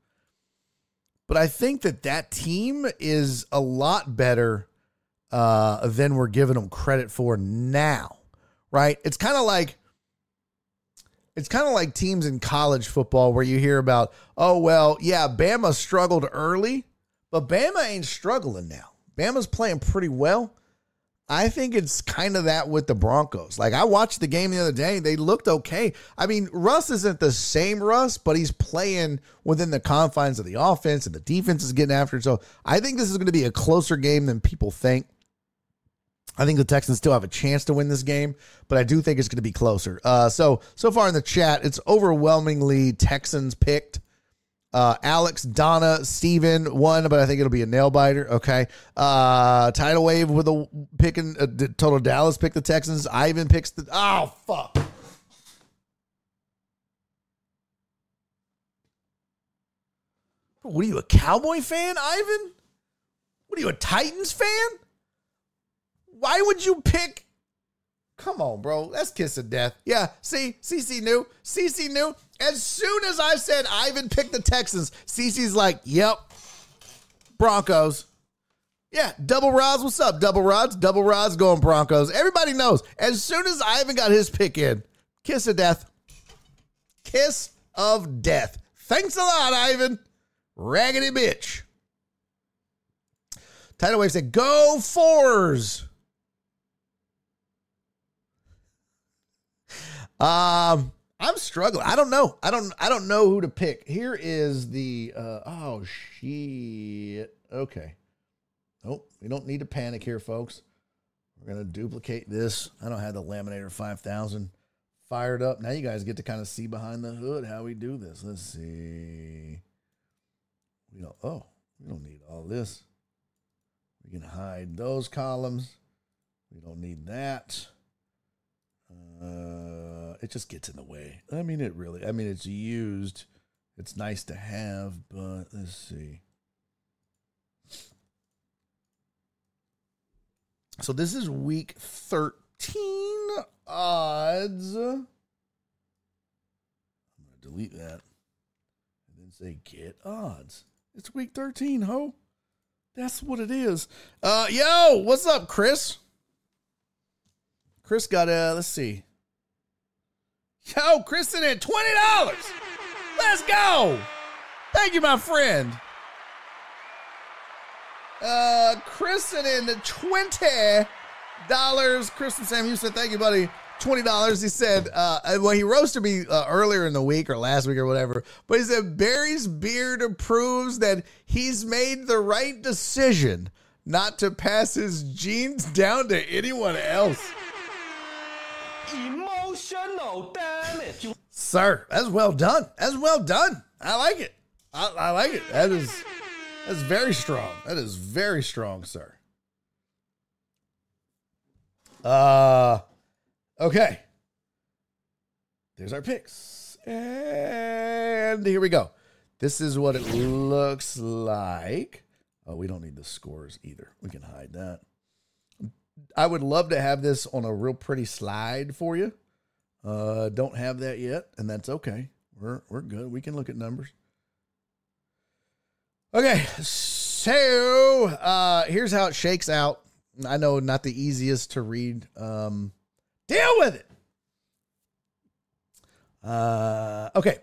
But I think that that team is a lot better uh, than we're giving them credit for now, right? It's kind of like it's kind of like teams in college football where you hear about, oh well, yeah, Bama struggled early, but Bama ain't struggling now. Bama's playing pretty well. I think it's kind of that with the Broncos. Like I watched the game the other day, they looked okay. I mean, Russ isn't the same Russ, but he's playing within the confines of the offense and the defense is getting after it. So I think this is going to be a closer game than people think. I think the Texans still have a chance to win this game, but I do think it's going to be closer. Uh, so so far in the chat, it's overwhelmingly Texans picked. Uh, Alex, Donna, Steven, won, but I think it'll be a nail biter. Okay. Uh, Tidal Wave with a picking, uh, Total Dallas pick the Texans. Ivan picks the. Oh, fuck. What are you, a Cowboy fan, Ivan? What are you, a Titans fan? Why would you pick? Come on, bro. That's kiss of death. Yeah. See, CC knew. CC knew. As soon as I said Ivan picked the Texans, CC's like, "Yep, Broncos." Yeah, double rods. What's up, double rods? Double rods going Broncos. Everybody knows. As soon as Ivan got his pick in, kiss of death. Kiss of death. Thanks a lot, Ivan. Raggedy bitch. Tidal Wave said, "Go fours." Um, I'm struggling. I don't know. I don't. I don't know who to pick. Here is the. Uh, oh shit. Okay. Nope. We don't need to panic here, folks. We're gonna duplicate this. I don't have the Laminator 5000 fired up. Now you guys get to kind of see behind the hood how we do this. Let's see. We don't. Oh, we don't need all this. We can hide those columns. We don't need that. Uh, it just gets in the way. I mean, it really. I mean, it's used. It's nice to have, but let's see. So this is week thirteen odds. I'm gonna delete that and then say get odds. It's week thirteen, ho. That's what it is. Uh, yo, what's up, Chris? Chris got uh let's see. Yo, in at twenty dollars. Let's go. Thank you, my friend. Uh Kristen in the twenty dollars. Kristen Sam Houston, thank you, buddy. Twenty dollars. He said, uh, well, he roasted me uh, earlier in the week or last week or whatever. But he said Barry's beard proves that he's made the right decision not to pass his genes down to anyone else. Emotional damage. Sir, that's well done. That's well done. I like it. I, I like it. That is that's very strong. That is very strong, sir. Uh okay. There's our picks. And here we go. This is what it looks like. Oh, we don't need the scores either. We can hide that. I would love to have this on a real pretty slide for you. Uh, don't have that yet, and that's okay. We're we're good. We can look at numbers. Okay, so uh, here's how it shakes out. I know not the easiest to read. Um, deal with it. Uh, okay,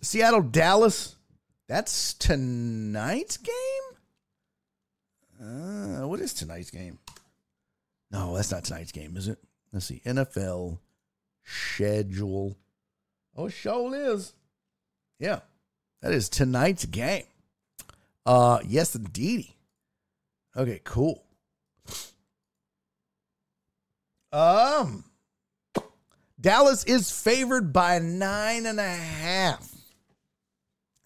Seattle Dallas. That's tonight's game. Uh, what is tonight's game? No, that's not tonight's game, is it? Let's see. NFL schedule. Oh, sure is. Yeah, that is tonight's game. Uh, yes, indeed. Okay, cool. Um, Dallas is favored by nine and a half.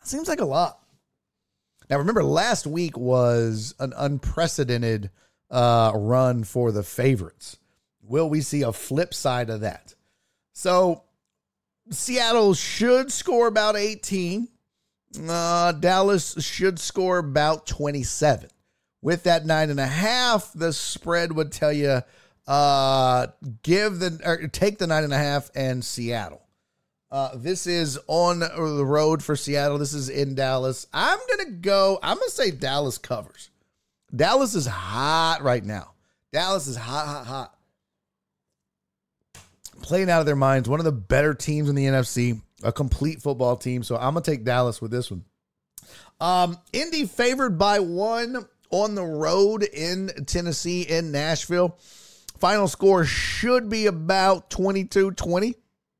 Seems like a lot. Now, remember, last week was an unprecedented uh, run for the favorites. Will we see a flip side of that? So, Seattle should score about 18. Uh, Dallas should score about 27. With that nine and a half, the spread would tell you uh, give the or take the nine and a half and Seattle. Uh, this is on the road for Seattle. This is in Dallas. I'm gonna go. I'm gonna say Dallas covers. Dallas is hot right now. Dallas is hot, hot, hot. Playing out of their minds. One of the better teams in the NFC. A complete football team. So I'm gonna take Dallas with this one. Um, Indy favored by one on the road in Tennessee in Nashville. Final score should be about 22 20.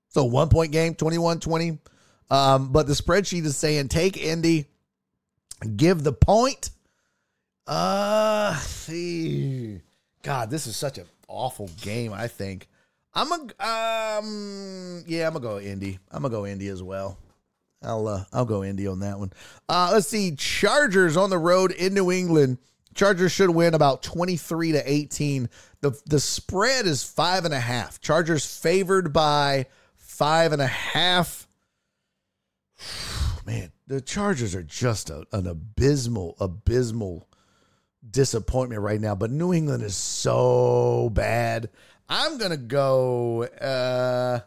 So one point game, 21 20. Um, but the spreadsheet is saying take Indy, give the point. Uh, see. God, this is such an awful game, I think. I'm a um yeah, I'm gonna go Indy. I'm gonna go Indy as well. I'll uh, I'll go Indy on that one. Uh, let's see, Chargers on the road in New England. Chargers should win about 23 to 18. The the spread is five and a half. Chargers favored by five and a half. Man, the Chargers are just a, an abysmal, abysmal disappointment right now. But New England is so bad. I'm gonna go. Uh,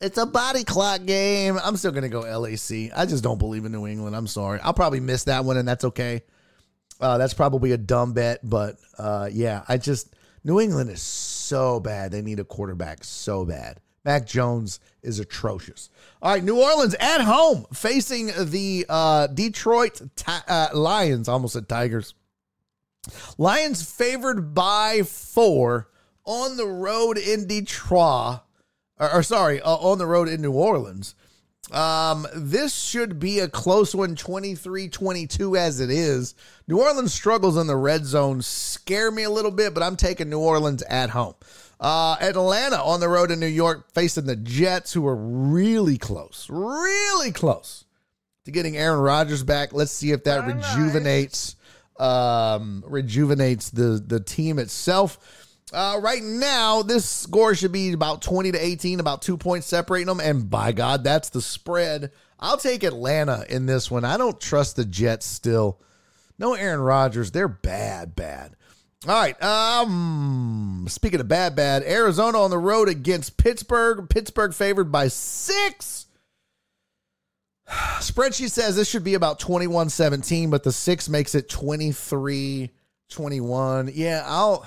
it's a body clock game. I'm still gonna go LAC. I just don't believe in New England. I'm sorry. I'll probably miss that one, and that's okay. Uh, that's probably a dumb bet, but uh, yeah, I just New England is so bad. They need a quarterback so bad. Mac Jones is atrocious. All right, New Orleans at home facing the uh, Detroit Ti- uh, Lions. Almost at Tigers. Lions favored by four on the road in Detroit, or, or sorry, uh, on the road in New Orleans. Um, this should be a close one, 23 22 as it is. New Orleans struggles in the red zone scare me a little bit, but I'm taking New Orleans at home. Uh, Atlanta on the road in New York facing the Jets, who are really close, really close to getting Aaron Rodgers back. Let's see if that rejuvenates um, rejuvenates the the team itself. Uh, right now, this score should be about 20 to 18, about two points separating them. And by God, that's the spread. I'll take Atlanta in this one. I don't trust the Jets still. No Aaron Rodgers. They're bad, bad. All right. Um, speaking of bad, bad, Arizona on the road against Pittsburgh. Pittsburgh favored by six. Spreadsheet says this should be about 21 17, but the six makes it 23 21. Yeah, I'll.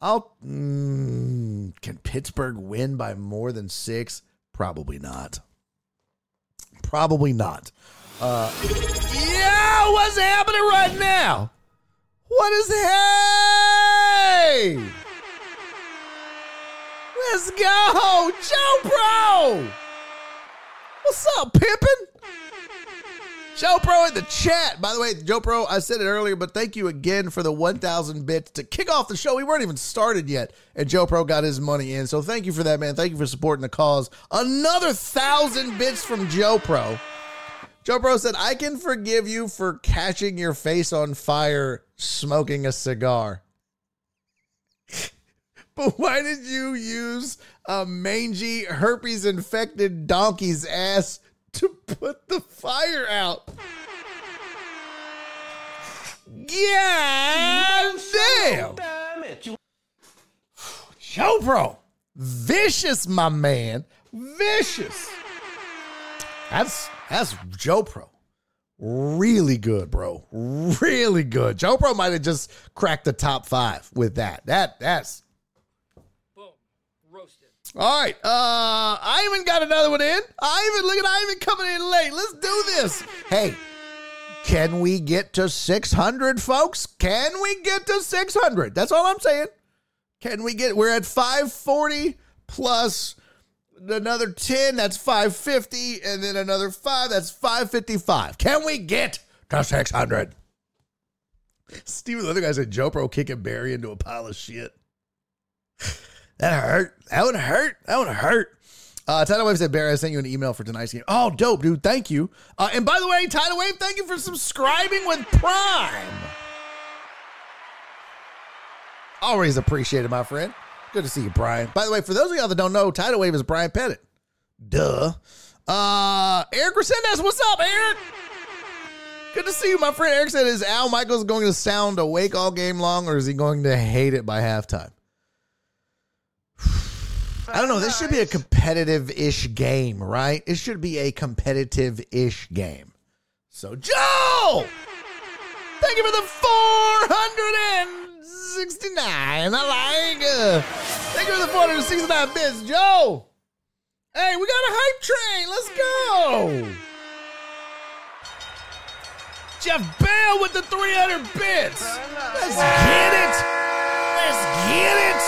I'll. Mm, can Pittsburgh win by more than six? Probably not. Probably not. Uh, yeah, what's happening right now? What is hey? Let's go, Joe Pro. What's up, Pippin? Joe Pro in the chat. By the way, Joe Pro, I said it earlier, but thank you again for the 1,000 bits to kick off the show. We weren't even started yet, and Joe Pro got his money in. So thank you for that, man. Thank you for supporting the cause. Another 1,000 bits from Joe Pro. Joe Pro said, I can forgive you for catching your face on fire smoking a cigar. but why did you use a mangy, herpes infected donkey's ass to put the fire out. Yeah, damn. Damn it, you Joe Pro. Vicious, my man. Vicious. That's that's Joe Pro. Really good, bro. Really good. Joe Pro might have just cracked the top five with that. That that's. All right. Uh Ivan got another one in. Ivan, look at Ivan coming in late. Let's do this. Hey, can we get to 600, folks? Can we get to 600? That's all I'm saying. Can we get? We're at 540 plus another 10. That's 550, and then another five. That's 555. Can we get to 600? Steven, the other guy said Joe Pro kicking Barry into a pile of shit. That hurt. That would hurt. That would hurt. Uh, Tidal Wave said, Barry, I sent you an email for tonight's game. Oh, dope, dude. Thank you. Uh, and by the way, Tidal Wave, thank you for subscribing with Prime. Always appreciated, my friend. Good to see you, Brian. By the way, for those of y'all that don't know, Tidal Wave is Brian Pettit. Duh. Uh, Eric Resendez, what's up, Eric? Good to see you, my friend. Eric said, is Al Michaels going to sound awake all game long, or is he going to hate it by halftime? I don't know. This should be a competitive ish game, right? It should be a competitive ish game. So, Joe! Thank you for the 469. I like uh, Thank you for the 469 bits, Joe. Hey, we got a hype train. Let's go. Jeff Bell with the 300 bits. Let's get it. Let's get it.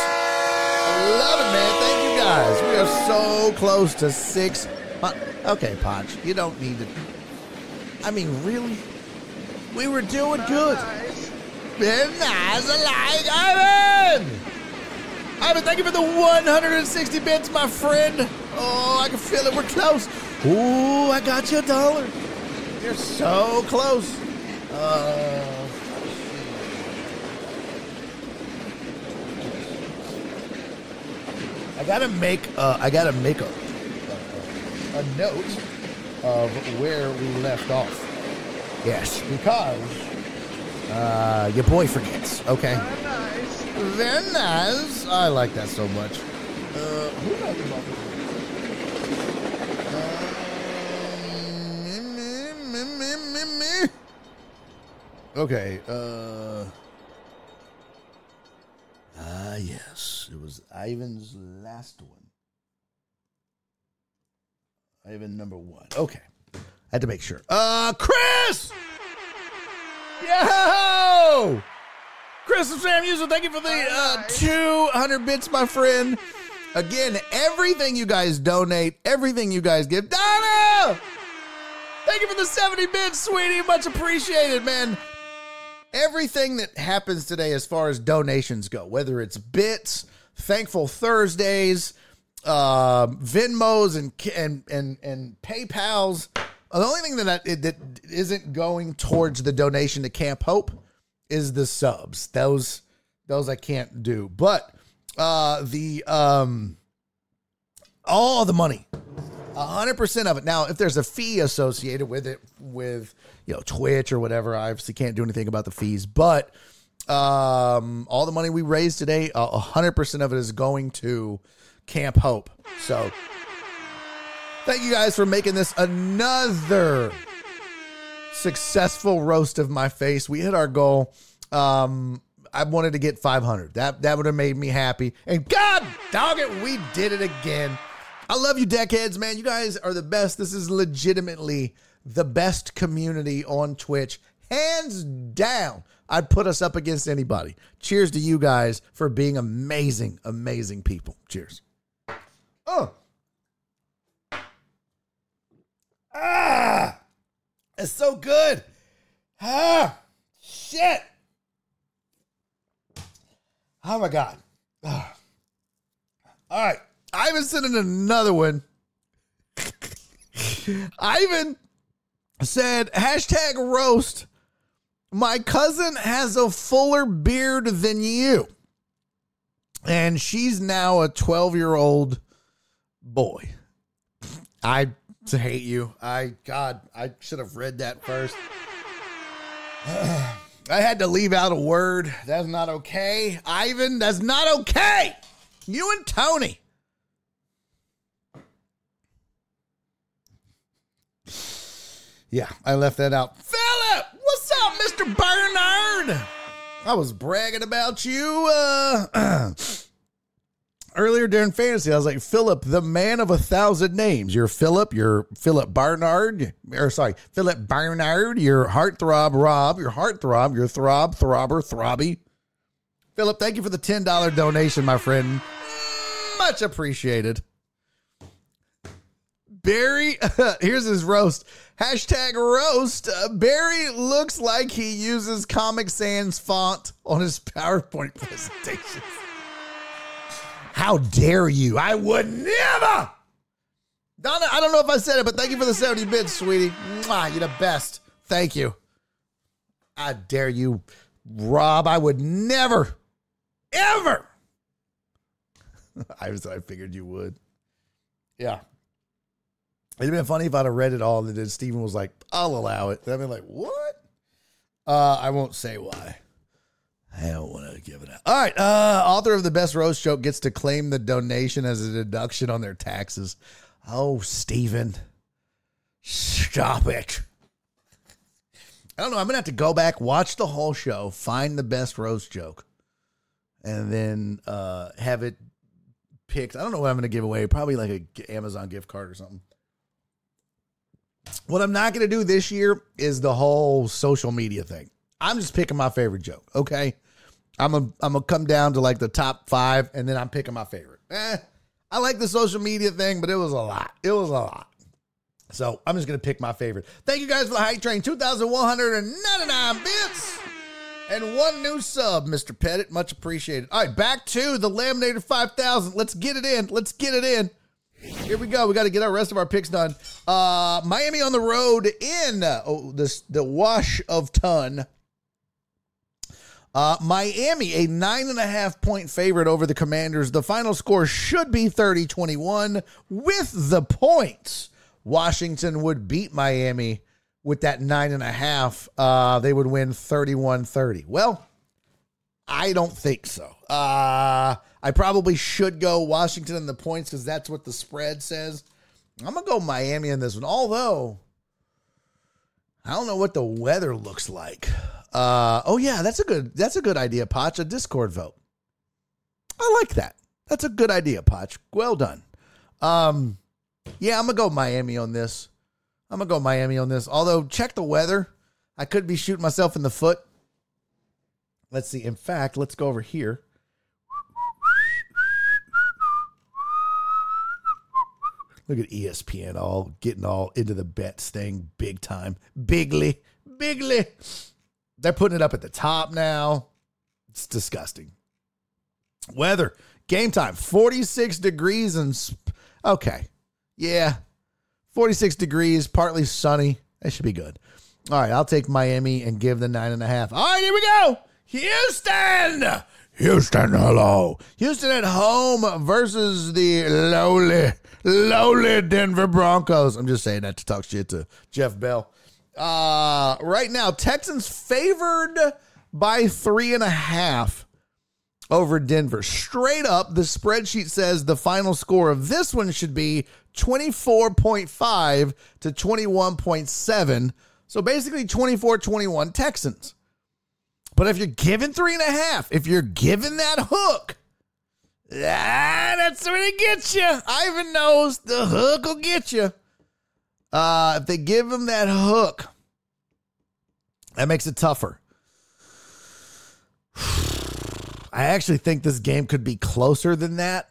I love it, man. Thank you guys. We are so close to six. Okay, Ponch, you don't need to. I mean, really? We were doing good. Very nice. Like Ivan. Ivan, thank you for the 160 bits, my friend. Oh, I can feel it. We're close. Ooh, I got you a dollar. You're so close. Uh, I gotta make. Uh, I gotta make a a note of where we left off. Yes, because uh, your boy forgets. Okay. Very nice. I like that so much. Uh, who got the ball? Me, me, me, me, me. Okay. Uh. Ah, yes. It was Ivan's last one. Ivan number one. Okay. I had to make sure. Uh, Chris! Yo! Chris and Sam User, thank you for the uh, 200 bits, my friend. Again, everything you guys donate, everything you guys give. Donna! Thank you for the 70 bits, sweetie. Much appreciated, man. Everything that happens today as far as donations go, whether it's bits, thankful Thursdays, uh, Venmos, and and and and PayPal's. The only thing that I, that isn't going towards the donation to Camp Hope is the subs. Those those I can't do. But uh the um all the money. Hundred percent of it. Now, if there's a fee associated with it, with you know Twitch or whatever, I obviously can't do anything about the fees. But um, all the money we raised today, hundred percent of it is going to Camp Hope. So, thank you guys for making this another successful roast of my face. We hit our goal. Um, I wanted to get 500. That that would have made me happy. And God dog it, we did it again. I love you, deckheads, man. You guys are the best. This is legitimately the best community on Twitch, hands down. I'd put us up against anybody. Cheers to you guys for being amazing, amazing people. Cheers. Oh. Ah. It's so good. Ah. Shit. Oh my God. Ah. All right. Ivan sent in another one. Ivan said, hashtag roast. My cousin has a fuller beard than you. And she's now a 12 year old boy. I hate you. I God, I should have read that first. I had to leave out a word. That's not okay. Ivan, that's not okay. You and Tony. Yeah, I left that out. Philip, what's up, Mr. Bernard? I was bragging about you uh, earlier during fantasy. I was like, Philip, the man of a thousand names. You're Philip, you're Philip Barnard, or sorry, Philip Barnard, your heartthrob Rob, your heartthrob, your throb, throbber, throbby. Philip, thank you for the $10 donation, my friend. Much appreciated. Barry, here's his roast. Hashtag roast. Uh, Barry looks like he uses Comic Sans font on his PowerPoint presentations. How dare you? I would never. Donna, I don't know if I said it, but thank you for the 70 bits, sweetie. Mwah, you're the best. Thank you. I dare you, Rob. I would never, ever. I was. I figured you would. Yeah. It'd been funny if I'd have read it all and then Steven was like, I'll allow it. I'd been like, what? Uh, I won't say why. I don't want to give it up. All right. Uh, author of the best roast joke gets to claim the donation as a deduction on their taxes. Oh, Steven. Stop it. I don't know. I'm going to have to go back, watch the whole show, find the best roast joke, and then uh, have it picked. I don't know what I'm going to give away. Probably like a Amazon gift card or something. What I'm not going to do this year is the whole social media thing. I'm just picking my favorite joke. Okay, I'm a I'm gonna come down to like the top five, and then I'm picking my favorite. Eh, I like the social media thing, but it was a lot. It was a lot. So I'm just gonna pick my favorite. Thank you guys for the hype train. 2,199 bits. And one new sub, Mr. Pettit. Much appreciated. All right, back to the Laminator 5,000. Let's get it in. Let's get it in. Here we go. We got to get our rest of our picks done. Uh, Miami on the road in uh, oh, this the wash of ton. Uh, Miami, a nine and a half point favorite over the Commanders. The final score should be 30 21 with the points. Washington would beat Miami with that nine and a half. Uh, they would win 31 30. Well, I don't think so. Uh, I probably should go Washington in the points because that's what the spread says. I'm to go Miami in this one. Although, I don't know what the weather looks like. Uh, oh yeah, that's a good that's a good idea, Potch. A Discord vote. I like that. That's a good idea, Potch. Well done. Um, yeah, I'm gonna go Miami on this. I'm gonna go Miami on this. Although, check the weather. I could be shooting myself in the foot. Let's see. In fact, let's go over here. Look at ESPN all getting all into the bets thing big time. Bigly, bigly. They're putting it up at the top now. It's disgusting. Weather, game time, 46 degrees and sp- okay. Yeah. 46 degrees, partly sunny. That should be good. All right, I'll take Miami and give the nine and a half. All right, here we go. Houston. Houston, hello. Houston at home versus the lowly, lowly Denver Broncos. I'm just saying that to talk shit to Jeff Bell. Uh, right now, Texans favored by three and a half over Denver. Straight up, the spreadsheet says the final score of this one should be 24.5 to 21.7. So basically 24 21 Texans. But if you're given three and a half, if you're given that hook, ah, that's where it gets you. Ivan knows the hook will get you. Uh, if they give him that hook, that makes it tougher. I actually think this game could be closer than that.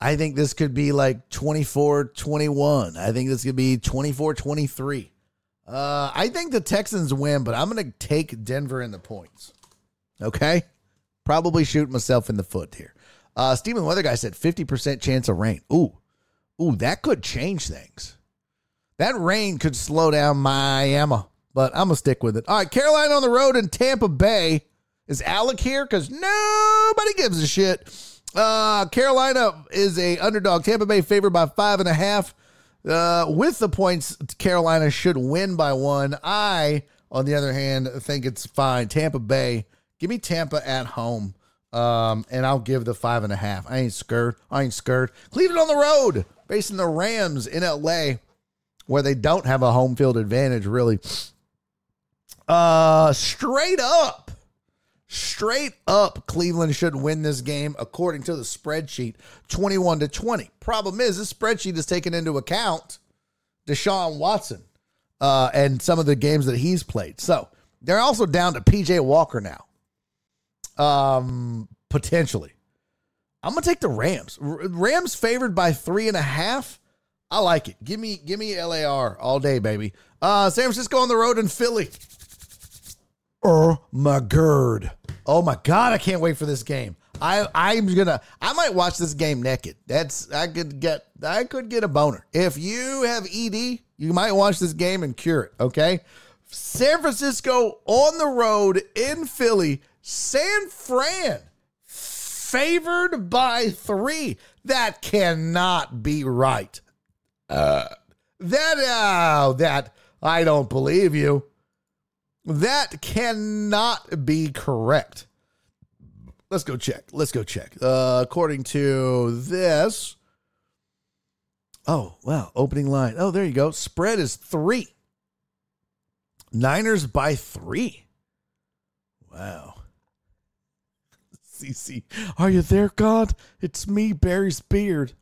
I think this could be like 24 21. I think this could be 24 23. Uh, I think the Texans win, but I'm going to take Denver in the points. Okay? Probably shoot myself in the foot here. Uh, Stephen Weather Guy said 50% chance of rain. Ooh. Ooh, that could change things. That rain could slow down Miami, but I'm going to stick with it. All right, Carolina on the road in Tampa Bay. Is Alec here? Because nobody gives a shit. Uh, Carolina is a underdog. Tampa Bay favored by five and a half. Uh, with the points, Carolina should win by one. I, on the other hand, think it's fine. Tampa Bay, give me Tampa at home. Um, and I'll give the five and a half. I ain't scared. I ain't scared. Cleveland on the road, facing the Rams in LA, where they don't have a home field advantage, really. Uh, straight up, straight up, Cleveland should win this game according to the spreadsheet, twenty-one to twenty. Problem is, this spreadsheet is taking into account Deshaun Watson uh, and some of the games that he's played. So they're also down to PJ Walker now, um, potentially. I'm gonna take the Rams. Rams favored by three and a half. I like it. Give me, give me LAR all day, baby. Uh, San Francisco on the road in Philly. Oh my god. Oh my god, I can't wait for this game. I I'm gonna I might watch this game naked. That's I could get I could get a boner. If you have ED, you might watch this game and cure it, okay? San Francisco on the road in Philly, San Fran favored by 3. That cannot be right. Uh that oh, that I don't believe you. That cannot be correct. Let's go check. Let's go check. Uh, according to this. Oh, wow. Opening line. Oh, there you go. Spread is three. Niners by three. Wow. CC. Are you there, God? It's me, Barry's beard.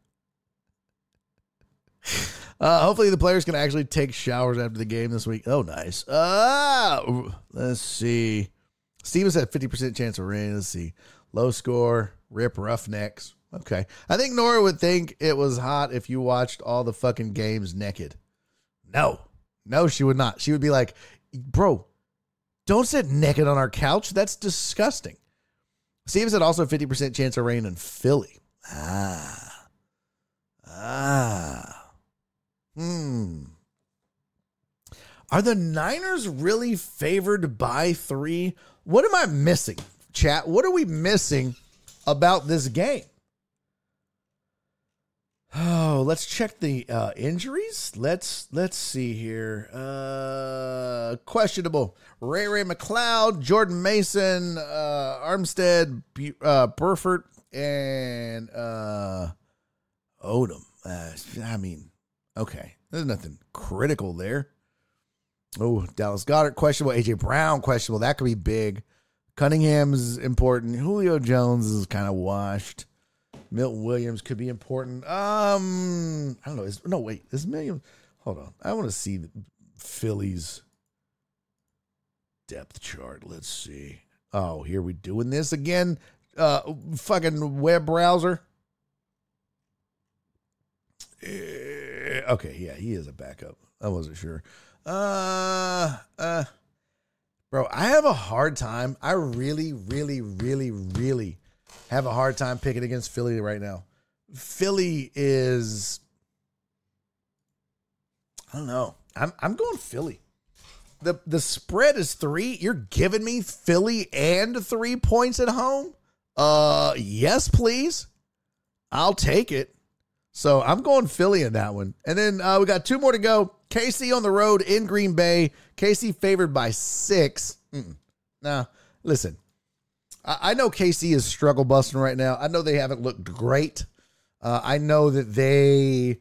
Uh, hopefully the players can actually take showers after the game this week. Oh, nice. Uh, let's see. Stevens had 50% chance of rain. Let's see. Low score, rip roughnecks. Okay. I think Nora would think it was hot if you watched all the fucking games naked. No. No, she would not. She would be like, bro, don't sit naked on our couch. That's disgusting. Stevens had also 50% chance of rain in Philly. Ah. Ah. Hmm. Are the Niners really favored by three? What am I missing, chat? What are we missing about this game? Oh, let's check the uh, injuries. Let's let's see here. Uh, questionable: Ray Ray McCloud, Jordan Mason, uh, Armstead, uh, Burford, and uh, Odom. Uh, I mean, okay, there's nothing critical there. Oh, Dallas Goedert questionable. AJ Brown questionable. That could be big. Cunningham's important. Julio Jones is kind of washed. Milton Williams could be important. Um, I don't know. Is, no, wait. Is Williams? Hold on. I want to see the Phillies depth chart. Let's see. Oh, here we doing this again. Uh, fucking web browser. Eh, Okay, yeah, he is a backup. I wasn't sure. Uh, uh, bro, I have a hard time. I really, really, really, really have a hard time picking against Philly right now. Philly is, I don't know. I'm I'm going Philly. The The spread is three. You're giving me Philly and three points at home. Uh, yes, please. I'll take it. So I'm going Philly in that one. And then uh, we got two more to go. KC on the road in Green Bay. KC favored by six. Mm-mm. Now, listen, I, I know KC is struggle busting right now. I know they haven't looked great. Uh, I know that they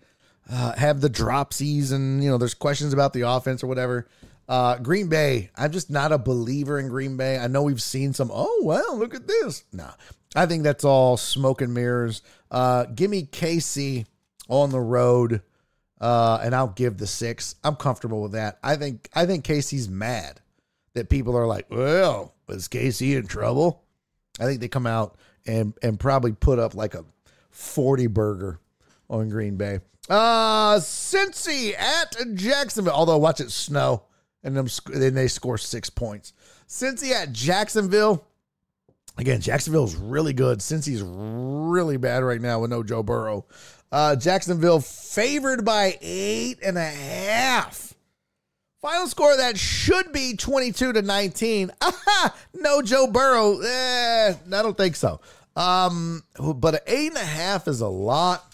uh, have the dropsies and, you know, there's questions about the offense or whatever. Uh, Green Bay, I'm just not a believer in Green Bay. I know we've seen some, oh, well, look at this. No, I think that's all smoke and mirrors. Uh, give me Casey on the road, uh, and I'll give the six. I'm comfortable with that. I think I think Casey's mad that people are like, well, is Casey in trouble? I think they come out and and probably put up like a 40 burger on Green Bay. Uh Cincy at Jacksonville. Although watch it snow and them then they score six points. Cincy at Jacksonville. Again, Jacksonville's really good. Cincy's really bad right now with no Joe Burrow. Uh, Jacksonville favored by eight and a half. Final score that should be 22 to 19. Aha, no Joe Burrow. Eh, I don't think so. Um, but eight and a half is a lot.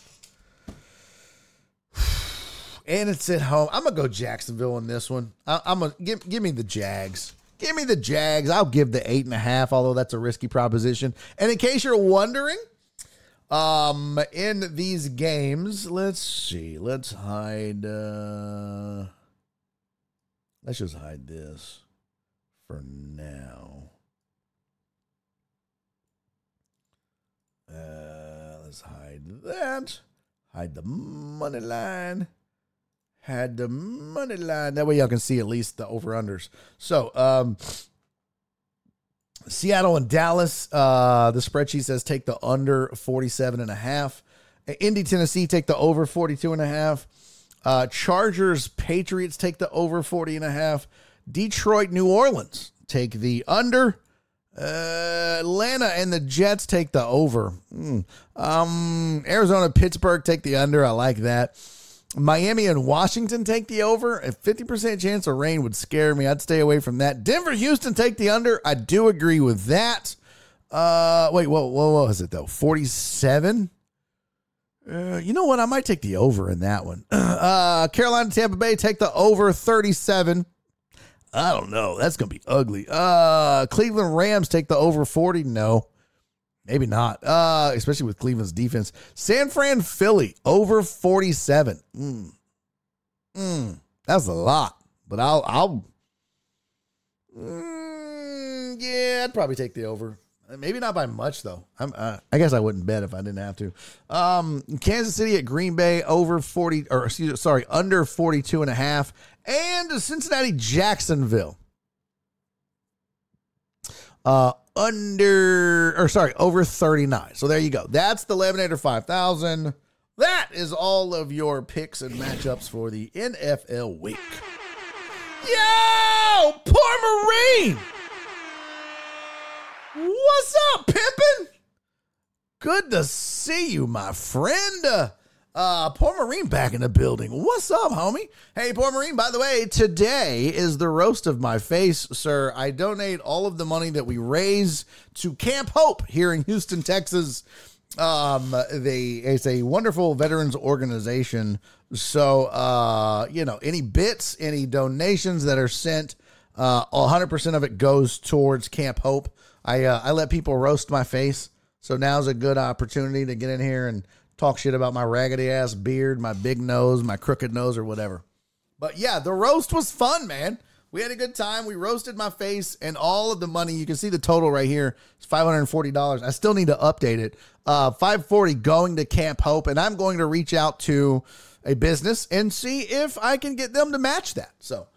And it's at home. I'm gonna go Jacksonville in this one. I, I'm gonna give give me the Jags. Give me the Jags. I'll give the eight and a half, although that's a risky proposition. And in case you're wondering, um, in these games, let's see. Let's hide. Uh, let's just hide this for now. Uh, let's hide that. Hide the money line. Had the money line. That way y'all can see at least the over unders. So, um, Seattle and Dallas, uh, the spreadsheet says take the under 47 and a half. Indy, Tennessee, take the over 42 and a half. Uh, Chargers, Patriots, take the over 40 and a half. Detroit, New Orleans, take the under. Uh, Atlanta and the Jets take the over. Mm. Um, Arizona, Pittsburgh take the under. I like that. Miami and Washington take the over. A 50% chance of rain would scare me. I'd stay away from that. Denver, Houston take the under. I do agree with that. Uh, wait, whoa, what was it though? 47? Uh, you know what? I might take the over in that one. Uh, Carolina, Tampa Bay take the over 37. I don't know. That's gonna be ugly. Uh Cleveland Rams take the over 40. No. Maybe not. Uh, especially with Cleveland's defense. San Fran Philly over 47. Mm. Mm. That's a lot. But I'll I'll Mm, yeah, I'd probably take the over. Maybe not by much though. Uh, I guess I wouldn't bet if I didn't have to. Um, Kansas City at Green Bay over 40 or excuse sorry, under 42 and a half and Cincinnati Jacksonville. Uh under or sorry, over 39. So there you go. That's the Lemonator 5000. That is all of your picks and matchups for the NFL week. Yo, poor Marine. What's up, pimpin'? Good to see you, my friend. Uh, Poor Marine back in the building. What's up, homie? Hey, Poor Marine, by the way, today is the roast of my face, sir. I donate all of the money that we raise to Camp Hope here in Houston, Texas. Um, they it's a wonderful veterans organization. So, uh, you know, any bits, any donations that are sent, uh, 100% of it goes towards Camp Hope. I uh, I let people roast my face, so now's a good opportunity to get in here and talk shit about my raggedy ass beard, my big nose, my crooked nose, or whatever. But yeah, the roast was fun, man. We had a good time. We roasted my face, and all of the money you can see the total right here is five hundred and forty dollars. I still need to update it. Uh, five forty going to Camp Hope, and I'm going to reach out to a business and see if I can get them to match that. So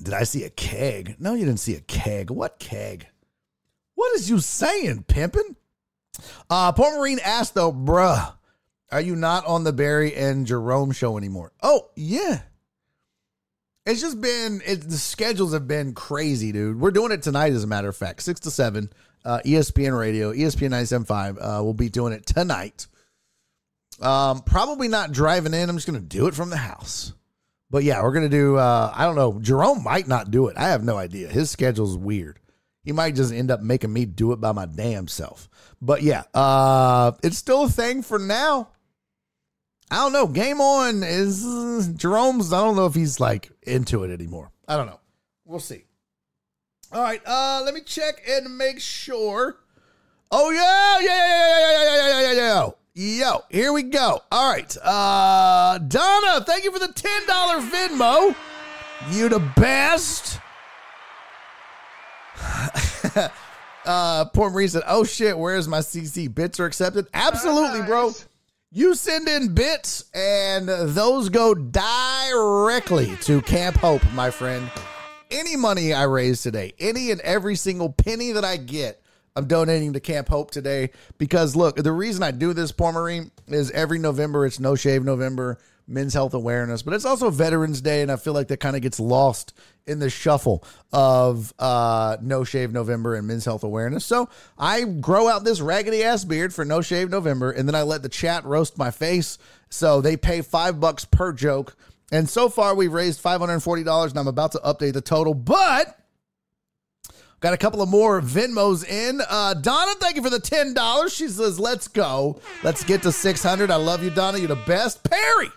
did I see a keg? No, you didn't see a keg. What keg? What is you saying, pimpin'? Uh, Poor Marine asked though, bruh, are you not on the Barry and Jerome show anymore? Oh, yeah. It's just been, it, the schedules have been crazy, dude. We're doing it tonight, as a matter of fact, 6 to 7, uh, ESPN Radio, ESPN 975. Uh, we'll be doing it tonight. Um, probably not driving in. I'm just going to do it from the house. But yeah, we're gonna do. Uh, I don't know. Jerome might not do it. I have no idea. His schedule's weird. He might just end up making me do it by my damn self. But yeah, uh, it's still a thing for now. I don't know. Game on is Jerome's. I don't know if he's like into it anymore. I don't know. We'll see. All right. Uh, let me check and make sure. Oh yeah, yeah, yeah, yeah, yeah, yeah, yeah, yeah, yeah. Yo, here we go. All right. Uh Donna, thank you for the $10 Venmo. You the best. uh poor Marine said, Oh shit, where's my CC? Bits are accepted? Absolutely, bro. You send in bits and those go directly to Camp Hope, my friend. Any money I raise today, any and every single penny that I get, I'm donating to Camp Hope today because look, the reason I do this, Poor Marine, is every November it's No Shave November, Men's Health Awareness, but it's also Veterans Day, and I feel like that kind of gets lost in the shuffle of uh, No Shave November and Men's Health Awareness. So I grow out this raggedy ass beard for No Shave November, and then I let the chat roast my face. So they pay five bucks per joke. And so far, we've raised $540, and I'm about to update the total, but got a couple of more Venmos in. Uh, Donna, thank you for the ten dollars. She says, "Let's go. Let's get to six hundred. I love you, Donna. You're the best." Perry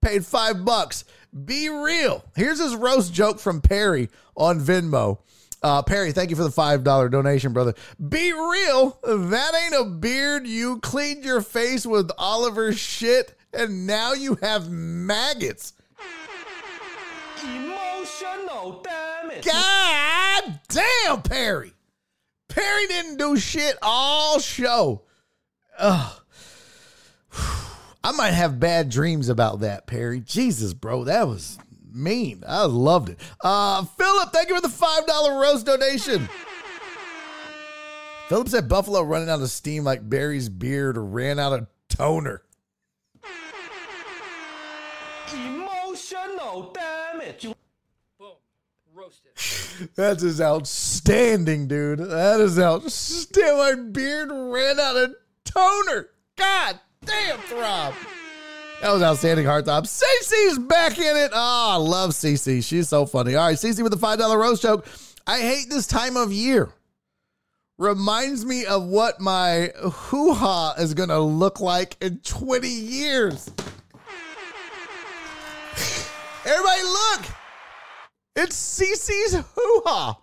paid five bucks. Be real. Here's his roast joke from Perry on Venmo. Uh, Perry, thank you for the five dollar donation, brother. Be real. That ain't a beard. You cleaned your face with Oliver's shit, and now you have maggots. Emotional damage. God damn, Perry. Perry didn't do shit all show. Ugh. I might have bad dreams about that, Perry. Jesus, bro, that was mean. I loved it. Uh, Philip, thank you for the five dollar roast donation. Philip said Buffalo running out of steam like Barry's beard ran out of toner. Emotional damage. Boom. Roasted. That is outstanding, dude. That is outstanding. My beard ran out of toner. God damn, Throb. That was outstanding, Heartthrob. Cece's back in it. Oh, I love Cece. She's so funny. All right, Cece with the $5 roast joke. I hate this time of year. Reminds me of what my hoo ha is going to look like in 20 years. Everybody, look. It's Cece's hoo ha.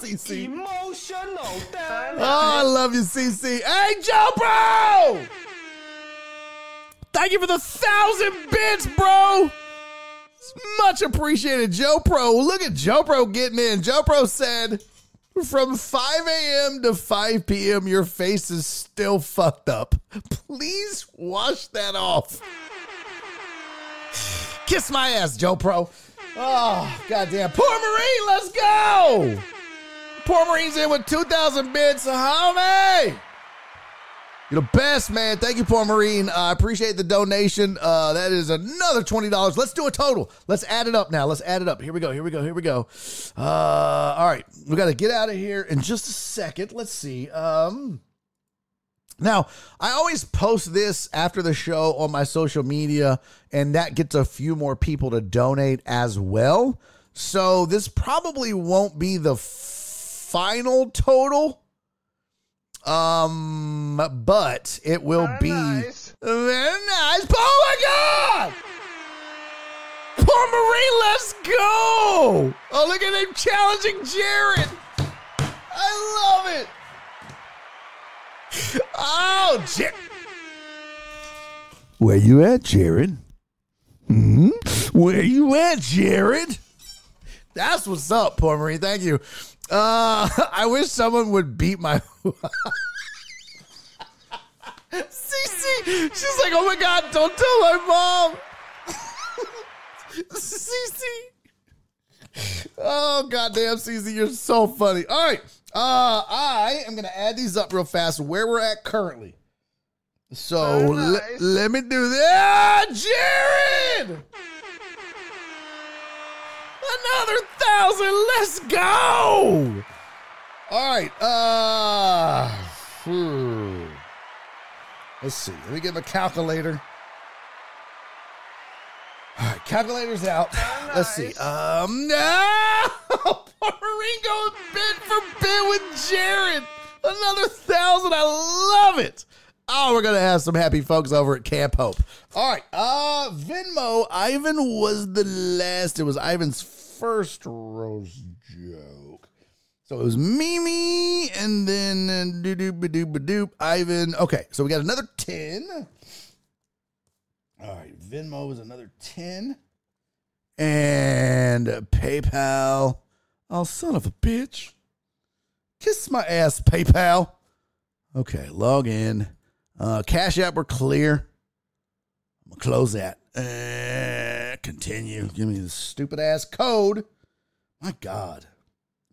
Cece. Emotional damage. Oh, I love you, CC. Hey, Joe Pro! Thank you for the thousand bits, bro. Much appreciated, Joe Pro. Look at Joe Pro getting in. Joe Pro said, from 5 a.m. to 5 p.m., your face is still fucked up. Please wash that off. Kiss my ass, Joe Pro. Oh, goddamn. Poor Marine, let's go. Poor Marine's in with 2,000 bits. Homie! You're the best, man. Thank you, Poor Marine. I appreciate the donation. Uh, that is another $20. Let's do a total. Let's add it up now. Let's add it up. Here we go. Here we go. Here we go. Uh, all right. We got to get out of here in just a second. Let's see. Um, now, I always post this after the show on my social media, and that gets a few more people to donate as well. So this probably won't be the final total. Um, but it will Very be nice. very nice. Oh my god! Poor Marine, let's go! Oh, look at him challenging Jared. I love it. Oh, Jared. Where you at, Jared? Hmm? Where you at, Jared? That's what's up, poor Marine. Thank you. Uh, I wish someone would beat my. Cece, she's like, oh my god, don't tell my mom. Cece. Oh goddamn, Cece, you're so funny. All right, uh, I am gonna add these up real fast. Where we're at currently. So le- nice. let me do that, Jared. Another thousand. Let's go. All right. Uh, hmm. let's see. Let me get my calculator. All right, calculator's out. Let's see. Um, no! Ringo bit for bit with Jared. Another thousand. I love it. Oh, we're gonna have some happy folks over at Camp Hope. All right. Uh, Venmo. Ivan was the last. It was Ivan's first roast joke. So it was Mimi and then doo doo ba doo ba doop Ivan. Okay, so we got another 10. All right, Venmo is another 10. And PayPal. Oh, son of a bitch. Kiss my ass, PayPal. Okay, log in. Uh, Cash App, we're clear. I'm going to close that. Uh, continue. Give me the stupid ass code. My God.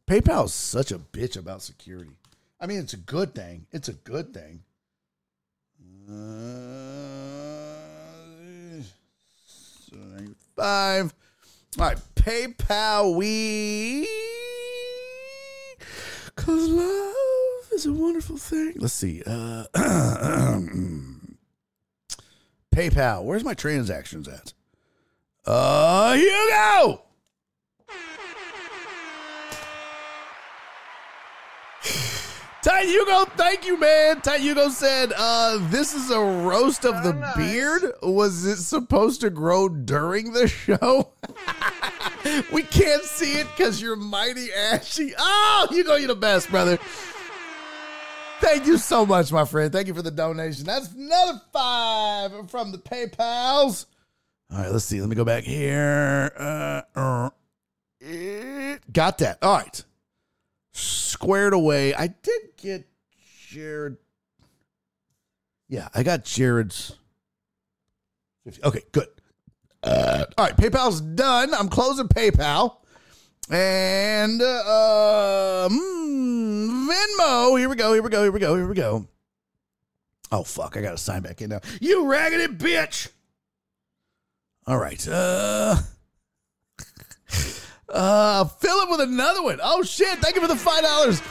PayPal is such a bitch about security. I mean, it's a good thing. It's a good thing. Uh, 95. All right, PayPal, we. Because love is a wonderful thing. Let's see. Uh, PayPal. Where's my transactions at? Uh, here you go. Ty Hugo, thank you, man. Ty Hugo said, uh, this is a roast of the nice. beard. Was it supposed to grow during the show? we can't see it because you're mighty ashy. Oh, Hugo, you're the best, brother. Thank you so much, my friend. Thank you for the donation. That's another five from the PayPals. All right, let's see. Let me go back here. Uh, uh, eh, got that. All right. Squared away. I did get Jared. Yeah, I got Jared's. Okay, good. Uh, all right, PayPal's done. I'm closing PayPal. And uh, mm, Venmo. Here we go. Here we go. Here we go. Here we go. Oh fuck! I gotta sign back in now. You raggedy bitch. All right. Uh. Uh, Philip with another one. Oh shit! Thank you for the five dollars.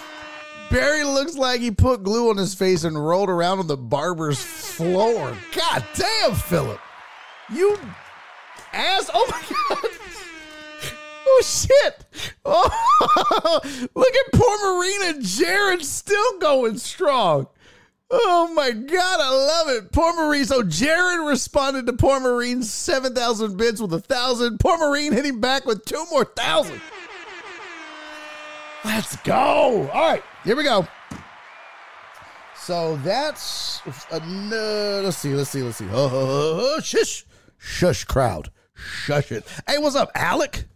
Barry looks like he put glue on his face and rolled around on the barber's floor. God damn, Philip. You ass. Oh my god. Oh shit! Oh, look at poor Marina Jared still going strong. Oh my god, I love it. Poor Marine. So Jared responded to poor Marine's seven thousand bids with a thousand. Poor Marine hitting back with two more thousand. Let's go. All right, here we go. So that's no, let's see, let's see, let's see. Oh, shush, shush, crowd, shush it. Hey, what's up, Alec?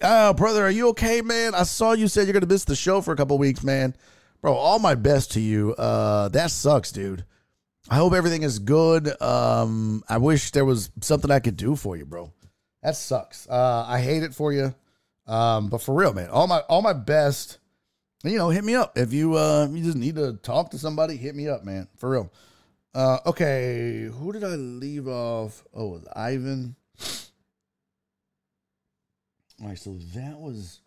Uh, brother, are you okay, man? I saw you said you're gonna miss the show for a couple weeks, man. Bro, all my best to you. Uh, that sucks, dude. I hope everything is good. Um, I wish there was something I could do for you, bro. That sucks. Uh, I hate it for you. Um, but for real, man, all my all my best. You know, hit me up if you uh you just need to talk to somebody. Hit me up, man, for real. Uh, okay, who did I leave off? Oh, Ivan. All right, so that was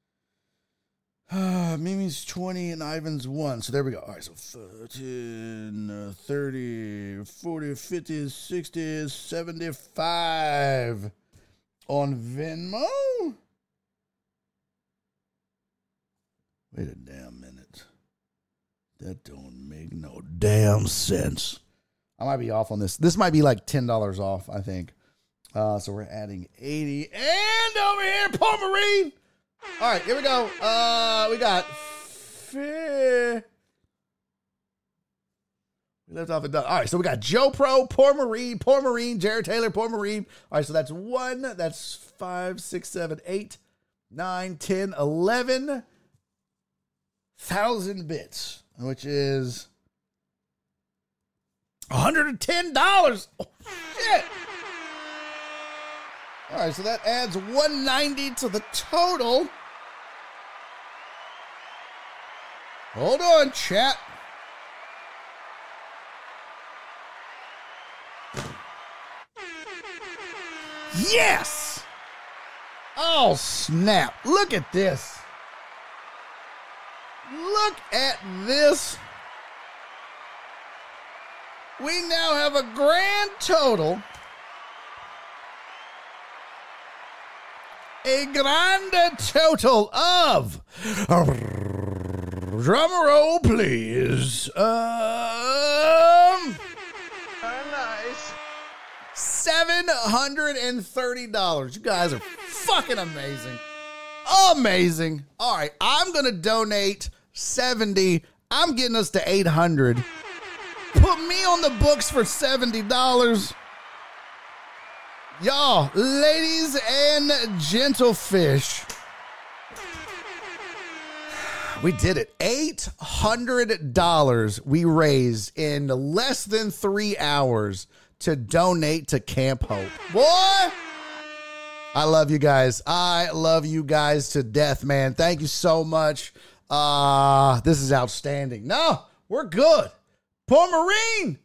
uh, Mimi's 20 and Ivan's 1. So there we go. All right, so 13, uh, 30, 40, 50, 60, 75 on Venmo. Wait a damn minute. That don't make no damn sense. I might be off on this. This might be like $10 off, I think. Uh, so we're adding 80. And over here, Poor Marine. All right, here we go. Uh, we got. We left off at done. All right, so we got Joe Pro, Poor Marine, Poor Marine, Jared Taylor, Poor Marine. All right, so that's one, that's five, six, seven, eight, nine, ten, eleven thousand bits, which is $110. Oh, shit. All right, so that adds 190 to the total. Hold on, chat. Yes! Oh, snap. Look at this. Look at this. We now have a grand total a grand total of drum roll please. Um nice. $730 you guys are fucking amazing. Amazing. All right i'm gonna donate 70 i'm getting us to 800 put me on the books for $70 Y'all, ladies and gentlefish, we did it. $800 we raised in less than three hours to donate to Camp Hope. Boy, I love you guys. I love you guys to death, man. Thank you so much. Uh, this is outstanding. No, we're good. Poor Marine.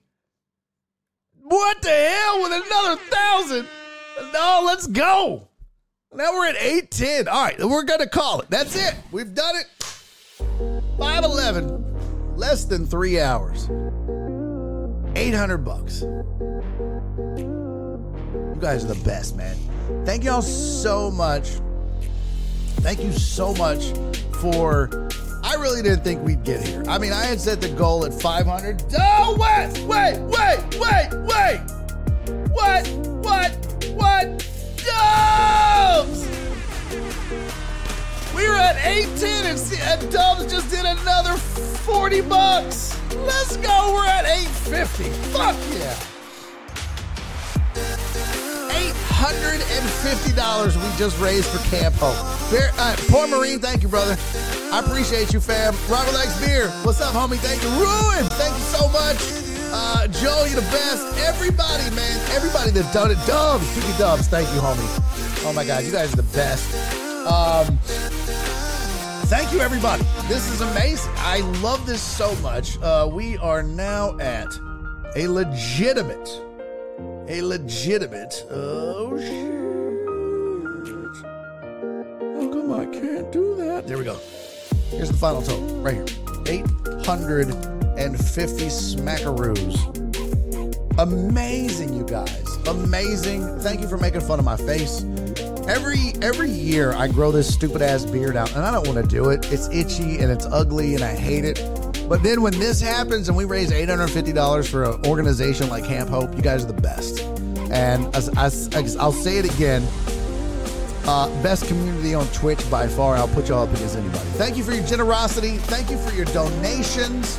What the hell with another thousand? No, let's go. Now we're at 810. All right, we're going to call it. That's it. We've done it. 511. Less than three hours. 800 bucks. You guys are the best, man. Thank y'all so much. Thank you so much for. I really didn't think we'd get here. I mean, I had set the goal at 500. Oh, wait, wait, wait, wait, wait. What? What? What? Dubs! We were at 810 and, see- and Dubs just did another 40 bucks. Let's go. We're at 850. Fuck yeah. $850 we just raised for Camp Hope. Bear, uh, Poor Marine, thank you, brother. I appreciate you, fam. Robert likes beer. What's up, homie? Thank you. Ruin, thank you so much. Uh, Joe, you're the best. Everybody, man. Everybody that done it. Dubs, Kiki Dubs, thank you, homie. Oh my God, you guys are the best. Um, thank you, everybody. This is amazing. I love this so much. Uh, we are now at a legitimate a legitimate. Oh shit! How come I can't do that? There we go. Here's the final total right here: eight hundred and fifty smackaroos. Amazing, you guys. Amazing. Thank you for making fun of my face. Every every year I grow this stupid ass beard out, and I don't want to do it. It's itchy and it's ugly, and I hate it. But then when this happens and we raise eight hundred fifty dollars for an organization like Camp Hope, you guys are the best. And as, as, as I'll say it again, uh, best community on Twitch by far. I'll put y'all up against anybody. Thank you for your generosity. Thank you for your donations.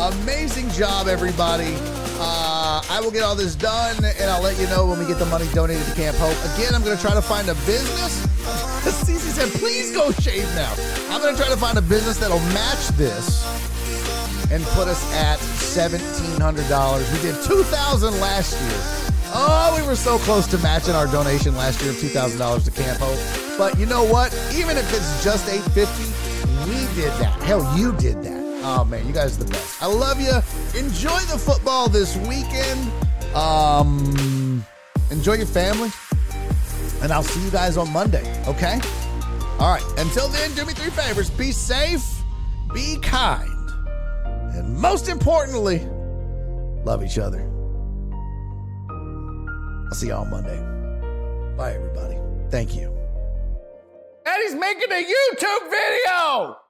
Amazing job, everybody. Uh, I will get all this done, and I'll let you know when we get the money donated to Camp Hope. Again, I'm going to try to find a business. Cece said, please go shave now. I'm going to try to find a business that'll match this and put us at $1,700. We did 2000 last year. Oh, we were so close to matching our donation last year of $2,000 to Camp Hope. But you know what? Even if it's just 850 we did that. Hell, you did that. Oh, man, you guys are the best. I love you. Enjoy the football this weekend. Um, enjoy your family. And I'll see you guys on Monday, okay? All right. Until then, do me three favors. Be safe, be kind, and most importantly, love each other. I'll see y'all on Monday. Bye, everybody. Thank you. And he's making a YouTube video.